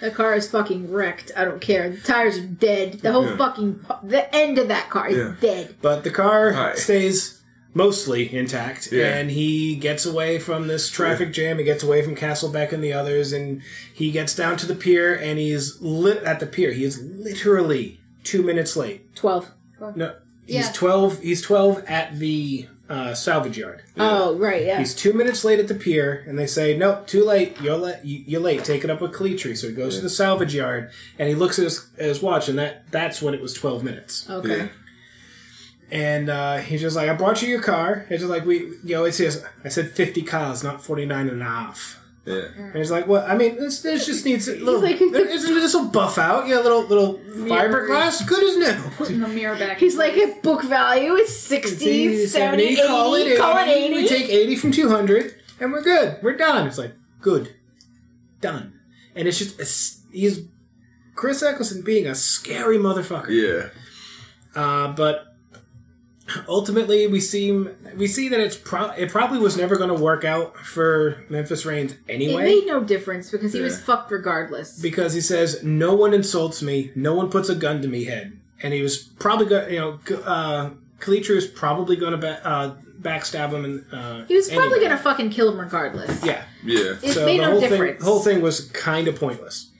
The car is fucking wrecked. I don't care. The tires are dead. The whole Yeah. fucking the end of that car is Yeah. dead. But the car Hi. stays mostly intact, Yeah. and he gets away from this traffic jam. He gets away from Castlebeck and the others, and he gets down to the pier, and he's lit at the pier. He is literally two minutes late. Twelve. No, he's Yeah. twelve. He's twelve at the uh, salvage yard. Oh right, yeah. He's two minutes late at the pier, and they say, "Nope, too late. You're late. You're late. Take it up with Calitri." So he goes to the salvage yard, and he looks at his, at his watch, and that that's when it was twelve minutes. okay. Yeah. And uh, he's just like, I brought you your car. It's just like, we, you know, it says, I said 50 cows, not 49 and a half. Yeah. And he's like, "Well, I mean, this, this just needs a little. like- this, this will buff out. Yeah, little little fiberglass, good as new. Putting the mirror back. He's like, if book value is 60, 70, 80, call it 80. call it 80. We take 80 from 200, and we're good. We're done. It's like, good. Done. And it's just, it's, he's Chris Eccleston being a scary motherfucker. Yeah. Uh, but ultimately, we seem we see that it's pro- it probably was never going to work out for Memphis Raines anyway. It made no difference because he was fucked regardless. because he says no one insults me, no one puts a gun to me head, and he was probably going, you know, K- uh, Calitri was probably going to ba- uh, backstab him, and uh, He was probably anyway. gonna fucking kill him regardless. yeah. Yeah. It so made the no whole difference. thing, whole thing was kind of pointless.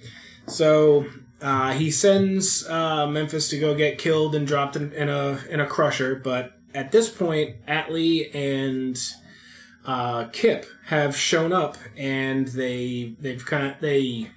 So uh, he sends uh, Memphis to go get killed and dropped in, in a in a crusher, but at this point, Atley and uh, Kip have shown up, and they they've kind of they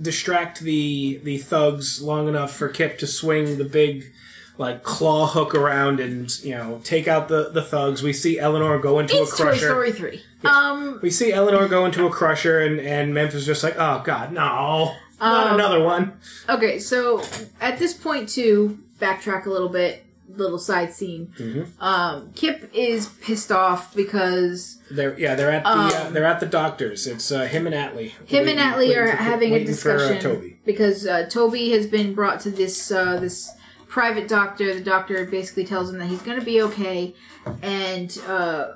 distract the the thugs long enough for Kip to swing the big like claw hook around and you know take out the the thugs. We see Eleanor go into It's a Toy crusher. Story 3. Um, We see Eleanor go into a crusher, and, and Memphis just like, oh god, no, not Um, another one. okay, so at this point, too, backtrack a little bit, little side scene. Mm-hmm. Um, Kip is pissed off because They're yeah, they're at the uh, Um, they're at the doctors. It's uh, him and Atley. him Waiting- and Atley are for- having a waiting for, uh, discussion Toby. because uh, Toby has been brought to this uh, this private doctor. The doctor basically tells him that he's going to be okay, and uh,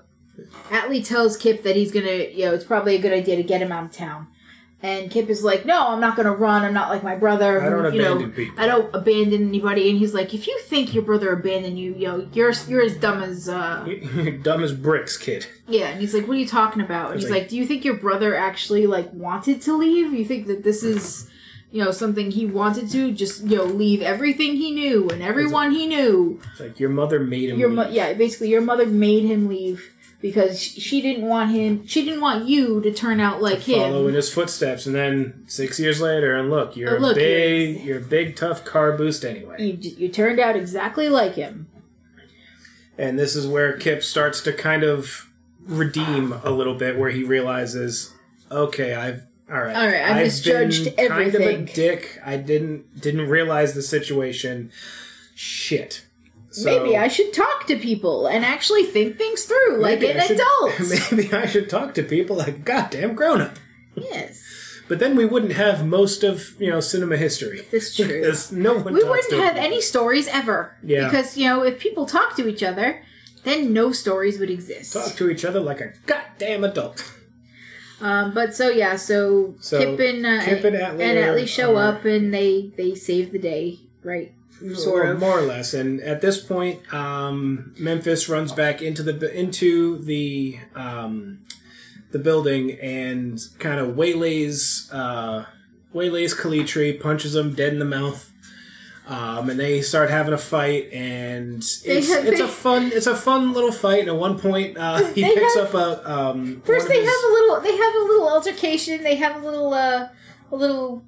Atley tells Kip that he's going to, you know, it's probably a good idea to get him out of town. And Kip is like, "No, I'm not going to run. I'm not like my brother. I don't you know, abandon people." I don't abandon anybody." And he's like, "If you think your brother abandoned you, you know, you're you're as dumb as uh, you're Dumb as bricks, kid. yeah." And he's like, "What are you talking about?" And he's like- like, "Do you think your brother actually like wanted to leave? You think that this is?" You know, something he wanted to just, you know, leave everything he knew and everyone he knew. It's like your mother made him. Your leave. mo- yeah, basically, your mother made him leave because she didn't want him. She didn't want you to turn out like Follow in his footsteps, and then six years later, and look, you're Oh, look, a big, you're a big tough car boost anyway. You, you turned out exactly like him. And this is where Kip starts to kind of redeem a little bit, where he realizes, okay, I've all right, All right, I've misjudged been Kind of everything. a dick. I didn't didn't realize the situation. Shit. So, Maybe I should talk to people and actually think things through like an should- adult. Maybe I should talk to people like a goddamn grown up. yes, But then we wouldn't have most of you know cinema history. that's true. Because no one. we wouldn't have people. any stories ever. Yeah. Because, you know, if people talk to each other, then no stories would exist. talk to each other like a goddamn adult. Um, but so yeah, so, So, Kip and uh, Kip and Atley and Atley show are- up and they they save the day, right? Sort of. more or less. And at this point, um, Memphis runs back into the into the um, the building and kind of waylays uh, waylays Calitri, punches him dead in the mouth. Um, and they start having a fight, and it's, have- it's they- a fun it's a fun little fight. And at one point, uh, he picks have- up a um, First, they his- have a little. They have a little altercation. They have a little. uh A little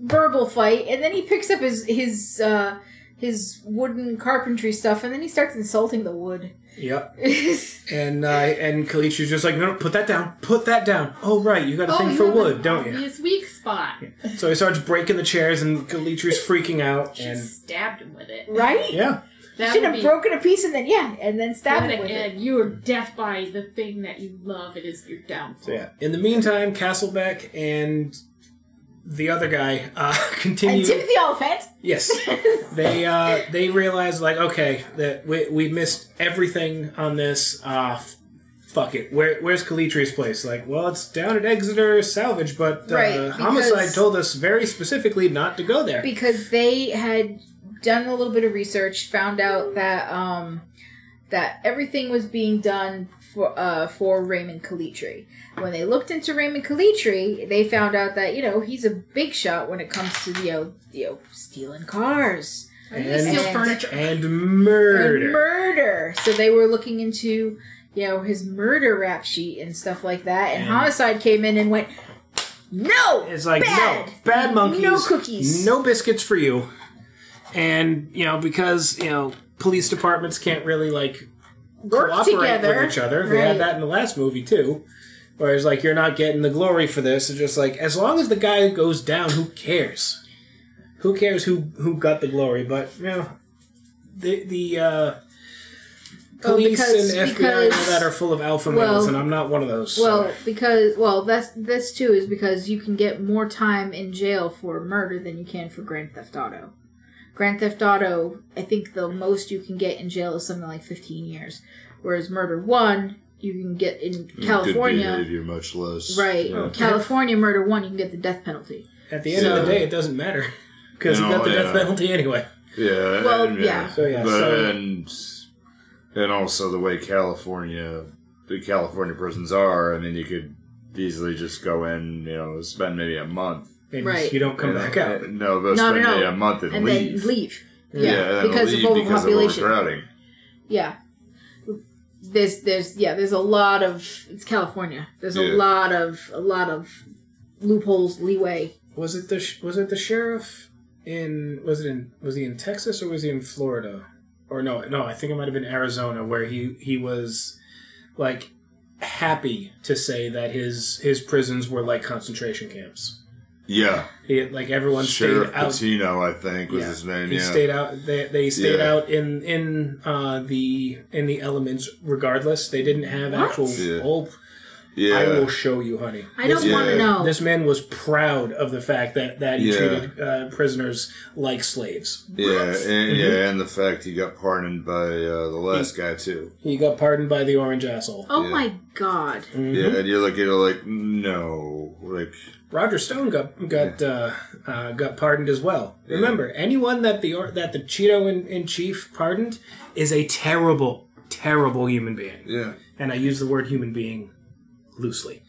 verbal fight, and then he picks up his his uh his wooden carpentry stuff, and then he starts insulting the wood. Yep. And uh, and Calitri's just like, no, no, put that down, put that down. Oh right, you got a thing for have wood, an don't you? obvious weak spot. So he starts breaking the chairs, and Calitri's freaking out. She And stabbed him with it. right? yeah, That Should would have be- broken a piece and then yeah, and then stabbed And him with it. you are death by the thing that you love. It is your downfall. so yeah. In the meantime, Castlebeck and the other guy uh, And. Timothy Olyphant. yes, they uh, they realize like, okay, that we we missed everything on this. Uh, fuck it. Where where's Calitri's place? Like, well, it's down at Exeter Salvage, but uh, Right, Homicide told us very specifically not to go there. because they had done a little bit of research, found out that um, that everything was being done for uh, for Raymond Calitri. When they looked into Raymond Calitri, they found out that you know he's a big shot when it comes to you know, you know stealing cars and, steal And- furniture. and and murder. murder. So they were looking into you know his murder rap sheet and stuff like that. And, And- homicide came in and went, no, It's like bad. no bad monkeys, no cookies, no biscuits for you. And you know because you know police departments can't really like work together with each other. They Right. had that in the last movie too. Whereas, like, you're not getting the glory for this. It's just like, as long as the guy goes down, who cares? Who cares who who got the glory? But you know, the the uh, Oh, police because- and FBI and all that are full of alpha well- males, and I'm not one of those. so- Well, because well, that's that's too is because you can get more time in jail for murder than you can for Grand Theft Auto. Grand Theft Auto, I think the most you can get in jail is something like 15 years, whereas Murder One, you can get in California, Good behavior, much less. right? Oh, yeah. California Murder One, you can get the death penalty. at the end of the day, it doesn't matter because you No, got the death penalty anyway. Yeah. Well, and, yeah. So, yeah, But, so- and and also the way California, the California prisons are. I mean, you could easily just go in, you know, spend maybe a month. And Right. you don't come you back out. uh, No, but No, spend no, no. a month and, and leave. then leave. Yeah, Yeah, and because leave of because overpopulation. overcrowding. Yeah. There's there's yeah, there's a lot of it's California. There's a lot of a lot of loopholes, leeway. Was it the was it the sheriff in was it in was he in Texas or was he in Florida? Or no, no, I think it might have been Arizona where he he was like happy to say that his his prisons were like concentration camps. Yeah, He like everyone Sheriff stayed out. Patino, I think, was Yeah. his name. He yeah, stayed out. They, they stayed Yeah. out in in uh, the in the elements. Regardless, they didn't have What? actual. Yeah. Yeah. I will show you, honey. I don't Yeah. want to know. This man was proud of the fact that, that he Yeah. treated uh, prisoners like slaves. Yeah, and, Mm-hmm. yeah, and the fact he got pardoned by uh, the last guy too. He got pardoned by the orange asshole. oh Yeah. my god. Yeah, and you're like, you're like, no, like, Roger Stone got got uh, uh, got pardoned as well. Remember, anyone that the or- that the Cheeto in, in chief pardoned is a terrible, terrible human being. yeah, And I use the word human being loosely.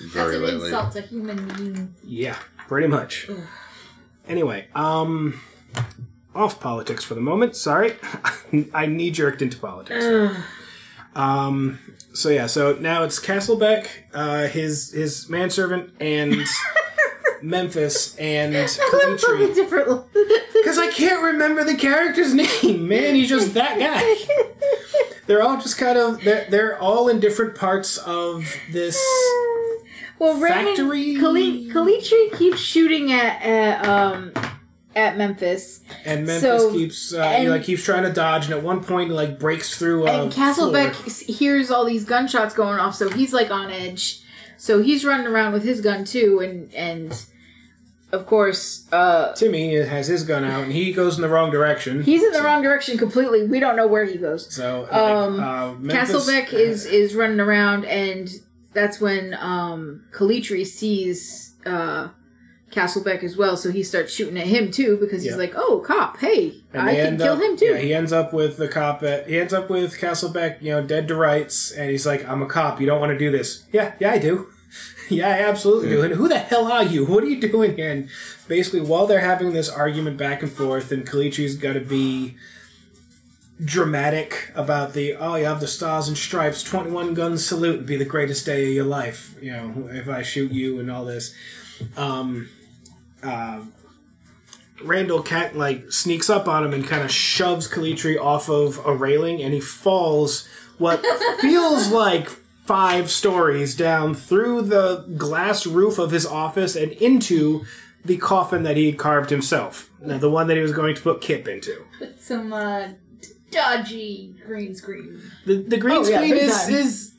That's very an lately. insult to human being. Yeah, pretty much. Anyway, um, off politics for the moment. Sorry, I knee jerked into politics. Um, so yeah, so now it's Castlebeck, uh, his his manservant, and Memphis and Calitri. different. Because I can't remember the character's name, man. He's just that guy. They're all just kind of they're they're all in different parts of this. well, Raymond Factory? Kali- keeps shooting at, at um at Memphis, And Memphis So, keeps uh, and- he, like keeps trying to dodge, and at one point, like breaks through. A and Castlebeck floor. hears all these gunshots going off, so he's like on edge. So he's running around with his gun too, and and of course, uh, Timmy has his gun out, and he goes in the wrong direction. he's in the wrong direction completely. We don't know where he goes. so um, uh, Memphis- Castlebeck is is running around, and that's when um, Calitri sees uh, Castlebeck as well. So he starts shooting at him too because he's Yeah. like, "Oh, cop! Hey, And I can kill up- him too." Yeah, he ends up with the cop. At, he ends up with Castlebeck, you know, dead to rights, and he's like, "I'm a cop. You don't want to do this." Yeah, yeah, I do. yeah, I absolutely do. And who the hell are you? What are you doing here? And basically, while they're having this argument back and forth, and Calitri's got to be dramatic about the oh you have the stars and stripes 21 gun salute would be the greatest day of your life you know if i shoot you and all this um uh Randall Cat like sneaks up on him and kind of shoves Calitri off of a railing, and he falls what feels like five stories down through the glass roof of his office and into the coffin that he had carved himself. Now, the one that he was going to put Kip into. With some uh, dodgy green screen. The, the green Oh, screen big is is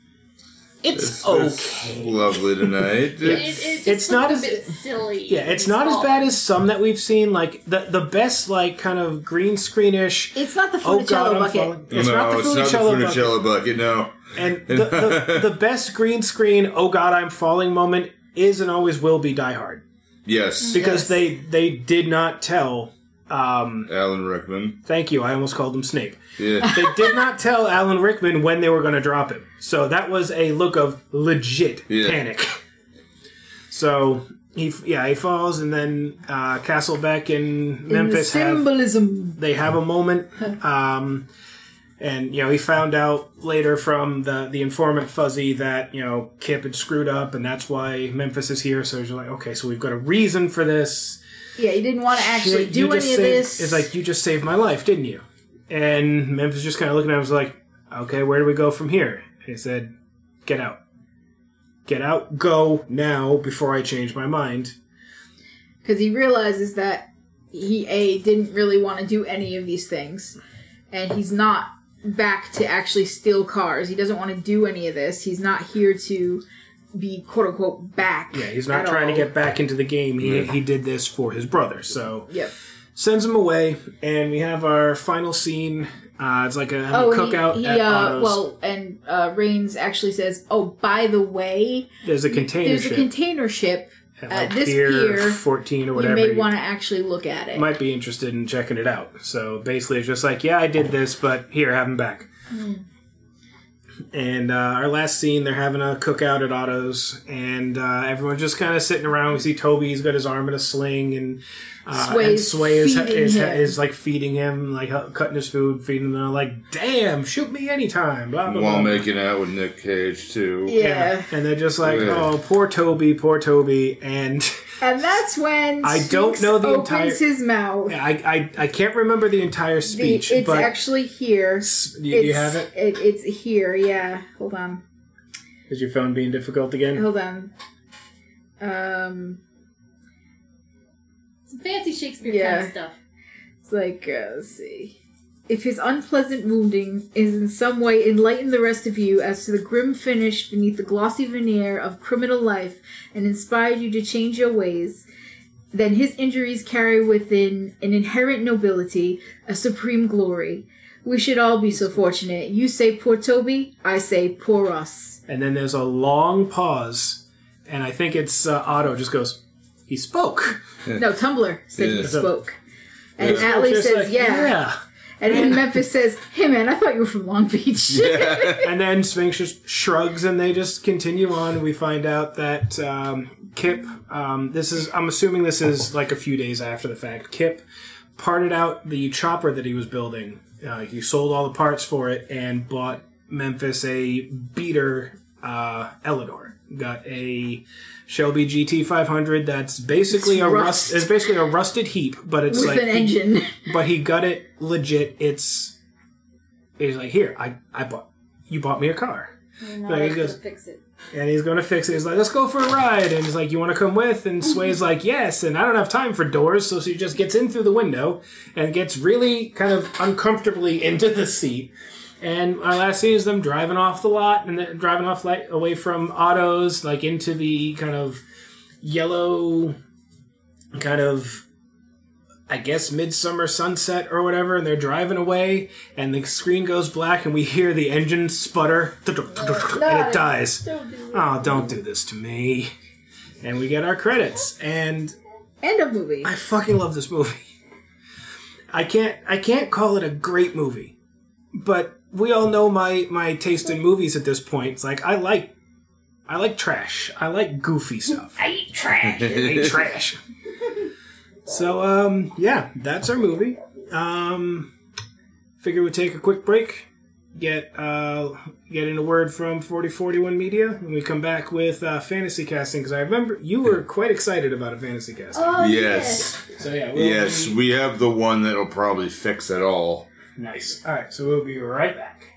it's It's okay. lovely tonight. It's, it, it's, It's not a as- bit silly. Yeah, it's not as bad as some that we've seen. Like the the best like kind of green screenish. It's not the Oh Funicello God, bucket. falling. It's no, not the it's not the Funicello bucket. Bucket. No. And the, the, the best green screen, oh god, I'm falling moment is and always will be Die Hard Yes. because Yes. they they did not tell. Um, Alan Rickman. thank you, I almost called him Snape. Yeah. They did not tell Alan Rickman when they were going to drop him, so that was a look of legit Yeah. panic. So he yeah he falls, and then uh, Castlebeck and In the Memphis have symbolism. they have a moment um, and you know he found out later from the the informant fuzzy that you know kip had screwed up and that's why memphis is here so he's like okay so we've got a reason for this Yeah, he didn't want to actually Shit, do you any just of saved- this. it's like you just saved my life didn't you and memphis just kind of looking at him was like okay where do we go from here and he said get out get out, go now before I change my mind. because he realizes that he a didn't really want to do any of these things, and he's not back to actually steal cars. He doesn't want to do any of this. He's not here to be quote unquote back. Yeah, he's not at trying all. to get back into the game. He he did this for his brother. So Yep. sends him away, and we have our final scene. Uh, it's like a Oh, and cookout he, he at uh, Otto's. well, and uh, Raines actually says, "Oh, by the way, There's a container there's ship a container ship. at at like this pier, pier, 14 or whatever. You may want to actually look at it." might be interested in checking it out. So basically, it's just like, yeah, I did this, but here, have him back. And uh, our last scene, they're having a cookout at Otto's, and uh, everyone's just kind of sitting around. We see Toby; he's got his arm in a sling, and uh, and Sway is, feeding is, is like feeding him, like cutting his food, feeding him. They're like, "Damn, shoot me anytime." Blah blah. While blah. making out with Nick Cage too. yeah. and they're just like, Yeah. "Oh, poor Toby, poor Toby," and. and that's when I don't know the opens entire- his mouth. I, I, I can't remember the entire The- speech, it's but actually here. s- you, you have it. It's here. Yeah. Hold on. Is your phone being difficult again? Hold on. Um, Some fancy Shakespeare Yeah. kind of stuff. it's like uh, let's see. If his unpleasant wounding is in some way enlighten the rest of you as to the grim finish beneath the glossy veneer of criminal life and inspired you to change your ways, then his injuries carry within an inherent nobility, a supreme glory. We should all be so fortunate. You say poor Toby, I say poor us. And then there's a long pause, and I think it's uh, Otto just goes, "He spoke." No, Tumbler said he spoke. And Yeah. Atley says, like, yeah. And then Memphis says, hey man, I thought you were from Long Beach. And then Sphinx just shrugs, and they just continue on. And we find out that um, Kip, um, this is, I'm assuming this is like a few days after the fact. Kip parted out the chopper that he was building. Uh, he sold all the parts for it and bought Memphis a beater uh, Eleanor. Got a Shelby GT 500 that's basically It's a rust. rust. It's basically a rusted heap, but it's With like an engine. but he got it legit. It's he's like, here, I I bought you bought me a car, You're not There he goes. fix it. and he's gonna fix it. He's like, let's go for a ride, and he's like, you want to come with? And Sway's like, yes, and I don't have time for doors, so she just gets in through the window and gets really kind of uncomfortably into the seat. And our last scene is them driving off the lot and then driving off like away from autos, like into the kind of yellow, kind of I guess midsummer sunset or whatever, and they're driving away, and the screen goes black, and we hear the engine sputter, and it oh, dies. Do it. Oh, don't do this to me. And we get our credits, and End of movie. I fucking love this movie. I can't I can't call it a great movie, but we all know my my taste in movies at this point. It's like I like I like trash. I like goofy stuff. I eat trash. I hate trash. So um yeah, that's our movie. Um figure we'd take a quick break, get uh get in a word from 4041 Media, and we come back with uh, fantasy casting because I remember you were quite excited about a fantasy casting. Oh, Yes. So yeah, we'll Yes, be- we have the one that'll probably fix it all. Nice. All right, so we'll be right back.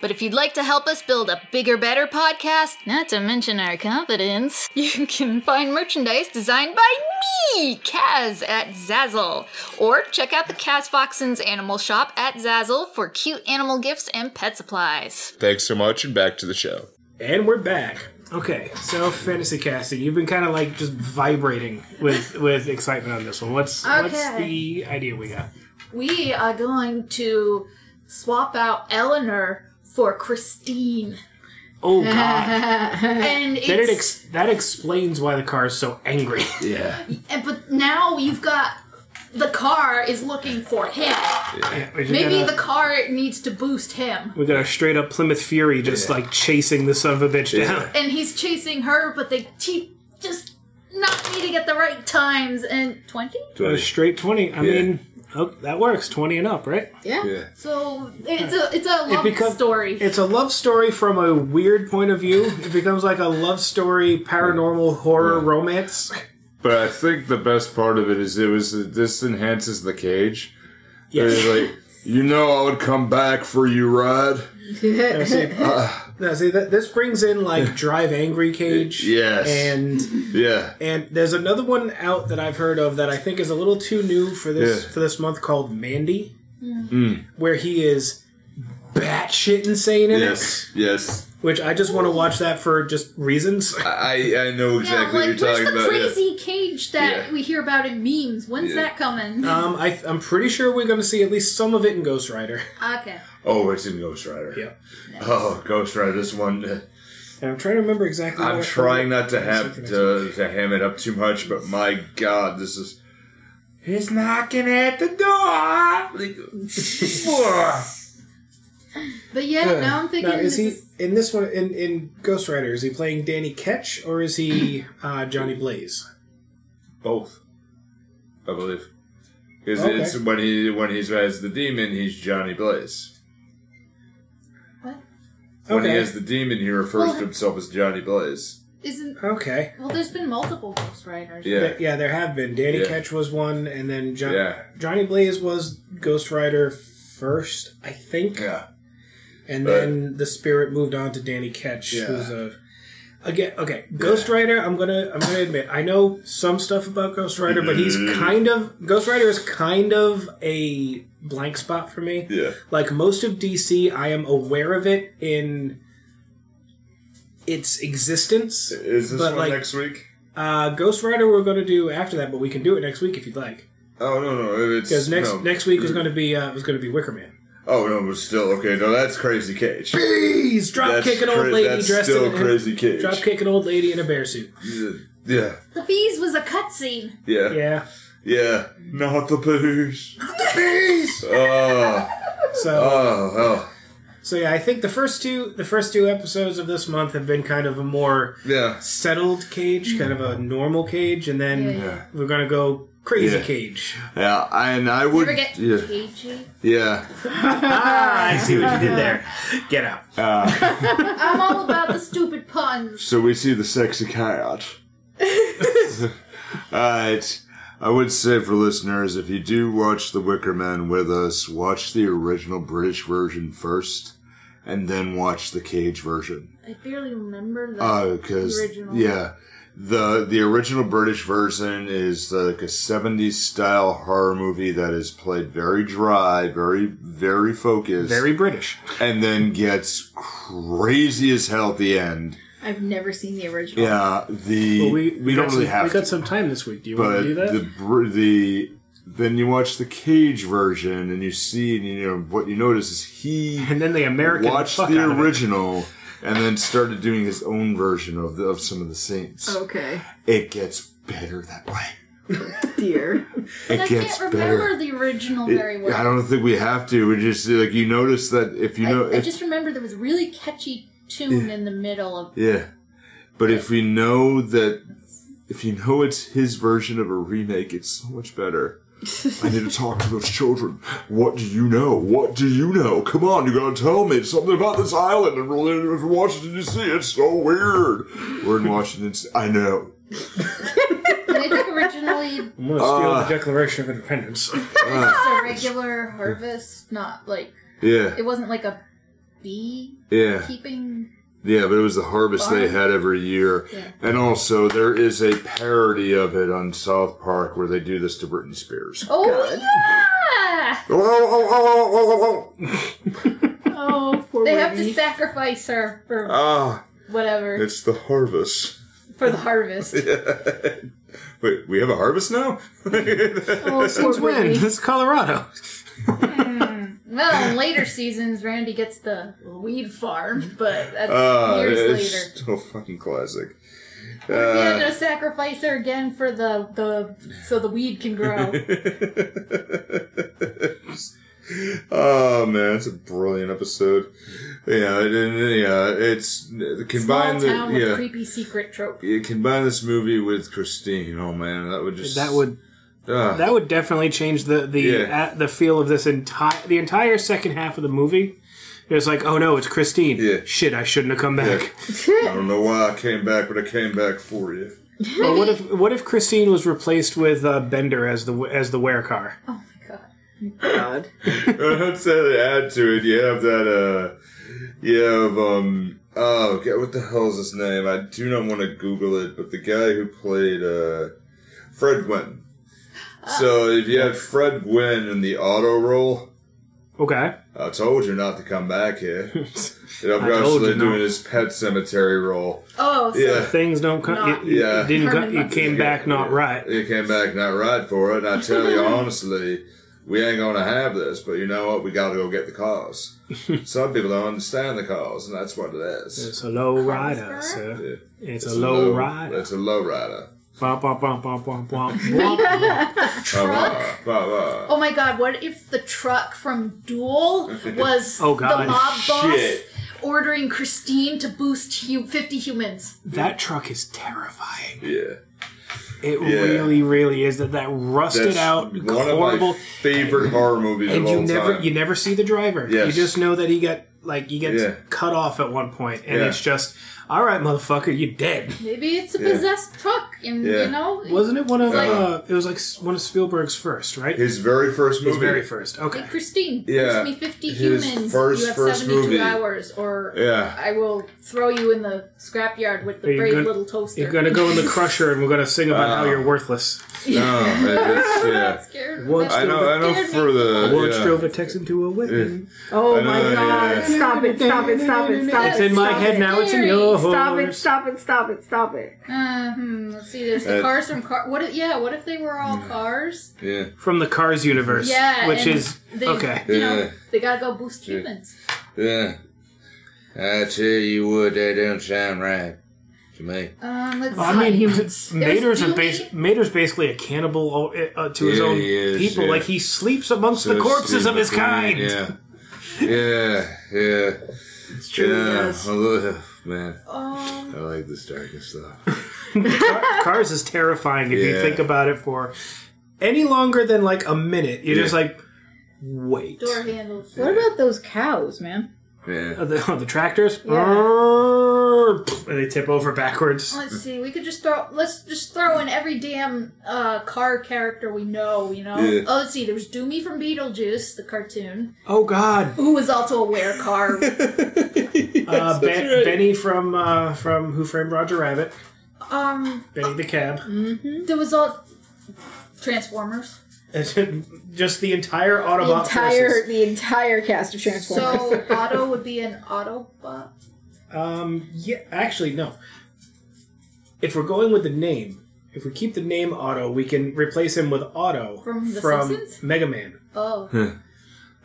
But if you'd like to help us build a bigger, better podcast, not to mention our confidence, you can find merchandise designed by me, Kaz, at Zazzle. Or check out the Kaz Foxen's Animal Shop at Zazzle for cute animal gifts and pet supplies. Thanks so much, and back to the show. And we're back. Okay, so fantasy casting. You've been kind of like just vibrating with with excitement on this one. What's what's the idea we got? We are going to swap out Eleanor for Christine. Oh god. And it's, then it ex- that explains why the car is so angry. Yeah. and, but now you've got the car is looking for him. Yeah, Maybe got a- the car needs to boost him. we got a straight up Plymouth Fury just like chasing the son of a bitch down. And he's chasing her, but they keep just not meeting at the right times. And 20? A straight twenty. I Yeah. mean, oh, that works. Twenty and up, right? Yeah. Yeah. So it's a it's a love become- story. It's a love story from a weird point of view. It becomes like a love story, paranormal horror romance. But I think the best part of it is it was this enhances the cage. Yes. It's like you know I would come back for you, Rod. Now, see, now, see that this brings in like Drive Angry Cage. Yes. And Yeah. and there's another one out that I've heard of that I think is a little too new for this Yeah. for this month called Mandy, Mm. where he is batshit insane in Yes. Yes. it. Which I just want to watch that for just reasons. I I know yeah, exactly like what you're where's talking the about. yeah. crazy cage that Yeah. we hear about in memes? When's Yeah. that coming? Um, I, I'm pretty sure we're going to see at least some of it in Ghost Rider. okay. Oh, it's in Ghost Rider. Yeah. Oh, Ghost Rider. This one. uh, And I'm trying to remember exactly. I'm trying not to have to, to ham it up too much, but my God, this is. He's knocking at the door. Like, But yeah, now I'm thinking Now, is this he is in this one in, in Ghost Rider? Is he playing Danny Ketch or is he uh, Johnny Blaze? Both, I believe. Because Okay. it's when he when he's as the demon, he's Johnny Blaze. what? When he Okay. is the demon, he refers Well- to himself as Johnny Blaze. Isn't Okay. well? There's been multiple Ghost Riders. Yeah. Th- yeah, there have been. Danny Yeah. Ketch was one, and then jo- Yeah. Johnny Blaze was Ghost Rider first, I think. Yeah. And Right. then the spirit moved on to Danny Ketch, Yeah. who's a again okay Ghost Rider. I'm gonna I'm gonna admit I know some stuff about Ghost Rider, but he's Mm-hmm. kind of Ghost Rider is kind of a blank spot for me. Yeah. Like most of DC, I am aware of it in its existence. Is this one like- next week? Uh, Ghost Rider we're going to do after that, but we can do it next week if you'd like. Oh no no it's Because next no. next week was going to be uh, was going to be Wicker Man. Oh no, but still okay. No, that's Crazy Cage. Please drop That's kick an old cra- lady that's dressed still in a Crazy Cage. drop kick an old lady in a bear suit. Yeah. The bees was a cutscene. Yeah. Yeah. Yeah. Not the bees. Oh. So Oh. Oh. so yeah, I think the first two the first two episodes of this month have been kind of a more Yeah. settled cage, kind of a normal cage, and then Yeah, yeah. we're gonna go crazy Yeah. cage. Yeah. And I You would. ever get yeah. cagey? Yeah. Ah, I see what you did there. Get out. I'm all about the stupid puns. So we see the sexy cat. Alright. I would say for listeners, if you do watch The Wicker Man with us, watch the original British version first, and then watch the Cage version. I barely remember the Uh, because original. yeah, the the original British version is uh, like a '70s style horror movie that is played very dry, very very focused, Very British. and then gets crazy as hell at the end. I've never seen the original. Yeah, the Well, we, we, got don't really some, have We got to, some time this week. Do you want to do that? the the then you watch the Cage version and you see and you know what you notice is he and then the American watched fuck the out of it. original and then started doing his own version of the, of some of the scenes. Okay. It gets better that way. Dear. It I gets can't remember better. the original It- very well. I don't think we have to. We just like you notice that if you know, I, I if, just remember there was a really catchy tune in the middle of. yeah. But if we know that, if you know it's his version of a remake, it's so much better. I need to talk to those children. What do you know? What do you know? Come on, you gotta tell me something about this island in in Washington D.C. It's so weird. We're in Washington. D.C. I know. And I think originally I'm gonna steal Ah. the Declaration of Independence. it was just a regular harvest, not like Yeah, it wasn't like a bee yeah. keeping. Yeah, but it was the harvest they had every year. Yeah. And also, there is a parody of it on South Park where they do this to Britney Spears. Oh God. yeah! Oh, oh, oh, oh, oh, oh, Oh, poor They have to sacrifice her for Ah, whatever it's the harvest. for the harvest. Wait, we have a harvest now? Oh, Since when? It's This is Colorado. Well, in later seasons, Randy gets the weed farm, but that's Ah, years it's later. still fucking classic. What if you had to sacrifice her again for the the so the weed can grow? oh man, it's a brilliant episode. Yeah, and, and, yeah, it's combine Small town the with yeah. creepy secret trope. You combine this movie with Christine. Oh man, that would just That would ah. that would definitely change the the Yeah. uh, the feel of this entire the entire second half of the movie. It's like, oh no, it's Christine. Yeah. Shit, I shouldn't have come back. I don't know why I came back, but I came back for you. Or what if what if Christine was replaced with uh, Bender as the as the wear car? Oh my god. God. I'd say to add to it, you have that. uh You have um. Oh, God, what the hell is his name? I do not want to Google it, but the guy who played uh Fred Gwynne. So if you had Fred Gwynne in the auto role, Okay. I told you not to come back here. And I'm I told actually you not. doing his Pet Sematary role. Oh, so Yeah. Things don't come. Not- You, you Yeah. didn't. Come, you came back not right. You came back not right for it, and I tell you honestly, we ain't gonna have this. But you know what? We gotta go get the cars. Some people don't understand the cars, and that's what it is. It's a low rider, sir. Yeah. It's, a low, rider. It's a low rider. Bah, bah, bah. Oh my god, what if the truck from Duel was Oh, God. the mob boss Shit. ordering Christine to boost hu- 50 humans? that truck is terrifying. Yeah. It Yeah. really, really is. That that rusted That's out, one horrible. of my favorite horror movies and of you all never time. you never see the driver. Yes. You just know that he got like you get Yeah. cut off at one point, and Yeah. it's just all right, motherfucker, you're dead. Maybe it's a Yeah. possessed truck, and Yeah. you know, Wasn't it one of like- uh, it was like s- one of Spielberg's first, right? His very first His movie. very first. Okay. Hey, Christine, Yeah. boost me 50 His humans. first- you have first 72 movie. hours, or Yeah. I will throw you in the scrapyard with Are the you brave gonna- little toaster. You're gonna go in the crusher, and we're gonna sing about how Uh, you're worthless. No, it's, yeah. That scared me. Once I know. I know for the. Once yeah. drove a Texan to a wedding. Oh I know, my god. yeah. Stop it, stop it, stop it, stop it. It's in my stop head it. now. It's in Scary. Yours. Stop it, stop it, stop it, stop it. Uh, hmm, let's see. There's the Uh, cars from car. What? If, yeah. What if they were all cars? Yeah. From the Cars universe. Yeah, Which is they, okay. You know, Yeah. they gotta go boost humans. Yeah. I tell you what, that don't sound right to me. Um, let's Well, I mean, he was Mater's a Dewey. bas- Mater's basically a cannibal uh, to his Yeah, own he is, people. yeah. Like he sleeps amongst the corpses of his kind. Yeah. Yeah. Yeah. It's true, yeah. yes. I love- Man, Um, I like this darkness stuff. Car- Cars is terrifying if you think about it for any longer than like a minute. You're just like, wait. door handles. What about those cows, man? Yeah. Uh, the, oh, the tractors, and they tip over backwards. Let's see. We could just throw. Let's just throw in every damn uh, car character we know. You know. Yeah. Oh, let's see. There's Doomie from Beetlejuice, the cartoon, Oh God, who was also a wear car. uh, ben, Benny from uh, from Who Framed Roger Rabbit, um, Benny the cab. Mm-hmm. there was all Transformers. It's just the entire The Autobot entire forces. the entire cast of Transformers. So Otto would be an Autobot. Um, yeah, actually, no. If we're going with the name, if we keep the name Otto, we can replace him with Otto From The Simpsons? Mega Man. Oh,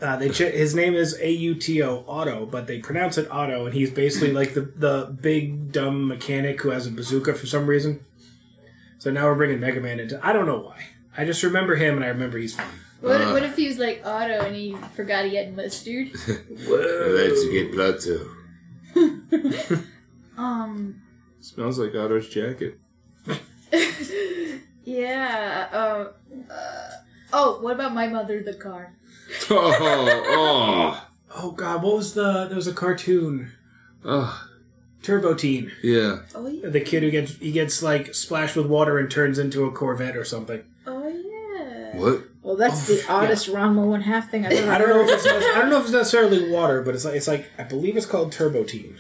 Uh, they ch- his name is A U T O Otto, but they pronounce it Otto, and he's basically like the the big dumb mechanic who has a bazooka for some reason. So now we're bringing Mega Man into. I don't know why. I just remember him, and I remember he's fun. what, Uh. what if he was like Otto and he forgot he had mustard? Whoa. That's a good plot too. Um, Smells like Otto's jacket. yeah. Uh, uh, oh, what about my mother, the car? Oh, Oh oh God, what was the? There was a cartoon, oh, Turbo Teen. yeah. Oh yeah. The kid who gets he gets like splashed with water and turns into a Corvette or something. Oh yeah. What? well, that's the oddest Ranma one half thing I've ever I don't know heard. if it's I don't know if it's necessarily water, but it's like it's like I believe it's called Turbo Teen.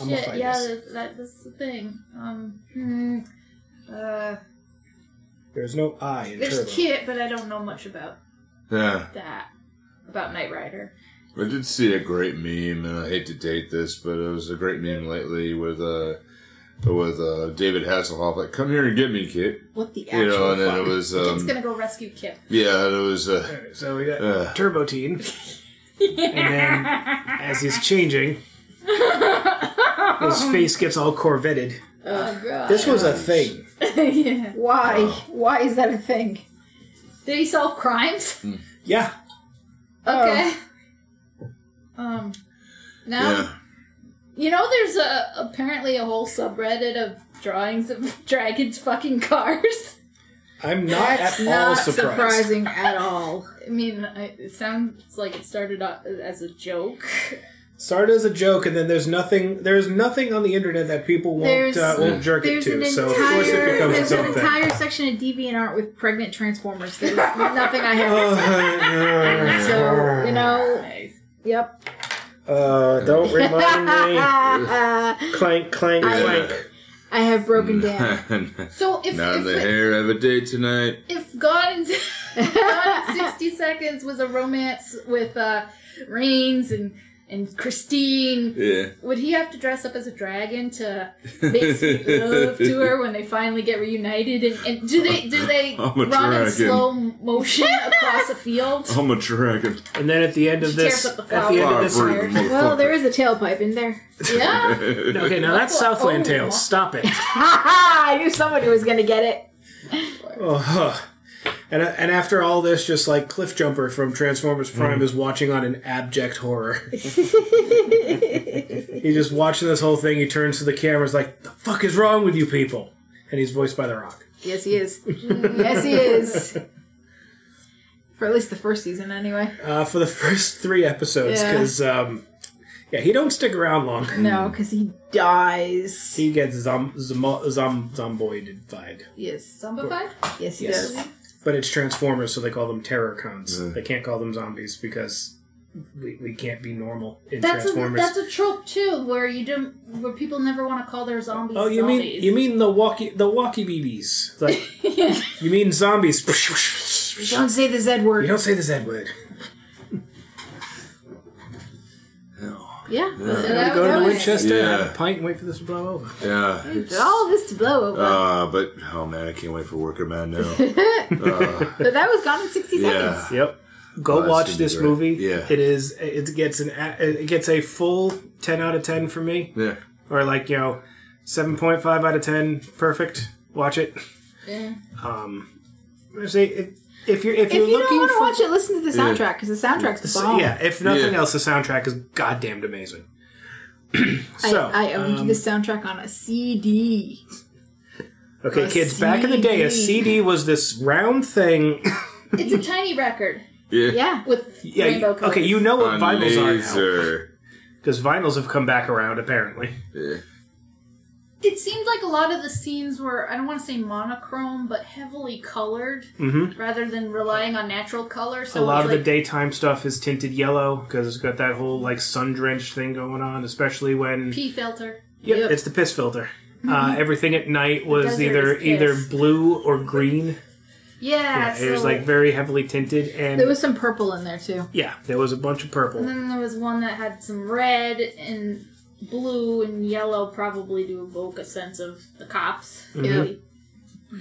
I'm Shit, yeah, that, that, that's the thing. Um, hmm, uh, There's no I in there's Turbo. KITT, but I don't know much about Yeah. that. About Knight Rider. I did see a great meme, and I hate to date this, but it was a great meme lately with uh with uh David Hasselhoff like, "Come here and get me, kid." What the You actual know, and then fuck? it was KITT's um gonna go rescue KITT. yeah, it was uh, Alright, so we got Uh. Turbo Teen, and then as he's changing, his face gets all Corvetted. Oh god. This was a thing. yeah. Why? Why is that a thing? Did he solve crimes? Yeah. Okay. Um. Now Yeah. You know there's a apparently a whole subreddit of drawings of dragons fucking cars. I'm not That's at all not surprised. surprising at all. I mean, it sounds like it started out as a joke. Started as a joke, and then there's nothing. There's nothing on the internet that people won't There's- uh, won't jerk it There's to. an So of course it entire becomes there's its an own thing. entire section of DeviantArt with pregnant transformers. There's nothing I have. So you know, Nice. yep. Uh, don't remind me. I Clank, clank, clank. I have broken down. So if Not if, the hair of a date tonight. if Gone in, Gone in sixty seconds was a romance with uh, Raines and and Christine, Yeah. would he have to dress up as a dragon to make sweet love to her when they finally get reunited? And, and do they do they I'm a run in slow motion across a field? I'm a dragon. And then at the end of She this, the at the end of this, Fire well, there is motherfucker. is a tailpipe in there. Yeah. okay, now that's Oh. Southland Tales. Stop it. Ha ha! I knew somebody was gonna get it. Oh, huh. And and after all this, just like Cliffjumper from Transformers Prime is watching on an abject horror. he's just watching this whole thing. He turns to the camera. Is like, "The fuck is wrong with you people?" And he's voiced by The Rock. Yes, he is. yes, he is. For at least the first season, anyway. Uh, for the first three episodes, Yeah. because um, yeah, he don't stick around long. No, because he dies. He gets zom zom zom zomboidified. Yes, Zombified? yes, he Yes. does. But it's Transformers, so they call them Terrorcons. They can't call them zombies because we, we can't be normal in That's a, Transformers. that's a trope too, where you don't, where people never want to call their zombies. oh, you zombies. mean you mean the walkie the walkie BBs? Like yeah. you mean zombies? Don't say the Z word. You don't say the Z word. Yeah. So Gotta that go to the nice. Winchester, Yeah. have a pint, and wait for this to blow over. Yeah. All this to blow over. Uh, but oh man, I can't wait for Worker Man now. but that was gone in 60 yeah. seconds. Yep. Go Oh, watch this great. movie. Yeah. It is. It gets an. a- It gets a full ten out of ten for me, Yeah. or like you know, seven point five out of ten. Perfect. Watch it. Yeah. Um, I say if, if you're if If you're you don't want to watch it, listen to the soundtrack because the soundtrack's So, bomb. yeah, if nothing Yeah. else, the soundtrack is goddamned amazing. so, I, I owned um, the soundtrack on a CD. okay, a kids, back in the day, a CD. CD was this round thing. It's a tiny record Yeah. Yeah. with yeah, rainbow colors. okay, you know what On vinyls are now laser. because vinyls have come back around apparently. Yeah. It seemed like a lot of the scenes were I don't want to say monochrome, but heavily colored Mm-hmm. rather than relying on natural color. So a lot of like, the daytime stuff is tinted yellow because it's got that whole like sun drenched thing going on, especially when pea filter. Yep, Yep. it's the piss filter. Uh, everything at night was either either blue or green. Yeah, Yeah, so it was like very heavily tinted, and There was some purple in there too. yeah, there was a bunch of purple. And then there was one that had some red and blue and yellow, probably to evoke a sense of the cops. Mm-hmm. Yeah.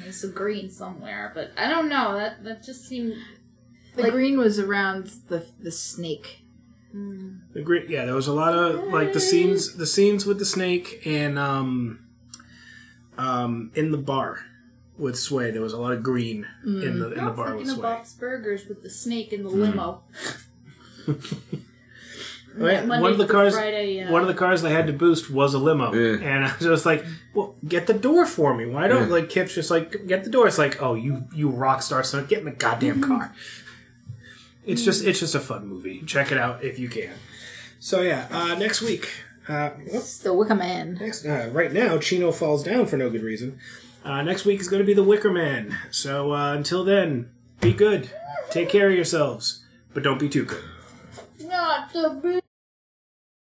There's some green somewhere, but I don't know. That that just seemed. The Like- green was around the the snake. The green, yeah, there was a lot of like the scenes, the scenes with the snake and um, um, in the bar with Sway. There was a lot of green in the in the bar with thinking of Sway. Bob's Burgers with the snake in the Mm-hmm. limo. Oh, yeah, Monday one of the cars, Friday, uh, one of the cars they had to boost was a limo, Yeah. and I was just like, "Well, get the door for me. Why don't like Kip's just like get the door?" It's like, "Oh, you you rock star son, get in the goddamn car." It's just it's just a fun movie. Check it out if you can. So yeah, uh, next week. Uh, It's the Wicker Man. next uh, right now, Chino falls down for no good reason. Uh, next week is going to be the Wicker Man. So uh, until then, be good. Take care of yourselves, but don't be too good. Not the